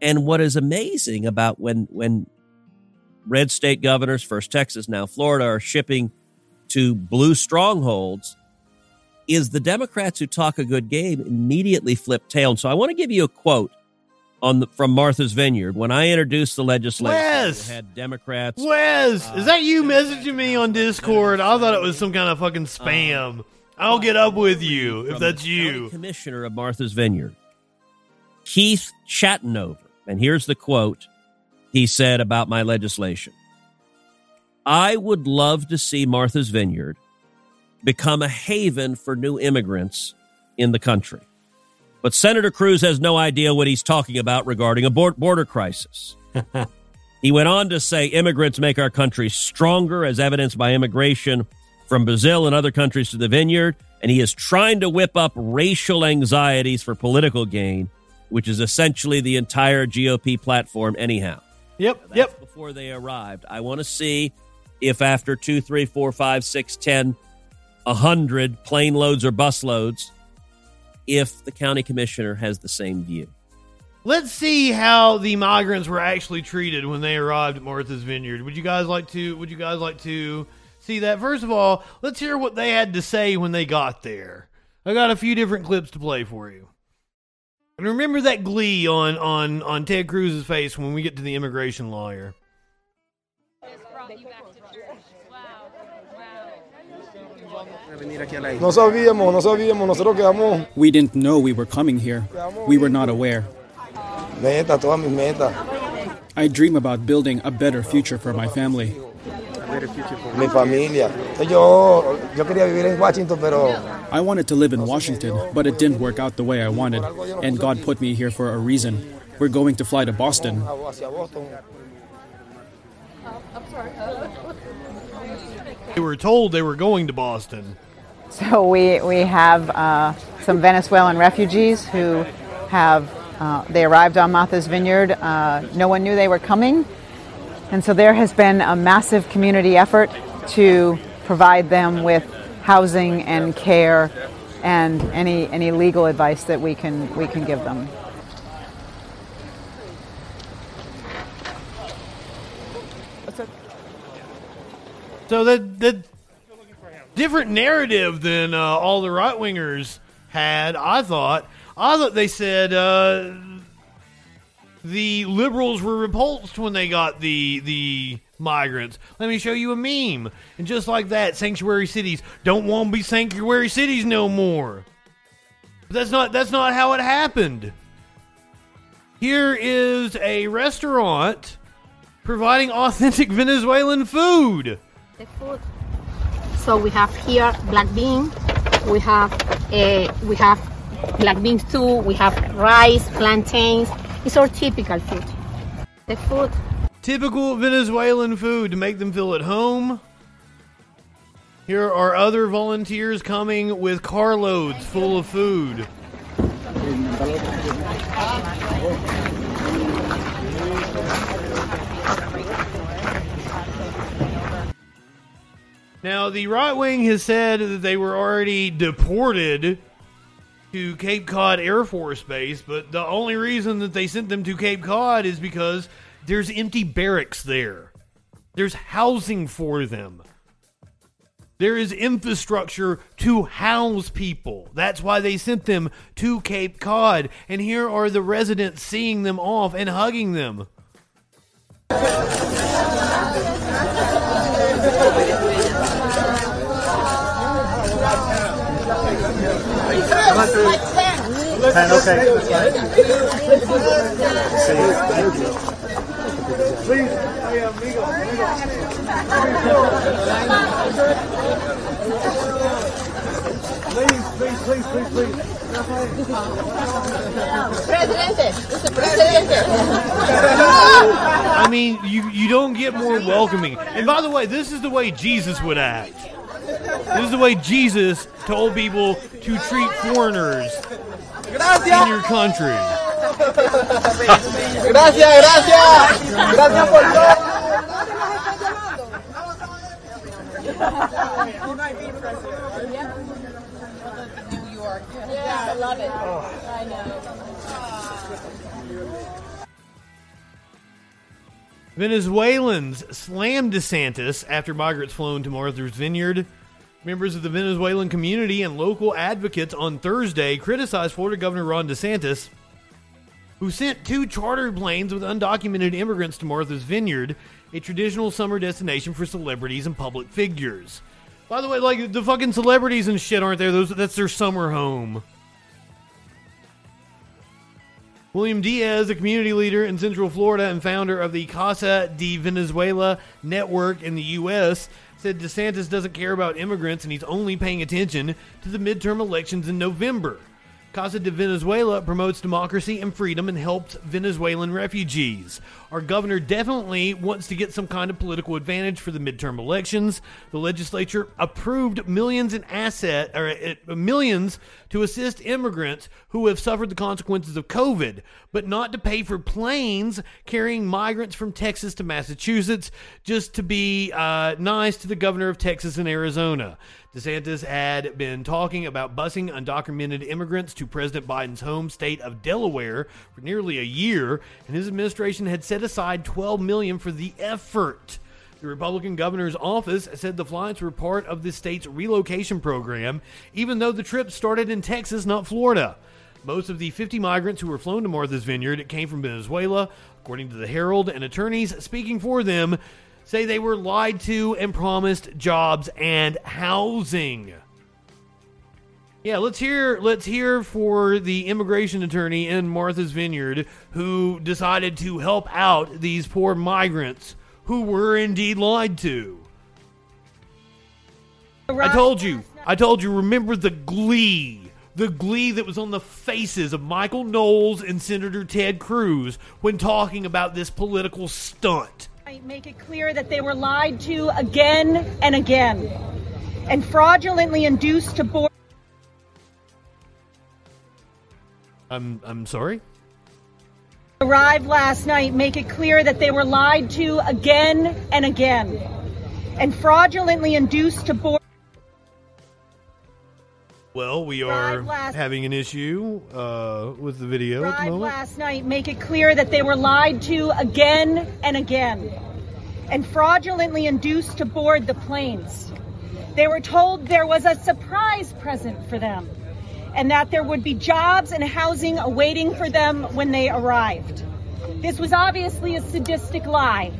S13: And what is amazing about when when red state governors, first Texas, now Florida, are shipping to blue strongholds, is the Democrats who talk a good game immediately flip tail. And so I want to give you a quote on the, from Martha's Vineyard when I introduced the legislation.
S2: Wes!
S13: we had Democrats.
S2: Wes, uh, is that you messaging me on Discord? I thought it was some kind of fucking uh, spam. I'll get up with you if that's
S13: the
S2: you.
S13: Commissioner of Martha's Vineyard, Keith Chatinover. And here's the quote he said about my legislation I would love to see Martha's Vineyard become a haven for new immigrants in the country. But Senator Cruz has no idea what he's talking about regarding a border crisis. he went on to say immigrants make our country stronger, as evidenced by immigration from Brazil and other countries to the vineyard. And he is trying to whip up racial anxieties for political gain, which is essentially the entire GOP platform, anyhow.
S2: Yep, yep.
S13: Before they arrived, I want to see if after two, three, four, five, six, ten, a hundred plane loads or bus loads, if the county commissioner has the same view.
S2: Let's see how the migrants were actually treated when they arrived at Martha's Vineyard. Would you guys like to? Would you guys like to see that? First of all, let's hear what they had to say when they got there. I got a few different clips to play for you. And remember that glee on on on Ted Cruz's face when we get to the immigration lawyer.
S14: No sabíamos, no sabíamos, nosotros quedamos. We didn't know we were coming here. We were not aware.
S15: Meta, todas mis metas.
S14: I dream about building a better future for my family.
S15: Mi familia. Yo, yo quería vivir en Washington, pero
S14: I wanted to live in Washington, but it didn't work out the way I wanted, and God put me here for a reason. We're going to fly to Boston.
S15: Boston.
S2: They were told they were going to Boston.
S16: So we, we have uh, some Venezuelan refugees who have, uh, they arrived on Martha's Vineyard. Uh, no one knew they were coming. And so there has been a massive community effort to provide them with housing and care and any, any legal advice that we can, we can give them.
S2: So that that different narrative than uh, all the right wingers had. I thought. I thought they said uh, the liberals were repulsed when they got the the migrants. Let me show you a meme, and just like that, sanctuary cities don't want to be sanctuary cities no more. But that's not that's not how it happened. Here is a restaurant providing authentic Venezuelan food.
S17: food. So we have here black bean, we have uh, we have black beans too, we have rice, plantains. It's our typical food. The food.
S2: Typical Venezuelan food to make them feel at home. Here are other volunteers coming with carloads full of food. Now, the right wing has said that they were already deported to Cape Cod Air Force Base, but the only reason that they sent them to Cape Cod is because there's empty barracks there. There's housing for them. There is infrastructure to house people. That's why they sent them to Cape Cod. And here are the residents seeing them off and hugging them.
S18: Ten, okay.
S17: Presidente, Presidente.
S2: I mean, you, you don't get more welcoming. And by the way, this is the way Jesus would act. This is the way Jesus told people to treat foreigners in your country.
S18: Gracias, gracias. Gracias por todo.
S11: Yeah, I love it. Oh.
S2: Venezuelans slammed DeSantis after migrants flown to Martha's Vineyard. Members of the Venezuelan community and local advocates on Thursday criticized Florida Governor Ron DeSantis, who sent two chartered planes with undocumented immigrants to Martha's Vineyard, a traditional summer destination for celebrities and public figures. By the way, like the fucking celebrities and shit aren't there? Those that's their summer home. William Diaz, a community leader in Central Florida and founder of the Casa de Venezuela network in the U.S., said DeSantis doesn't care about immigrants and he's only paying attention to the midterm elections in November. Casa de Venezuela promotes democracy and freedom and helps Venezuelan refugees. Our governor definitely wants to get some kind of political advantage for the midterm elections. The legislature approved millions in asset or uh, millions to assist immigrants who have suffered the consequences of COVID, but not to pay for planes carrying migrants from Texas to Massachusetts just to be uh, nice to the governor of Texas and Arizona. DeSantis had been talking about busing undocumented immigrants to President Biden's home state of Delaware for nearly a year, and his administration had set aside 12 million for the effort. The Republican governor's office said the flights were part of the state's relocation program, even though the trip started in Texas, not Florida. Most of the 50 migrants who were flown to Martha's Vineyard came from Venezuela, according to the Herald, and attorneys speaking for them say they were lied to and promised jobs and housing. Yeah, let's hear let's hear for the immigration attorney in Martha's Vineyard who decided to help out these poor migrants who were indeed lied to. I told you. I told you remember the glee. The glee that was on the faces of Michael Knowles and Senator Ted Cruz when talking about this political stunt.
S19: I make it clear that they were lied to again and again and fraudulently induced to board
S2: I'm I'm sorry.
S19: arrived last night make it clear that they were lied to again and again and fraudulently induced to board
S2: Well, we are
S19: last-
S2: having an issue uh, with the video at the
S19: arrived
S2: moment.
S19: last night make it clear that they were lied to again and again and fraudulently induced to board the planes. They were told there was a surprise present for them and that there would be jobs and housing awaiting for them when they arrived. This was obviously a sadistic lie.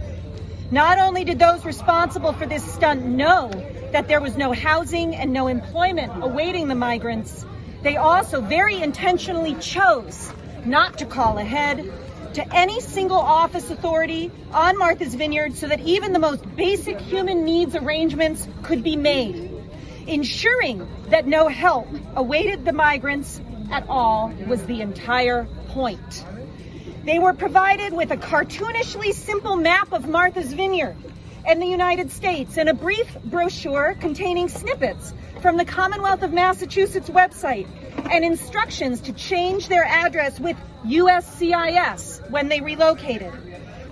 S19: Not only did those responsible for this stunt know that there was no housing and no employment awaiting the migrants, they also very intentionally chose not to call ahead to any single office authority on Martha's Vineyard so that even the most basic human needs arrangements could be made, ensuring that no help awaited the migrants at all was the entire point. They were provided with a cartoonishly simple map of Martha's Vineyard and the United States and a brief brochure containing snippets from the Commonwealth of Massachusetts website and instructions to change their address with USCIS when they relocated.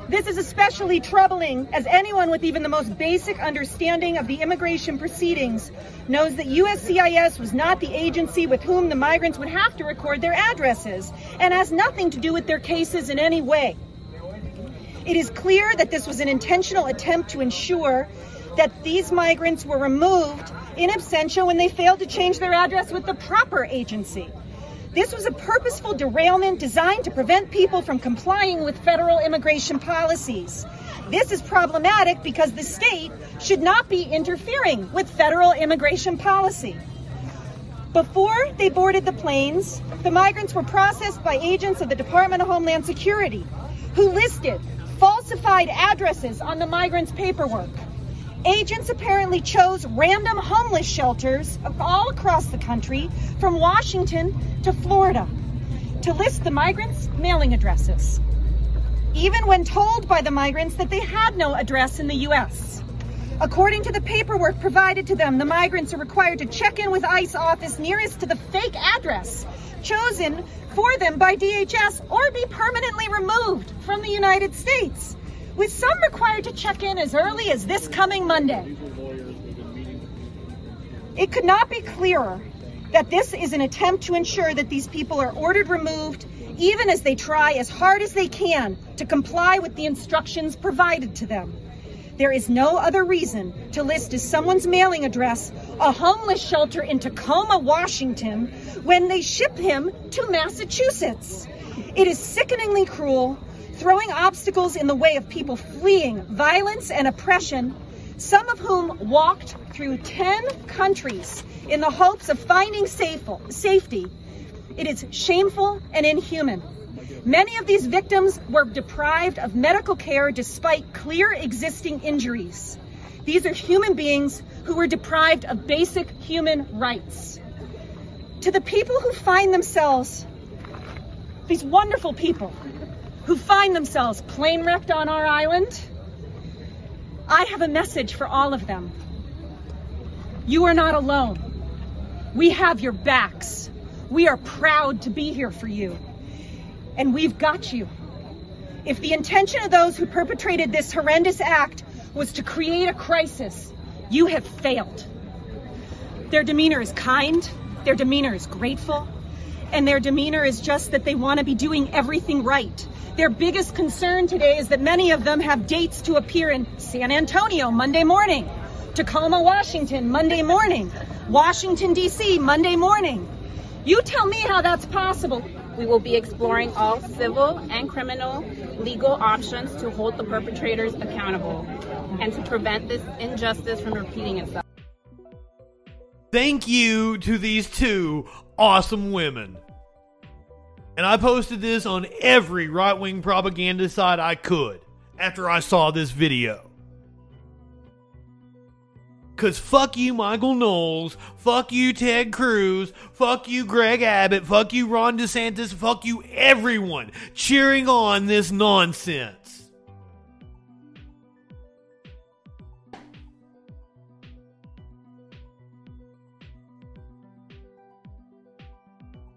S19: This is especially troubling as anyone with even the most basic understanding of the immigration proceedings knows that USCIS was not the agency with whom the migrants would have to record their addresses and has nothing to do with their cases in any way. It is clear that this was an intentional attempt to ensure that these migrants were removed in absentia when they failed to change their address with the proper agency. This was a purposeful derailment designed to prevent people from complying with federal immigration policies. This is problematic because the state should not be interfering with federal immigration policy. Before they boarded the planes, the migrants were processed by agents of the Department of Homeland Security who listed falsified addresses on the migrants' paperwork. Agents apparently chose random homeless shelters all across the country, from Washington to Florida, to list the migrants' mailing addresses. Even when told by the migrants that they had no address in the U.S. According to the paperwork provided to them, the migrants are required to check in with ICE office nearest to the fake address chosen for them by DHS or be permanently removed from the United States, with some required to check in as early as this coming Monday. It could not be clearer that this is an attempt to ensure that these people are ordered removed even as they try as hard as they can to comply with the instructions provided to them. There is no other reason to list as someone's mailing address a homeless shelter in Tacoma, Washington, when they ship him to Massachusetts. It is sickeningly cruel, throwing obstacles in the way of people fleeing violence and oppression, some of whom walked through 10 countries in the hopes of finding safe, safety. It is shameful and inhuman. Many of these victims were deprived of medical care despite clear existing injuries. These are human beings who were deprived of basic human rights. To the people who find themselves, these wonderful people who find themselves plane wrecked on our island, I have a message for all of them. You are not alone. We have your backs. We are proud to be here for you and we've got you. If the intention of those who perpetrated this horrendous act was to create a crisis, you have failed. Their demeanor is kind, their demeanor is grateful, and their demeanor is just that they want to be doing everything right. Their biggest concern today is that many of them have dates to appear in San Antonio Monday morning, Tacoma, Washington Monday morning, Washington, D.C. Monday morning. You tell me how that's possible.
S20: We will be exploring all civil and criminal legal options to hold the perpetrators accountable and to prevent this injustice from repeating itself.
S2: Thank you to these two awesome women. And I posted this on every right wing propaganda site I could after I saw this video. Because fuck you, Michael Knowles. Fuck you, Ted Cruz. Fuck you, Greg Abbott. Fuck you, Ron DeSantis. Fuck you, everyone cheering on this nonsense.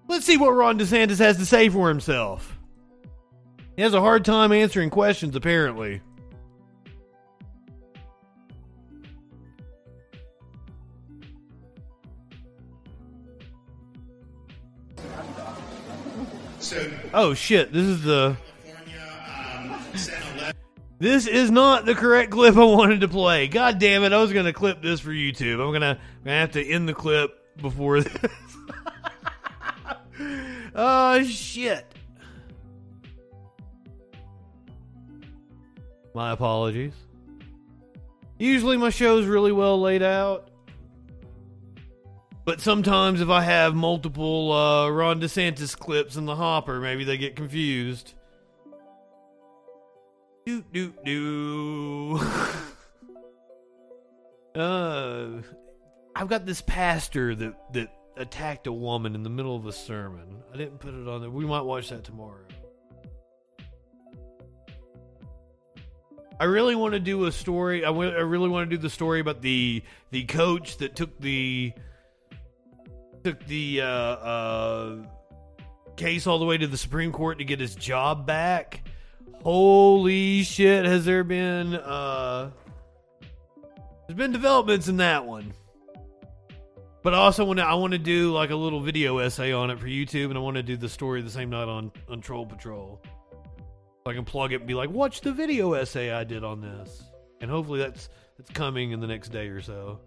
S2: Let's see what Ron DeSantis has to say for himself. He has a hard time answering questions, apparently. oh shit! This is the. Um, this is not the correct clip I wanted to play. God damn it! I was gonna clip this for YouTube. I'm gonna, I'm gonna have to end the clip before. oh shit! My apologies. Usually my show's really well laid out. But sometimes if I have multiple uh, Ron DeSantis clips in the hopper, maybe they get confused. Doo doo doo. uh, I've got this pastor that that attacked a woman in the middle of a sermon. I didn't put it on there. We might watch that tomorrow. I really want to do a story. I, w- I really want to do the story about the the coach that took the took the uh, uh, case all the way to the Supreme Court to get his job back. Holy shit! Has there been uh, there's been developments in that one? But I also want to I want to do like a little video essay on it for YouTube, and I want to do the story the same night on on Troll Patrol. So I can plug it and be like, watch the video essay I did on this, and hopefully that's that's coming in the next day or so.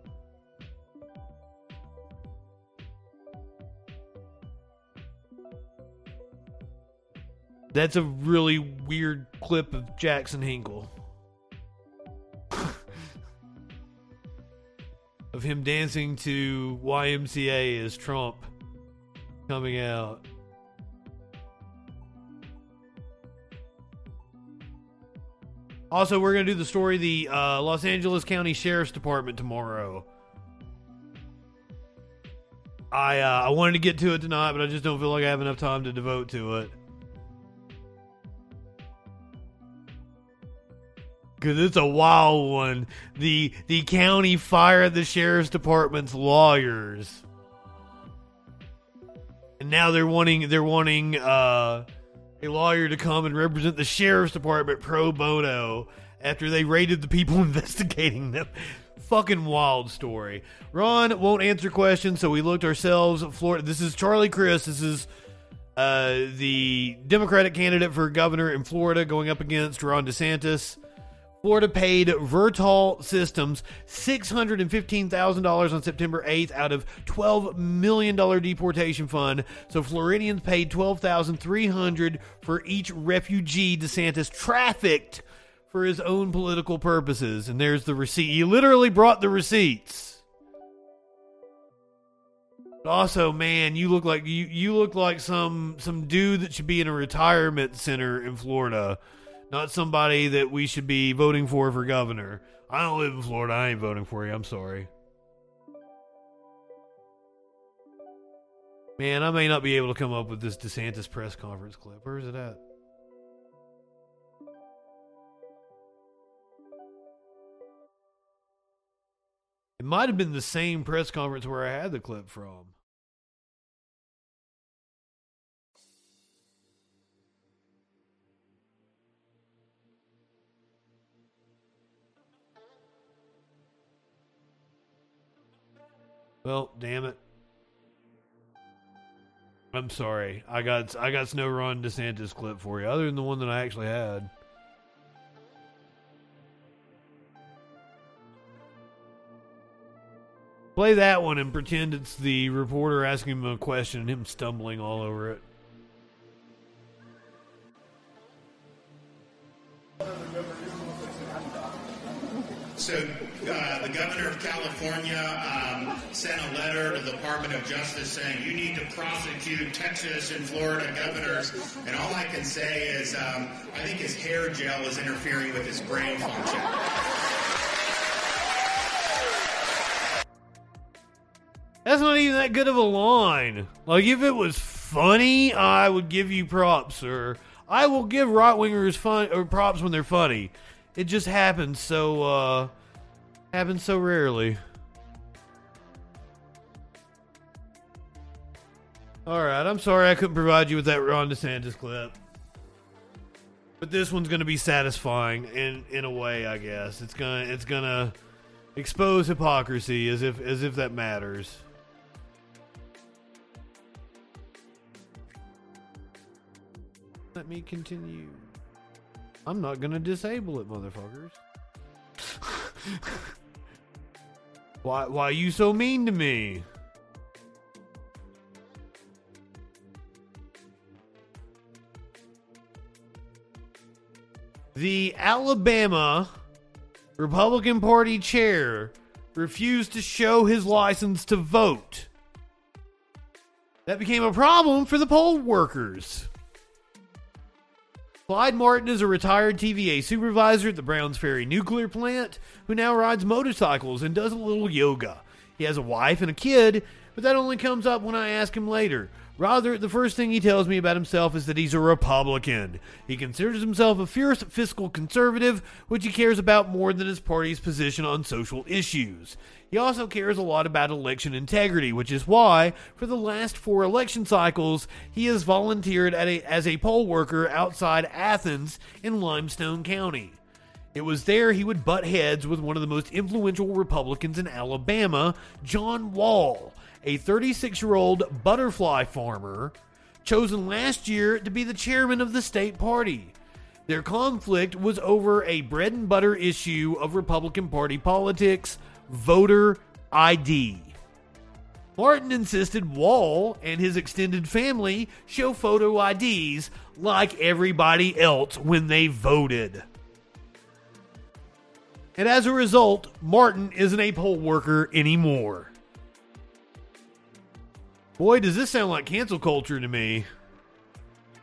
S2: That's a really weird clip of Jackson Hinkle. of him dancing to YMCA as Trump coming out. Also, we're going to do the story of the uh, Los Angeles County Sheriff's Department tomorrow. I uh, I wanted to get to it tonight, but I just don't feel like I have enough time to devote to it. Cause it's a wild one. The the county fired the sheriff's department's lawyers. And now they're wanting they're wanting uh, a lawyer to come and represent the sheriff's department pro bono after they raided the people investigating them. Fucking wild story. Ron won't answer questions, so we looked ourselves. Florida. This is Charlie Crist. This is uh, the Democratic candidate for governor in Florida going up against Ron DeSantis. Florida paid Vertol Systems $615,000 on September 8th out of $12 million deportation fund. So Floridians paid 12,300 for each refugee DeSantis trafficked for his own political purposes. And there's the receipt. He literally brought the receipts. Also, man, you look like you you look like some some dude that should be in a retirement center in Florida not somebody that we should be voting for for governor. I don't live in Florida. I ain't voting for you. I'm sorry. Man, I may not be able to come up with this DeSantis press conference clip. Where is it at? It might have been the same press conference where I had the clip from. Well, damn it. I'm sorry. I got I got no Ron DeSantis clip for you, other than the one that I actually had. Play that one and pretend it's the reporter asking him a question and him stumbling all over it.
S21: So, uh, the governor of California um, sent a letter to the Department of Justice saying you need to prosecute Texas and Florida governors. And all I can say is um, I think his hair gel is interfering with his brain function.
S2: That's not even that good of a line. Like, if it was funny, I would give you props, sir. I will give right wingers fun props when they're funny. It just happens so uh happens so rarely. All right, I'm sorry I couldn't provide you with that Ron DeSantis clip. But this one's to be satisfying in in a way, I guess. It's to it's to expose hypocrisy as if as if that matters. Let me continue. I'm not gonna disable it, motherfuckers. why why are you so mean to me? The Alabama Republican Party chair refused to show his license to vote. That became a problem for the poll workers. Clyde Martin is a retired TVA supervisor at the Browns Ferry nuclear plant who now rides motorcycles and does a little yoga. He has a wife and a kid, but that only comes up when I ask him later. Rather, the first thing he tells me about himself is that he's a Republican. He considers himself a fierce fiscal conservative, which he cares about more than his party's position on social issues. He also cares a lot about election integrity, which is why, for the last four election cycles, he has volunteered a, as a poll worker outside Athens in Limestone County. It was there he would butt heads with one of the most influential Republicans in Alabama, John Wall, a 36 year old butterfly farmer chosen last year to be the chairman of the state party. Their conflict was over a bread and butter issue of Republican Party politics voter ID. Martin insisted Wall and his extended family show photo IDs like everybody else when they voted. And as a result, Martin isn't a poll worker anymore. Boy, does this sound like cancel culture to me.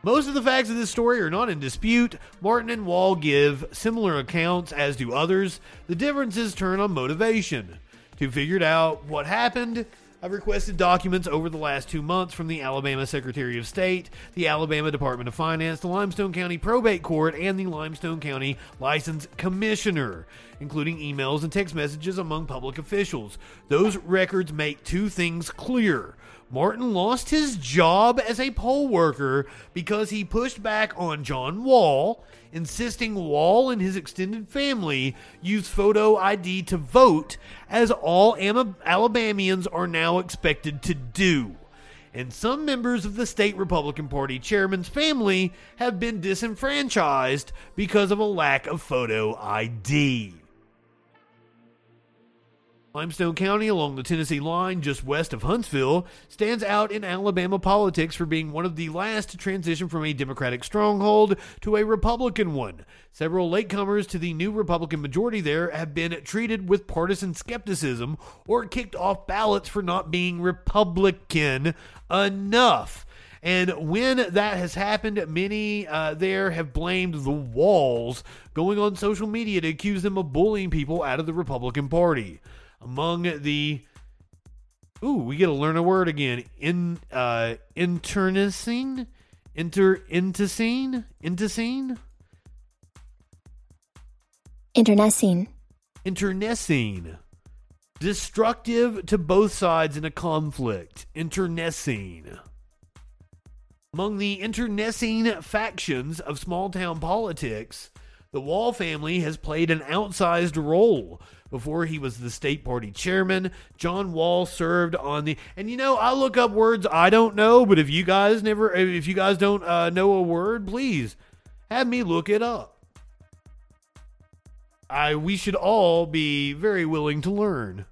S2: Most of the facts of this story are not in dispute. Martin and Wall give similar accounts, as do others. The differences turn on motivation. To figure out what happened, I've requested documents over the last two months from the Alabama Secretary of State, the Alabama Department of Finance, the Limestone County Probate Court, and the Limestone County License Commissioner, including emails and text messages among public officials. Those records make two things clear. Martin lost his job as a poll worker because he pushed back on John Wall, insisting Wall and his extended family use photo ID to vote, as all Am- Alabamians are now expected to do. And some members of the state Republican Party chairman's family have been disenfranchised because of a lack of photo ID. Limestone County, along the Tennessee line just west of Huntsville, stands out in Alabama politics for being one of the last to transition from a Democratic stronghold to a Republican one. Several latecomers to the new Republican majority there have been treated with partisan skepticism or kicked off ballots for not being Republican enough. And when that has happened, many uh, there have blamed the walls going on social media to accuse them of bullying people out of the Republican Party among the ooh we get to learn a word again. In uh internecine? Inter intestine intestine
S22: Internecine.
S2: internecine. Destructive to both sides in a conflict. Internecine. Among the internecine factions of small town politics the Wall family has played an outsized role. Before he was the state party chairman, John Wall served on the. And you know, I look up words I don't know, but if you guys never, if you guys don't uh, know a word, please have me look it up. I we should all be very willing to learn.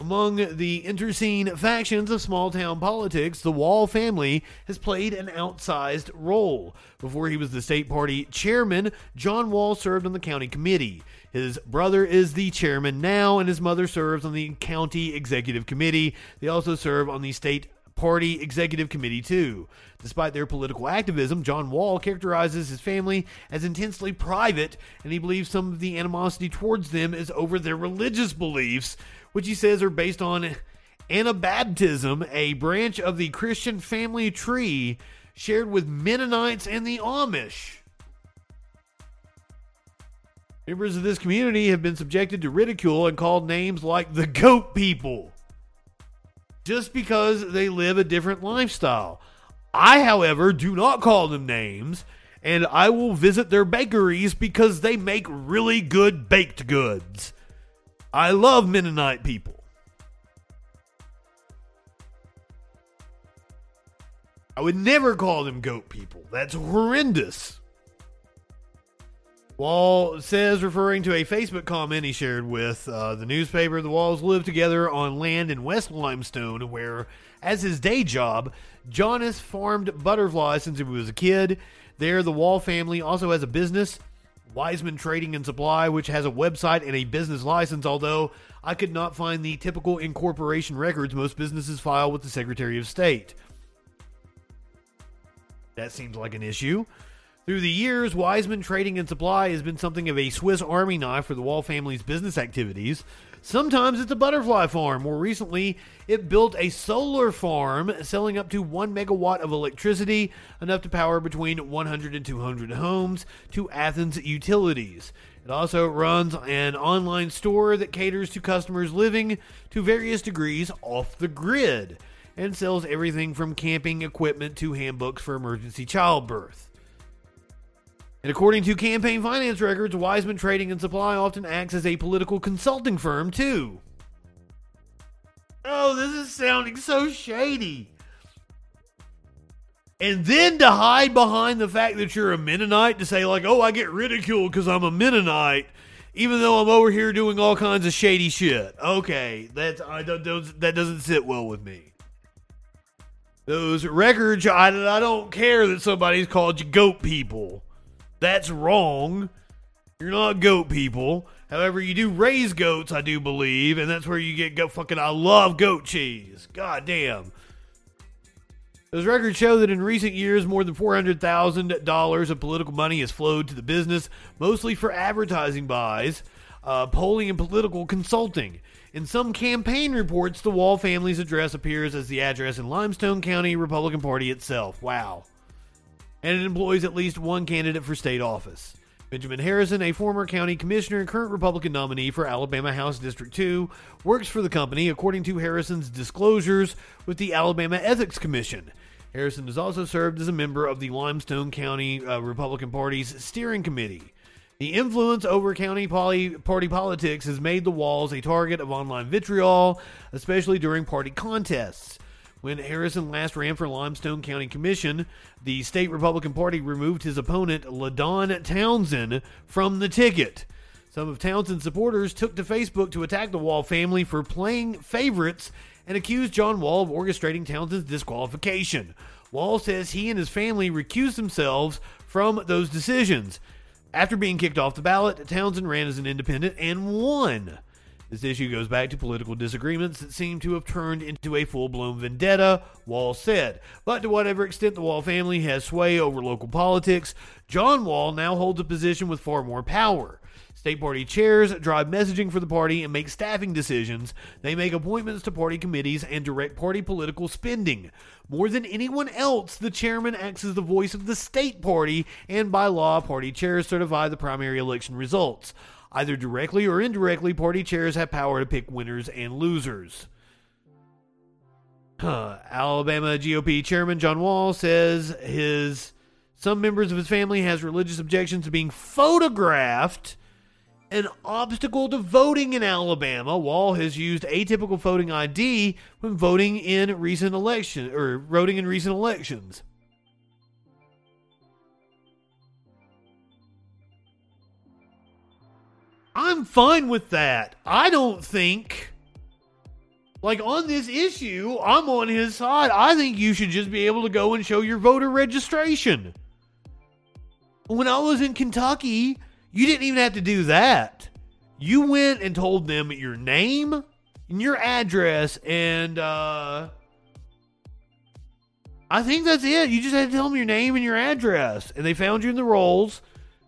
S2: Among the interscene factions of small town politics, the Wall family has played an outsized role. Before he was the state party chairman, John Wall served on the county committee. His brother is the chairman now, and his mother serves on the county executive committee. They also serve on the state party executive committee, too. Despite their political activism, John Wall characterizes his family as intensely private, and he believes some of the animosity towards them is over their religious beliefs, which he says are based on Anabaptism, a branch of the Christian family tree shared with Mennonites and the Amish. Members of this community have been subjected to ridicule and called names like the goat people just because they live a different lifestyle. I, however, do not call them names, and I will visit their bakeries because they make really good baked goods. I love Mennonite people. I would never call them goat people. That's horrendous. Wall says, referring to a Facebook comment he shared with uh, the newspaper, the Walls live together on land in West Limestone, where, as his day job, John has farmed butterflies since he was a kid. There, the Wall family also has a business, Wiseman Trading and Supply, which has a website and a business license, although I could not find the typical incorporation records most businesses file with the Secretary of State. That seems like an issue. Through the years, Wiseman Trading and Supply has been something of a Swiss Army knife for the Wall family's business activities. Sometimes it's a butterfly farm. More recently, it built a solar farm selling up to 1 megawatt of electricity, enough to power between 100 and 200 homes, to Athens utilities. It also runs an online store that caters to customers living to various degrees off the grid and sells everything from camping equipment to handbooks for emergency childbirth. And according to campaign finance records, Wiseman Trading and Supply often acts as a political consulting firm, too. Oh, this is sounding so shady. And then to hide behind the fact that you're a Mennonite to say, like, oh, I get ridiculed because I'm a Mennonite, even though I'm over here doing all kinds of shady shit. Okay, that's, I don't, those, that doesn't sit well with me. Those records, I, I don't care that somebody's called you goat people. That's wrong. You're not goat people. However, you do raise goats, I do believe, and that's where you get goat fucking. I love goat cheese. God damn. Those records show that in recent years, more than $400,000 of political money has flowed to the business, mostly for advertising buys, uh, polling, and political consulting. In some campaign reports, the Wall family's address appears as the address in Limestone County Republican Party itself. Wow. And it employs at least one candidate for state office. Benjamin Harrison, a former county commissioner and current Republican nominee for Alabama House District 2, works for the company according to Harrison's disclosures with the Alabama Ethics Commission. Harrison has also served as a member of the Limestone County uh, Republican Party's steering committee. The influence over county poly- party politics has made the walls a target of online vitriol, especially during party contests. When Harrison last ran for Limestone County Commission, the state Republican Party removed his opponent, LaDon Townsend, from the ticket. Some of Townsend's supporters took to Facebook to attack the Wall family for playing favorites and accused John Wall of orchestrating Townsend's disqualification. Wall says he and his family recused themselves from those decisions. After being kicked off the ballot, Townsend ran as an independent and won. This issue goes back to political disagreements that seem to have turned into a full blown vendetta, Wall said. But to whatever extent the Wall family has sway over local politics, John Wall now holds a position with far more power. State party chairs drive messaging for the party and make staffing decisions. They make appointments to party committees and direct party political spending. More than anyone else, the chairman acts as the voice of the state party, and by law, party chairs certify the primary election results. Either directly or indirectly, party chairs have power to pick winners and losers. Alabama GOP Chairman John Wall says his some members of his family has religious objections to being photographed an obstacle to voting in Alabama. Wall has used atypical voting ID when voting in recent election or voting in recent elections. I'm fine with that. I don't think Like on this issue, I'm on his side. I think you should just be able to go and show your voter registration. When I was in Kentucky, you didn't even have to do that. You went and told them your name and your address, and uh, I think that's it. You just had to tell them your name and your address, and they found you in the rolls,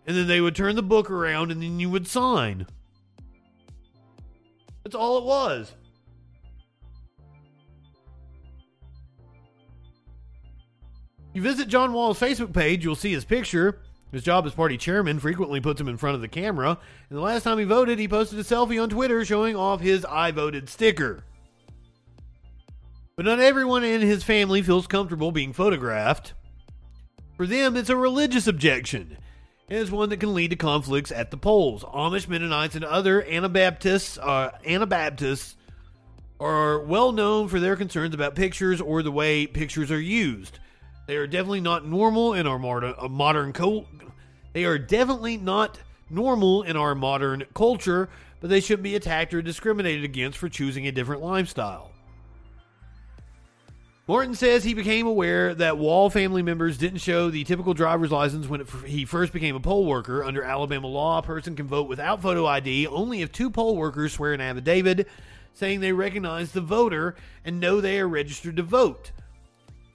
S2: and then they would turn the book around, and then you would sign. That's all it was. You visit John Wall's Facebook page, you'll see his picture. His job as party chairman frequently puts him in front of the camera, and the last time he voted, he posted a selfie on Twitter showing off his I voted sticker. But not everyone in his family feels comfortable being photographed. For them, it's a religious objection, it's one that can lead to conflicts at the polls. Amish, Mennonites, and other Anabaptists, uh, Anabaptists are well known for their concerns about pictures or the way pictures are used. They are definitely not normal in our modern, uh, modern cult. They are definitely not normal in our modern culture, but they shouldn't be attacked or discriminated against for choosing a different lifestyle. Morton says he became aware that Wall family members didn't show the typical driver's license when it, he first became a poll worker. Under Alabama law, a person can vote without photo ID only if two poll workers swear an affidavit saying they recognize the voter and know they are registered to vote.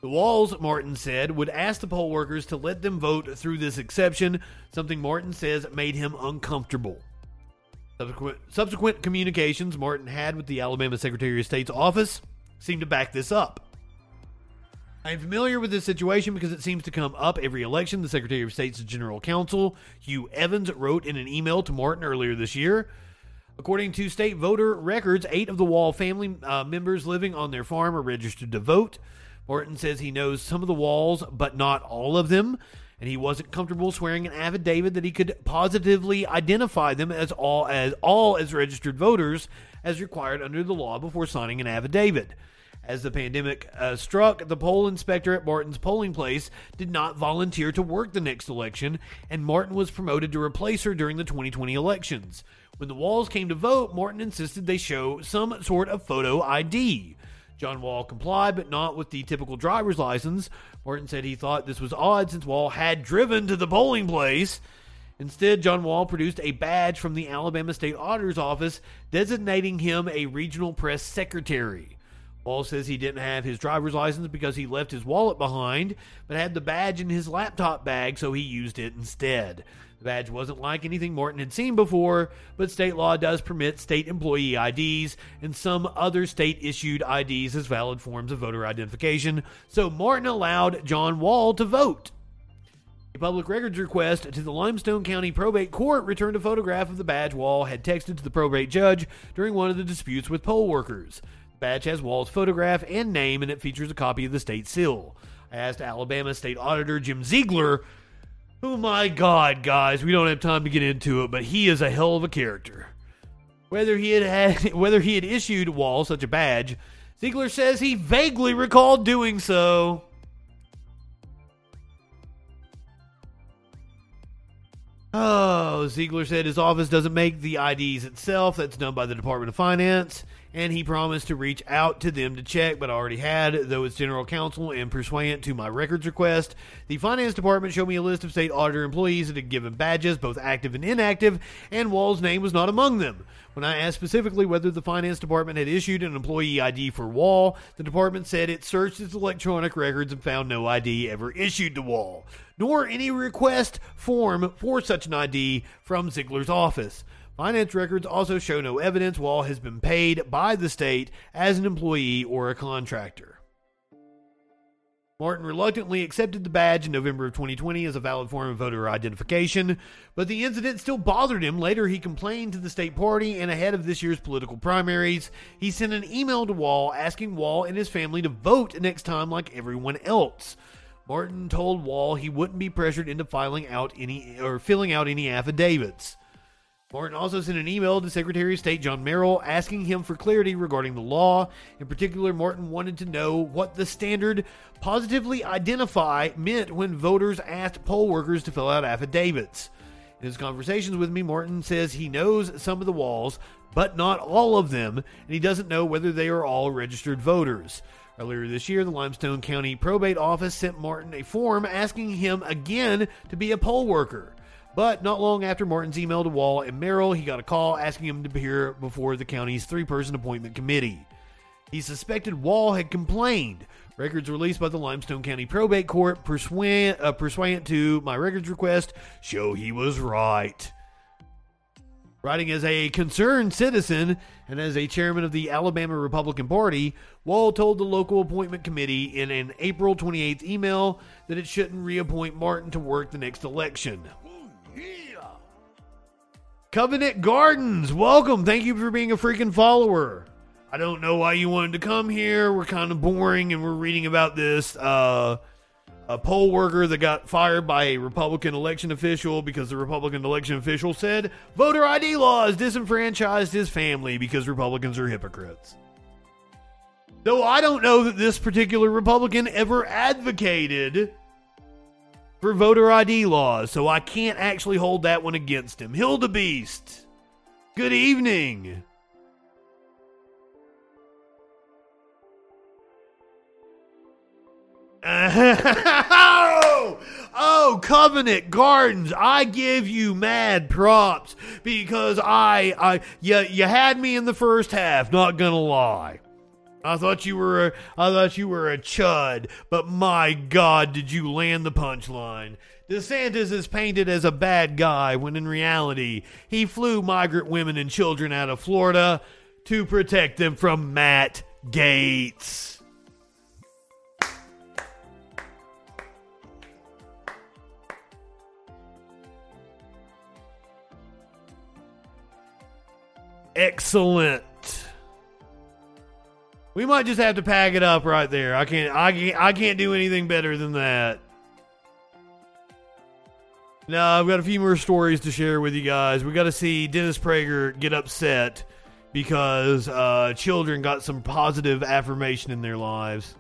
S2: The Walls, Martin said, would ask the poll workers to let them vote through this exception, something Martin says made him uncomfortable. Subsequent, subsequent communications Martin had with the Alabama Secretary of State's office seemed to back this up. I am familiar with this situation because it seems to come up every election. The Secretary of State's General Counsel, Hugh Evans, wrote in an email to Martin earlier this year. According to state voter records, eight of the Wall family uh, members living on their farm are registered to vote. Morton says he knows some of the walls, but not all of them, and he wasn't comfortable swearing an affidavit that he could positively identify them as all as all as registered voters as required under the law before signing an affidavit. As the pandemic uh, struck, the poll inspector at Martin's polling place did not volunteer to work the next election, and Martin was promoted to replace her during the 2020 elections. When the Walls came to vote, Martin insisted they show some sort of photo ID. John Wall complied, but not with the typical driver's license. Martin said he thought this was odd since Wall had driven to the polling place. Instead, John Wall produced a badge from the Alabama State Auditor's Office designating him a regional press secretary. Wall says he didn't have his driver's license because he left his wallet behind, but had the badge in his laptop bag, so he used it instead. The badge wasn't like anything Morton had seen before, but state law does permit state employee IDs and some other state issued IDs as valid forms of voter identification, so Morton allowed John Wall to vote. A public records request to the Limestone County Probate Court returned a photograph of the badge Wall had texted to the probate judge during one of the disputes with poll workers. Badge has Wall's photograph and name, and it features a copy of the state seal. I asked Alabama State Auditor Jim Zeigler Oh my god, guys, we don't have time to get into it, but he is a hell of a character. Whether he had, had whether he had issued Wall such a badge, Zeigler says he vaguely recalled doing so. Oh, Zeigler said his office doesn't make the IDs itself. That's done by the Department of Finance and he promised to reach out to them to check, but I already had, though as general counsel and pursuant to my records request. The finance department showed me a list of state auditor employees that had given badges, both active and inactive, and Wall's name was not among them. When I asked specifically whether the finance department had issued an employee ID for Wall, the department said it searched its electronic records and found no ID ever issued to Wall, nor any request form for such an ID from Zeigler's office. Finance records also show no evidence Wall has been paid by the state as an employee or a contractor. Martin reluctantly accepted the badge in November of 2020 as a valid form of voter identification, but the incident still bothered him. Later, he complained to the state party, and ahead of this year's political primaries, he sent an email to Wall asking Wall and his family to vote next time like everyone else. Martin told Wall he wouldn't be pressured into filing out any or filling out any affidavits. Martin also sent an email to Secretary of State John Merrill asking him for clarity regarding the law. In particular, Martin wanted to know what the standard positively identify meant when voters asked poll workers to fill out affidavits. In his conversations with me, Martin says he knows some of the walls, but not all of them, and he doesn't know whether they are all registered voters. Earlier this year, the Limestone County Probate Office sent Martin a form asking him again to be a poll worker. But not long after Martin's email to Wall and Merrill, he got a call asking him to appear before the county's three person appointment committee. He suspected Wall had complained. Records released by the Limestone County Probate Court uh, pursuant to my records request show he was right. Writing as a concerned citizen and as a chairman of the Alabama Republican Party, Wall told the local appointment committee in an April 28th email that it shouldn't reappoint Martin to work the next election. Covenant Gardens, welcome. Thank you for being a freaking follower. I don't know why you wanted to come here. We're kind of boring, and we're reading about this uh, a poll worker that got fired by a Republican election official because the Republican election official said voter ID laws disenfranchised his family because Republicans are hypocrites. Though I don't know that this particular Republican ever advocated for voter ID laws, so I can't actually hold that one against him. Hildebeest, good evening. oh, oh, Covenant Gardens, I give you mad props because I, I, you, you had me in the first half. Not gonna lie. I thought you were a, I thought you were a chud, but my God, did you land the punchline? DeSantis is painted as a bad guy when in reality he flew migrant women and children out of Florida to protect them from Matt Gaetz. Excellent. We might just have to pack it up right there. I can't I can't I can't do anything better than that. No, I've got a few more stories to share with you guys. We got to see Dennis Prager get upset because uh, children got some positive affirmation in their lives.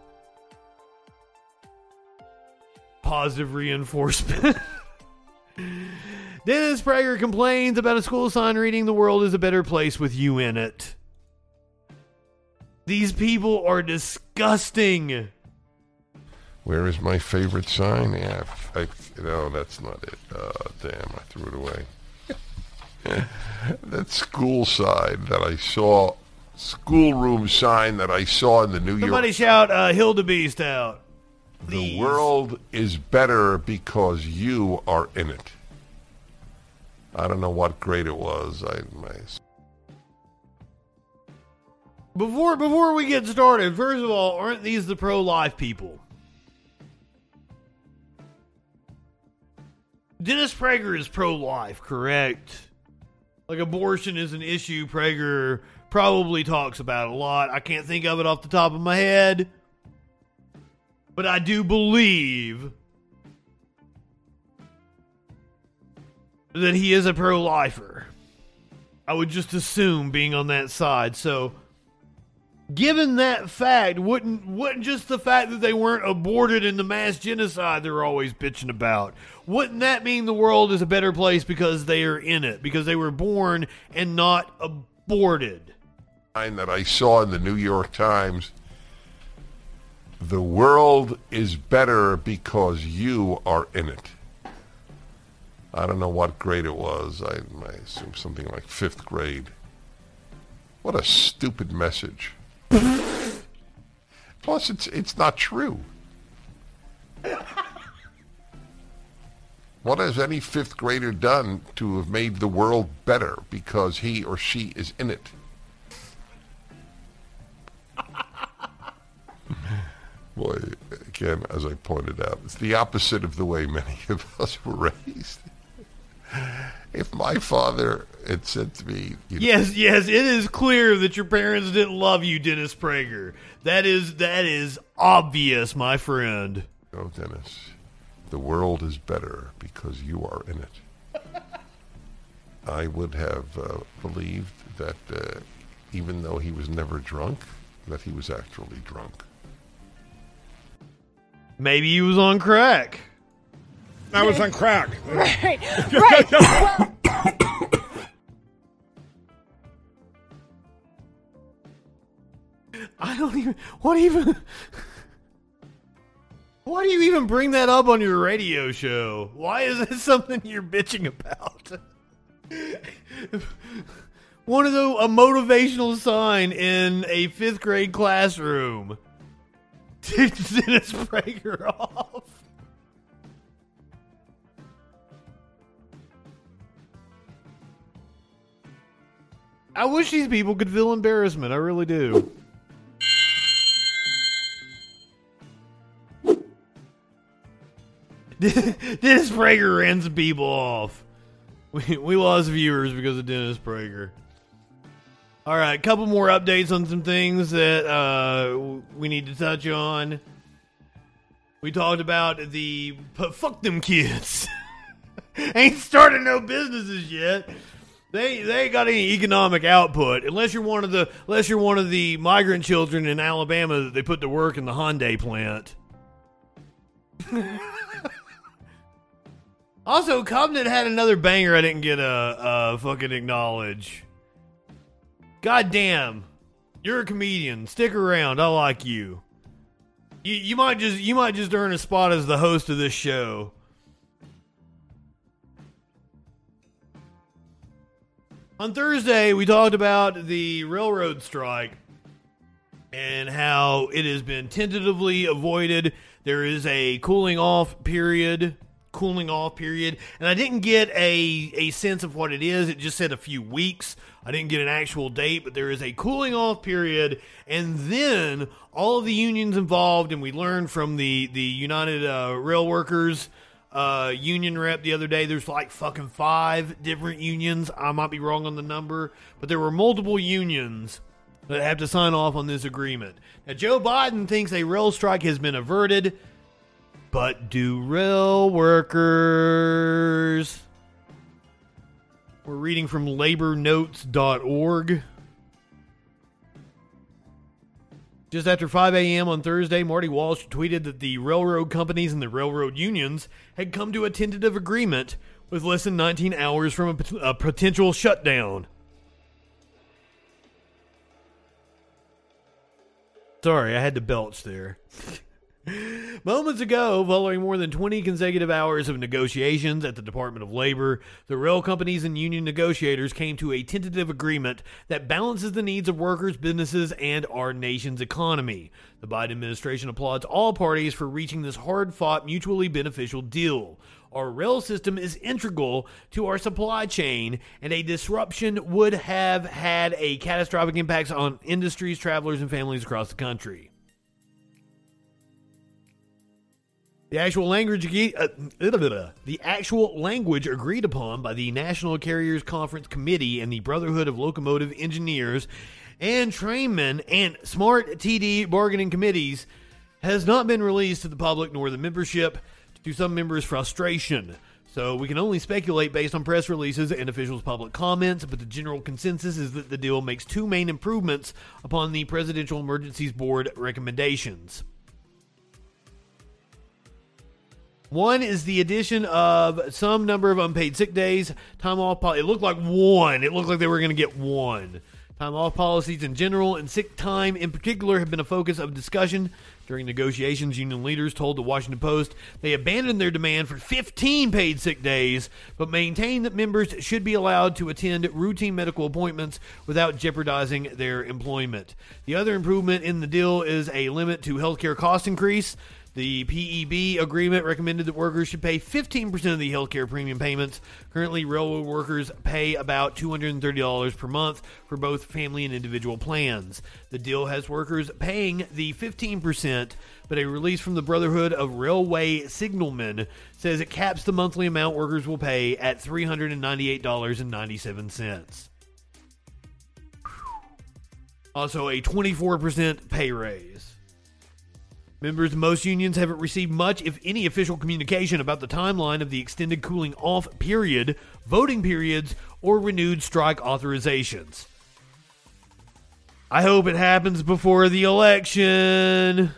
S2: Positive reinforcement. Dennis Prager complains about a school sign reading "The world is a better place with you in it." These people are disgusting.
S1: Where is my favorite sign? Yeah, I, no, that's not it. Uh, damn, I threw it away. that school sign that I saw, schoolroom sign that I saw in the New York Somebody
S2: shout uh, Hildebeest out.
S1: The world is better because you are in it. I don't know what grade it was. I, my,
S2: Before before we get started, first of all, aren't these the pro life people? Dennis Prager is pro life, correct? Like abortion is an issue Prager probably talks about a lot. I can't think of it off the top of my head. But I do believe that he is a pro lifer. I would just assume being on that side. So given that fact, wouldn't wouldn't just the fact that they weren't aborted in the mass genocide they're always bitching about, wouldn't that mean the world is a better place because they are in it, because they were born and not aborted?
S1: that I saw in the New York Times. The world is better because you are in it. I don't know what grade it was. I, I assume something like fifth grade. What a stupid message. Plus, it's it's not true. What has any fifth grader done to have made the world better because he or she is in it? Boy, again, as I pointed out, it's the opposite of the way many of us were raised. If my father had said to me, you know,
S2: Yes, yes, it is clear that your parents didn't love you, Dennis Prager. That is that is obvious, my friend.
S1: Oh, Dennis, the world is better because you are in it. I would have uh, believed that uh, even though he was never drunk, that he was actually drunk.
S2: Maybe he was on crack.
S7: I was on crack.
S19: Right, right. Well,
S2: I don't even. What even? Why do you even bring that up on your radio show? Why is this something you're bitching about? One of the a motivational sign in a fifth grade classroom. Dennis Prager off. I wish these people could feel embarrassment. I really do. Dennis Prager some people off. We, we lost viewers because of Dennis Prager. All right, a couple more updates on some things that uh, we need to touch on. We talked about the fuck them kids. ain't starting no businesses yet. They they ain't got any economic output unless you're one of the unless you're one of the migrant children in Alabama that they put to work in the Hyundai plant. also, Covenant had another banger I didn't get a uh, fucking acknowledge. God damn, you're a comedian. Stick around. I like you. You you might just you might just earn a spot as the host of this show. On Thursday, we talked about the railroad strike and how it has been tentatively avoided. There is a cooling off period, cooling off period, and I didn't get a a sense of what it is. It just said a few weeks. I didn't get an actual date, but there is a cooling off period, and then all of the unions involved, and we learned from the the United uh, Rail Workers uh, union rep the other day. There's like fucking five different unions. I might be wrong on the number, but there were multiple unions that have to sign off on this agreement. Now, Joe Biden thinks a rail strike has been averted, but do rail workers? We're reading from labornotes.org. Just after 5 a.m. on Thursday, Marty Walsh tweeted that the railroad companies and the railroad unions had come to a tentative agreement with less than 19 hours from a, a potential shutdown. Sorry, I had to belch there. Moments ago, following more than 20 consecutive hours of negotiations at the Department of Labor, the rail companies and union negotiators came to a tentative agreement that balances the needs of workers, businesses, and our nation's economy. The Biden administration applauds all parties for reaching this hard fought, mutually beneficial deal. Our rail system is integral to our supply chain, and a disruption would have had a catastrophic impact on industries, travelers, and families across the country. The actual language uh, the actual language agreed upon by the National Carriers Conference Committee and the Brotherhood of Locomotive Engineers and Trainmen and Smart TD bargaining committees has not been released to the public nor the membership to some members' frustration. So we can only speculate based on press releases and officials' public comments, but the general consensus is that the deal makes two main improvements upon the Presidential Emergencies Board recommendations. One is the addition of some number of unpaid sick days, time off. Pol- it looked like one. It looked like they were going to get one. Time off policies in general and sick time in particular have been a focus of discussion during negotiations. Union leaders told the Washington Post they abandoned their demand for 15 paid sick days, but maintained that members should be allowed to attend routine medical appointments without jeopardizing their employment. The other improvement in the deal is a limit to healthcare cost increase. The PEB agreement recommended that workers should pay 15% of the healthcare premium payments. Currently, railroad workers pay about $230 per month for both family and individual plans. The deal has workers paying the 15%, but a release from the Brotherhood of Railway Signalmen says it caps the monthly amount workers will pay at $398.97. Also, a 24% pay raise. Members of most unions haven't received much, if any, official communication about the timeline of the extended cooling off period, voting periods, or renewed strike authorizations. I hope it happens before the election.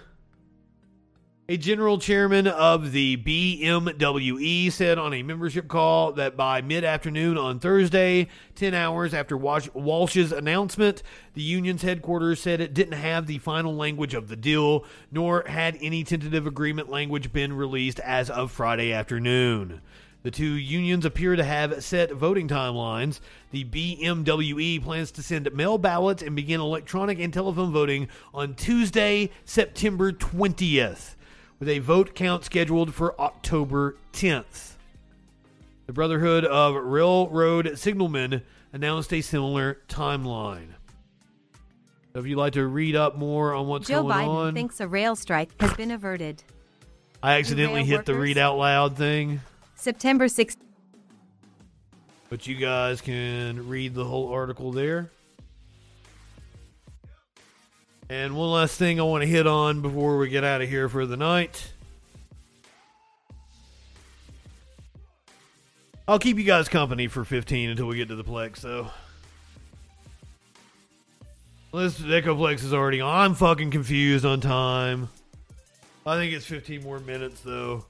S2: A general chairman of the BMWE said on a membership call that by mid afternoon on Thursday, 10 hours after Walsh's announcement, the union's headquarters said it didn't have the final language of the deal, nor had any tentative agreement language been released as of Friday afternoon. The two unions appear to have set voting timelines. The BMWE plans to send mail ballots and begin electronic and telephone voting on Tuesday, September 20th, with a vote count scheduled for October 10th. The Brotherhood of Railroad Signalmen announced a similar timeline. So if you'd like to read up more on what's
S23: Joe
S2: going
S23: Biden
S2: on,
S23: thinks a rail strike has been averted.
S2: I accidentally hit the read out loud thing.
S23: September 6th.
S2: But you guys can read the whole article there. And one last thing I want to hit on before we get out of here for the night. I'll keep you guys company for 15 until we get to the Plex, though. This Echoplex is already on. I'm fucking confused on time. I think it's 15 more minutes, though.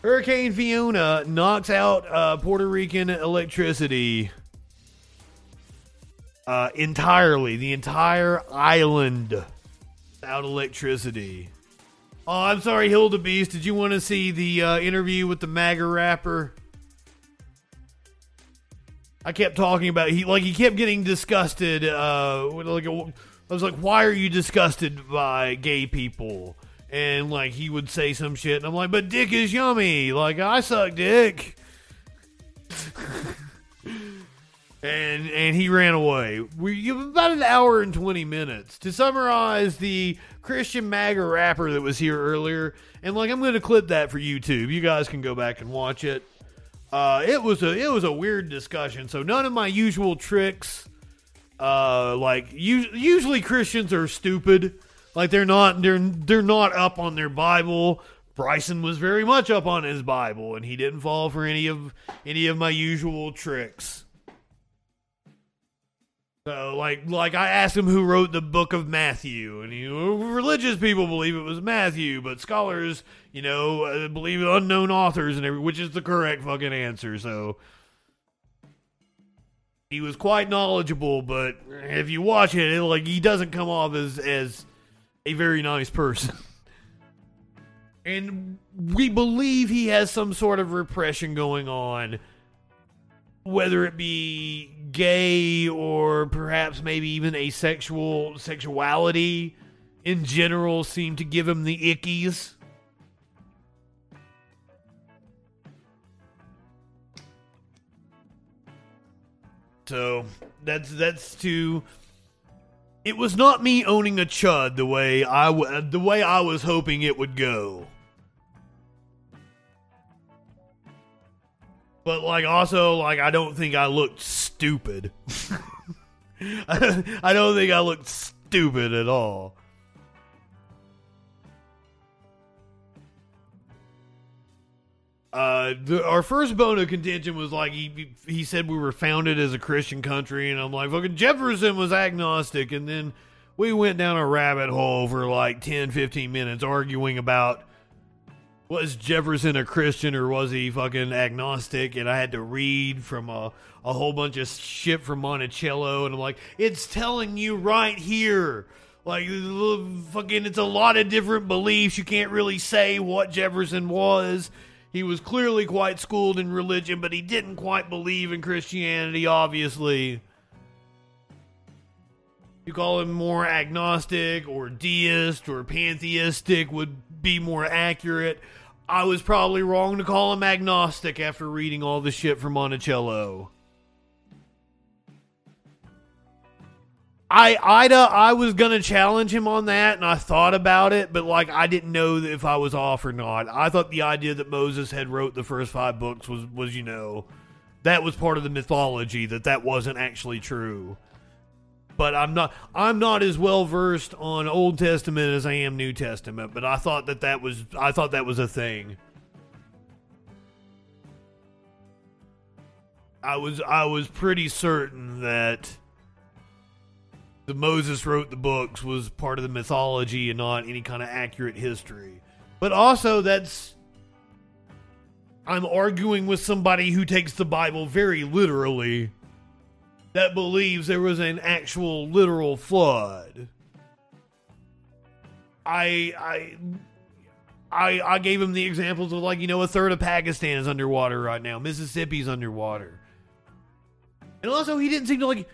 S2: Hurricane Fiona knocks out uh, Puerto Rican electricity uh, entirely. The entire island without electricity. Oh, I'm sorry, Hilda Beast. Did you want to see the uh, interview with the MAGA rapper? I kept talking about he like he kept getting disgusted. Uh, like I was like, why are you disgusted by gay people? And like he would say some shit, and I'm like, but dick is yummy. Like I suck dick. And and he ran away. We about an hour and twenty minutes to summarize the Christian MAGA rapper that was here earlier. And like I'm going to clip that for YouTube. You guys can go back and watch it. Uh, it was a it was a weird discussion. So none of my usual tricks. Uh, like usually Christians are stupid. Like they're not they're they're not up on their Bible. Bryson was very much up on his Bible, and he didn't fall for any of any of my usual tricks. So, like, like I asked him who wrote the book of Matthew, and know, religious people believe it was Matthew, but scholars, you know, uh, believe unknown authors, and every, which is the correct fucking answer. So, he was quite knowledgeable, but if you watch it, it like he doesn't come off as as a very nice person. and we believe he has some sort of repression going on whether it be gay or perhaps maybe even asexual sexuality in general seem to give him the ickies. So that's that's to. It was not me owning a chud the way I w- the way I was hoping it would go. But like also like I don't think I looked stupid. I don't think I looked stupid at all. Uh, the, our first bone of contention was like he he said we were founded as a Christian country, and I'm like fucking Jefferson was agnostic, and then we went down a rabbit hole for like 10, 15 minutes arguing about was Jefferson a Christian or was he fucking agnostic? And I had to read from a, a whole bunch of shit from Monticello, and I'm like, it's telling you right here. Like, fucking, it's a lot of different beliefs. You can't really say what Jefferson was. He was clearly quite schooled in religion, but he didn't quite believe in Christianity, obviously. You call him more agnostic or deist or pantheistic would be more accurate. I was probably wrong to call him agnostic after reading all the shit from Monticello. I Ida, I was gonna challenge him on that, and I thought about it, but like I didn't know if I was off or not. I thought the idea that Moses had wrote the first five books was was you know that was part of the mythology that that wasn't actually true. But I'm not I'm not as well versed on Old Testament as I am New Testament. But I thought that that was I thought that was a thing. I was I was pretty certain that the Moses wrote the books was part of the mythology and not any kind of accurate history. But also, that's. I'm arguing with somebody who takes the Bible very literally that believes there was an actual literal flood. I I I I gave him the examples of like, you know, a third of Pakistan is underwater right now. Mississippi's underwater. And also he didn't seem to like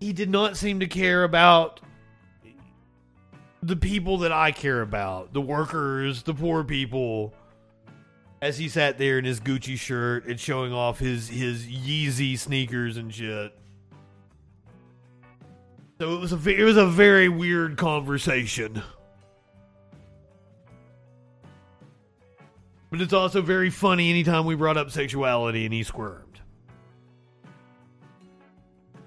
S2: he did not seem to care about the people that I care about, the workers, the poor people. As he sat there in his Gucci shirt and showing off his his Yeezy sneakers and shit. So it was a it was a very weird conversation. But it's also very funny anytime we brought up sexuality and he squirmed.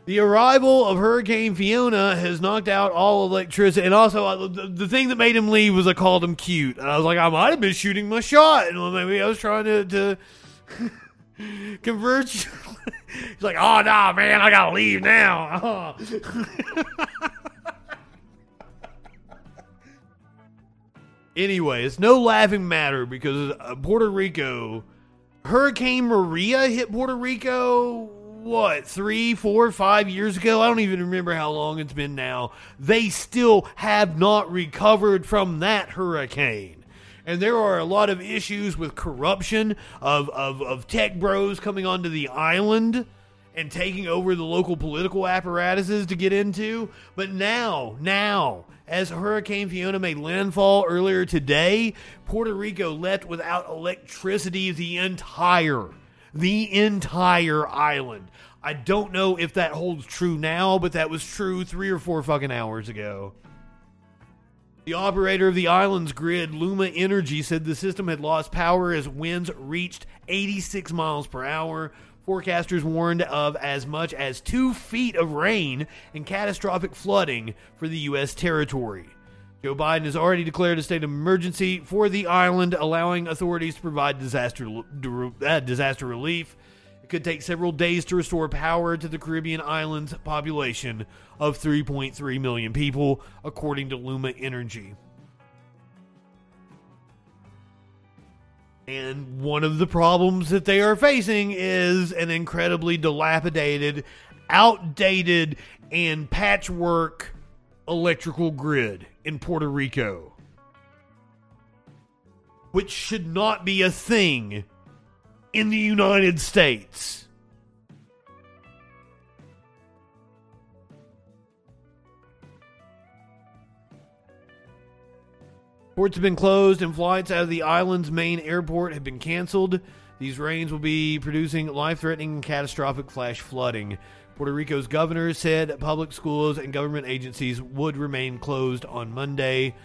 S2: The arrival of Hurricane Fiona has knocked out all electricity. And also, uh, the, the thing that made him leave was I called him cute. And I was like, I might have been shooting my shot. And maybe I was trying to, to convert. He's like, oh, nah, man, I got to leave now. anyway, it's no laughing matter because uh, Puerto Rico, Hurricane Maria hit Puerto Rico, what, three, four, five years ago? I don't even remember how long it's been now. They still have not recovered from that hurricane. And there are a lot of issues with corruption of, of, of tech bros coming onto the island and taking over the local political apparatuses to get into. But now, now, as Hurricane Fiona made landfall earlier today, Puerto Rico left without electricity the entire, the entire island. I don't know if that holds true now, but that was true three or four fucking hours ago. The operator of the island's grid, Luma Energy, said the system had lost power as winds reached 86 miles per hour. Forecasters warned of as much as two feet of rain and catastrophic flooding for the U.S. territory. Joe Biden has already declared a state of emergency for the island, allowing authorities to provide disaster uh, disaster relief. It could take several days to restore power to the Caribbean islands' population of 3.3 million people, according to Luma Energy. And one of the problems that they are facing is an incredibly dilapidated, outdated, and patchwork electrical grid in Puerto Rico. Which should not be a thing in the United States. Ports have been closed and flights out of the island's main airport have been canceled. These rains will be producing life threatening and catastrophic flash flooding. Puerto Rico's governor said public schools and government agencies would remain closed on Monday.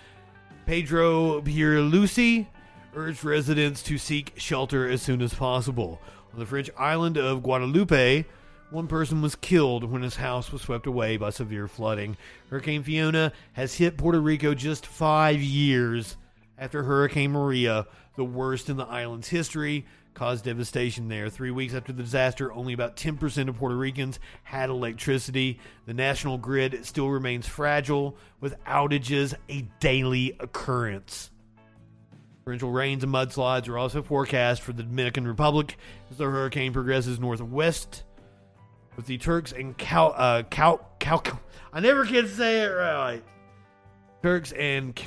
S2: Pedro Pierluisi urged residents to seek shelter as soon as possible. On the French island of Guadeloupe, one person was killed when his house was swept away by severe flooding. Hurricane Fiona has hit Puerto Rico just five years after Hurricane Maria, the worst in the island's history, caused devastation there. Three weeks after the disaster, only about 10% of Puerto Ricans had electricity. The national grid still remains fragile, with outages a daily occurrence. Torrential rains and mudslides are also forecast for the Dominican Republic as the hurricane progresses northwest with the Turks and Cal, uh, Cal, Cal, I never can say it right. Turks and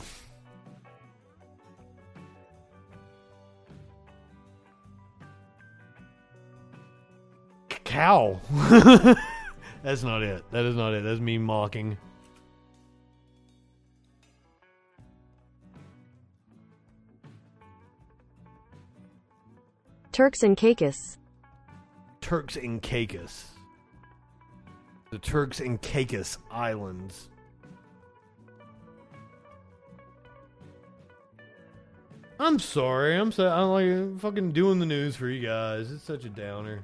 S2: cow. That's not it. That is not it. That's me mocking.
S24: Turks and Caicos.
S2: Turks and Caicos. The Turks and Caicos Islands. I'm sorry. I'm so I'm like fucking doing the news for you guys. It's such a downer.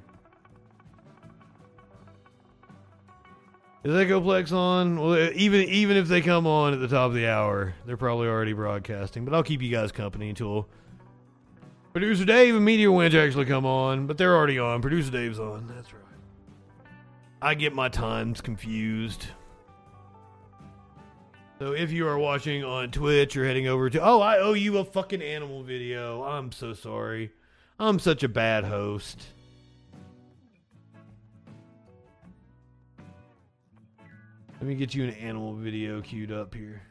S2: Is Echoplex on? Well, even even if they come on at the top of the hour, they're probably already broadcasting. But I'll keep you guys company until Producer Dave and Meteor Winch actually come on, but they're already on. Producer Dave's on. That's right. I get my times confused. So if you are watching on Twitch, you're heading over to. Oh, I owe you a fucking animal video. I'm so sorry. I'm such a bad host. Let me get you an animal video queued up here.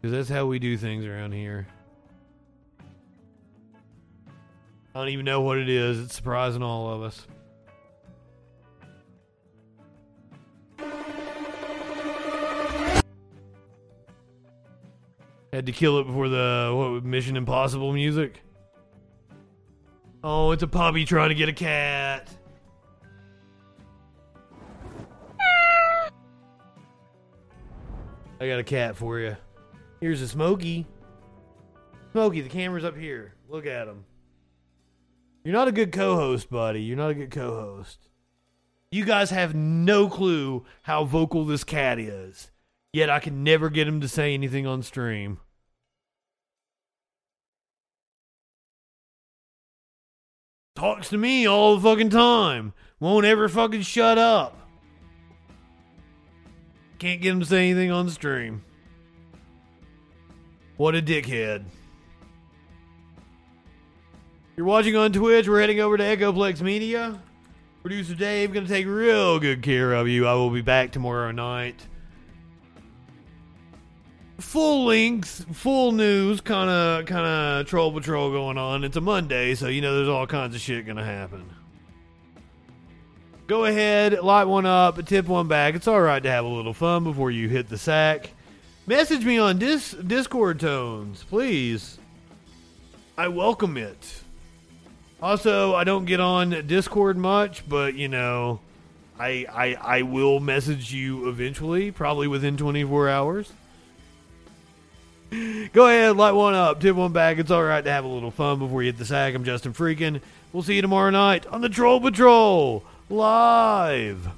S2: Because that's how we do things around here. I don't even know what it is. It's surprising all of us. Had to kill it before the what Mission Impossible music. Oh, it's a puppy trying to get a cat. I got a cat for you. Here's a Smokey. Smokey, the camera's up here. Look at him. You're not a good co-host, buddy. You're not a good co-host. You guys have no clue how vocal this cat is. Yet I can never get him to say anything on stream. Talks to me all the fucking time. Won't ever fucking shut up. Can't get him to say anything on the stream. What a dickhead. You're watching on Twitch. We're heading over to Echoplex Media. Producer Dave going to take real good care of you. I will be back tomorrow night. Full links, full news, kind of, kind of troll patrol going on. It's a Monday, so you know there's all kinds of shit to happen. Go ahead, light one up, tip one back. It's all right to have a little fun before you hit the sack. Message me on dis- Discord tones, please. I welcome it. Also, I don't get on Discord much, but you know, I I I will message you eventually, probably within 24 hours. Go ahead, light one up, tip one back. It's all right to have a little fun before you hit the sack. I'm Justin Freakin. We'll see you tomorrow night on the Troll Patrol live.